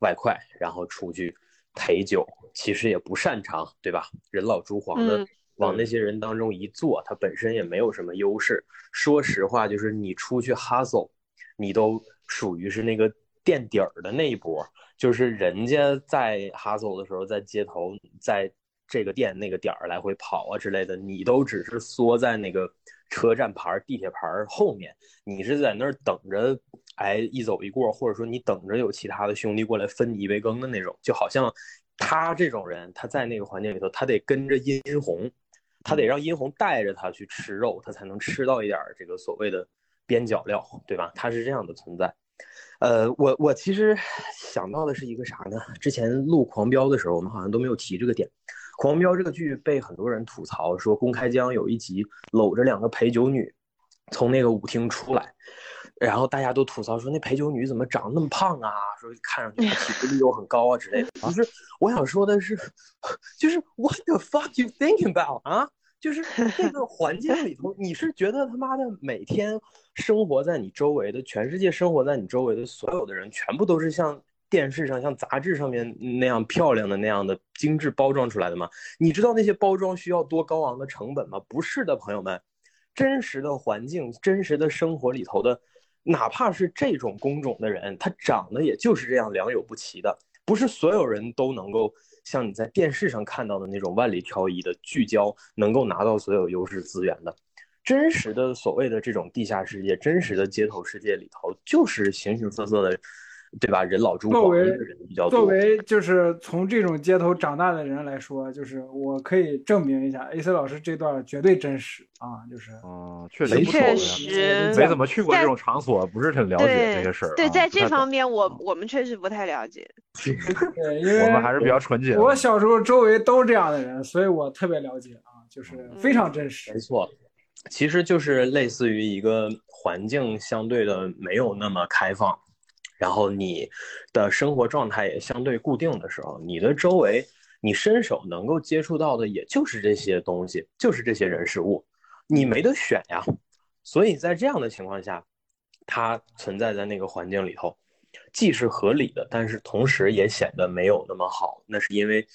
外快，然后出去陪酒，其实也不擅长，对吧？人老珠黄的往那些人当中一坐，他本身也没有什么优势。说实话，就是你出去 hustle，，你都属于是那个。垫底儿的那一波，就是人家在哈走的时候，在街头，在这个店那个点儿来回跑啊之类的，你都只是缩在那个车站牌、地铁牌后面，你是在那儿等着，哎，一走一过，或者说你等着有其他的兄弟过来分你一杯羹的那种，就好像他这种人，他在那个环境里头，他得跟着殷红，他得让殷红带着他去吃肉，他才能吃到一点这个所谓的边角料，对吧？他是这样的存在。呃，我我其实想到的是一个啥呢？之前录《狂飙》的时候，我们好像都没有提这个点。《狂飙》这个剧被很多人吐槽说，公开江有一集搂着两个陪酒女从那个舞厅出来，然后大家都吐槽说那陪酒女怎么长那么胖啊？说看上去体脂率又很高啊之类的。就 是我想说的是，就是 What the fuck you thinking about 啊？就是这个环境里头，你是觉得他妈的每天生活在你周围的全世界，生活在你周围的所有的人，全部都是像电视上、像杂志上面那样漂亮的那样的精致包装出来的吗？你知道那些包装需要多高昂的成本吗？不是的，朋友们，真实的环境、真实的生活里头的，哪怕是这种工种的人，他长得也就是这样良莠不齐的，不是所有人都能够。像你在电视上看到的那种万里挑一的聚焦，能够拿到所有优势资源的，真实的所谓的这种地下世界，真实的街头世界里头，就是形形色色的。对吧？人老珠黄的人比较多。作为就是从这种街头长大的人来说，就是我可以证明一下，AC 老师这段绝对真实啊，就是嗯，确实确实没怎么去过这种场所，不是很了解这些事儿。对，在这方面我我们确实不太了解。对，因为 我们还是比较纯洁。我小时候周围都是这样的人，所以我特别了解啊，就是非常真实。没错，其实就是类似于一个环境相对的没有那么开放。然后你的生活状态也相对固定的时候，你的周围你伸手能够接触到的也就是这些东西，就是这些人事物，你没得选呀。所以在这样的情况下，它存在在那个环境里头，既是合理的，但是同时也显得没有那么好。那是因为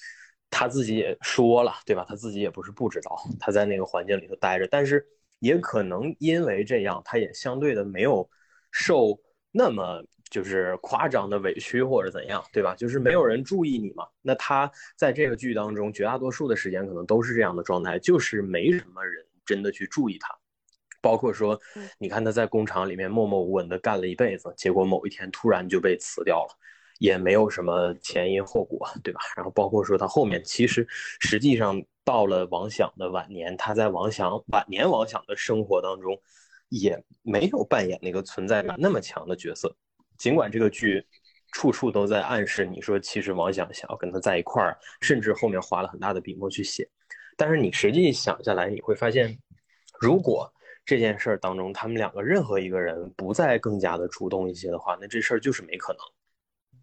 他自己也说了，对吧？他自己也不是不知道，他在那个环境里头待着，但是也可能因为这样，他也相对的没有受那么。就是夸张的委屈或者怎样，对吧？就是没有人注意你嘛。那他在这个剧当中，绝大多数的时间可能都是这样的状态，就是没什么人真的去注意他。包括说，你看他在工厂里面默默无闻的干了一辈子，结果某一天突然就被辞掉了，也没有什么前因后果，对吧？然后包括说他后面其实实际上到了王想的晚年，他在王想晚年王想的生活当中，也没有扮演那个存在感那么强的角色。尽管这个剧处处都在暗示你说，其实王想想要跟他在一块儿，甚至后面花了很大的笔墨去写，但是你实际想下来，你会发现，如果这件事儿当中他们两个任何一个人不再更加的主动一些的话，那这事儿就是没可能。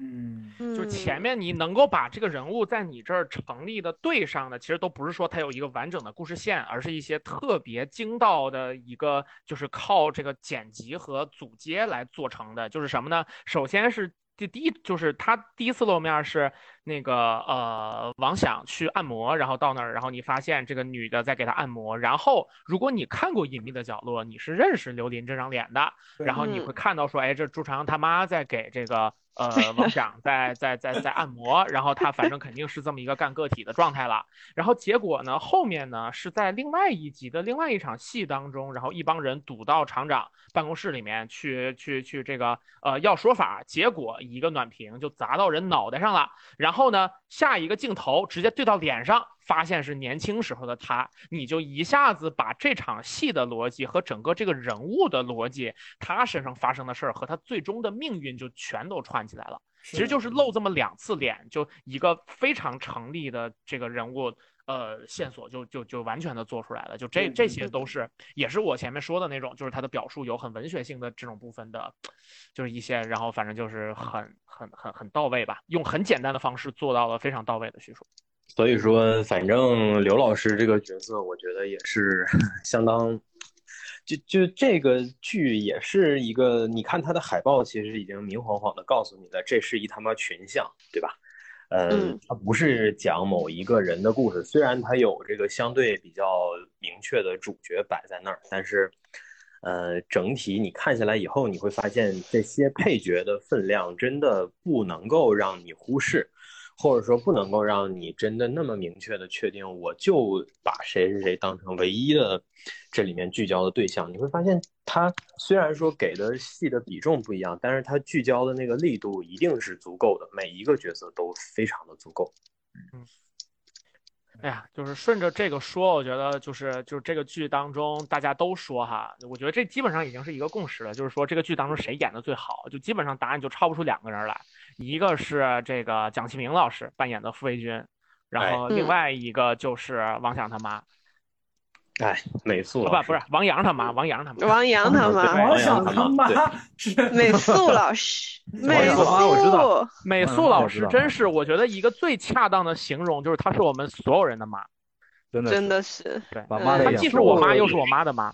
嗯，就前面你能够把这个人物在你这儿成立的对上的，其实都不是说他有一个完整的故事线，而是一些特别精到的一个，就是靠这个剪辑和组接来做成的。就是什么呢？首先是第第一，就是他第一次露面是那个呃王想去按摩，然后到那儿，然后你发现这个女的在给他按摩。然后如果你看过《隐秘的角落》，你是认识刘琳这张脸的，然后你会看到说，哎，这朱朝阳他妈在给这个。呃，梦想 在在在在按摩，然后他反正肯定是这么一个干个体的状态了。然后结果呢，后面呢是在另外一集的另外一场戏当中，然后一帮人堵到厂长办公室里面去去去这个呃要说法，结果一个暖瓶就砸到人脑袋上了。然后呢，下一个镜头直接对到脸上。发现是年轻时候的他，你就一下子把这场戏的逻辑和整个这个人物的逻辑，他身上发生的事儿和他最终的命运就全都串起来了。其实就是露这么两次脸，就一个非常成立的这个人物呃线索就就就完全的做出来了。就这这些都是也是我前面说的那种，就是他的表述有很文学性的这种部分的，就是一些然后反正就是很很很很到位吧，用很简单的方式做到了非常到位的叙述。所以说，反正刘老师这个角色，我觉得也是 相当，就就这个剧也是一个，你看他的海报，其实已经明晃晃的告诉你了，这是一他妈群像，对吧？嗯，它不是讲某一个人的故事，虽然它有这个相对比较明确的主角摆在那儿，但是，呃，整体你看下来以后，你会发现这些配角的分量真的不能够让你忽视。或者说不能够让你真的那么明确的确定，我就把谁谁谁当成唯一的这里面聚焦的对象。你会发现，他虽然说给的戏的比重不一样，但是他聚焦的那个力度一定是足够的，每一个角色都非常的足够。嗯。哎呀，就是顺着这个说，我觉得就是就是这个剧当中大家都说哈，我觉得这基本上已经是一个共识了，就是说这个剧当中谁演的最好，就基本上答案就超不出两个人来，一个是这个蒋奇明老师扮演的傅卫军，然后另外一个就是王响他妈。哎，美素不不是王阳他妈，王阳他妈，王阳他妈，王阳他妈美素老师，美素。我知道，美素老师真是，我觉得一个最恰当的形容就是她是我们所有人的妈，真的真的是，对，她既是我妈又是我妈的妈。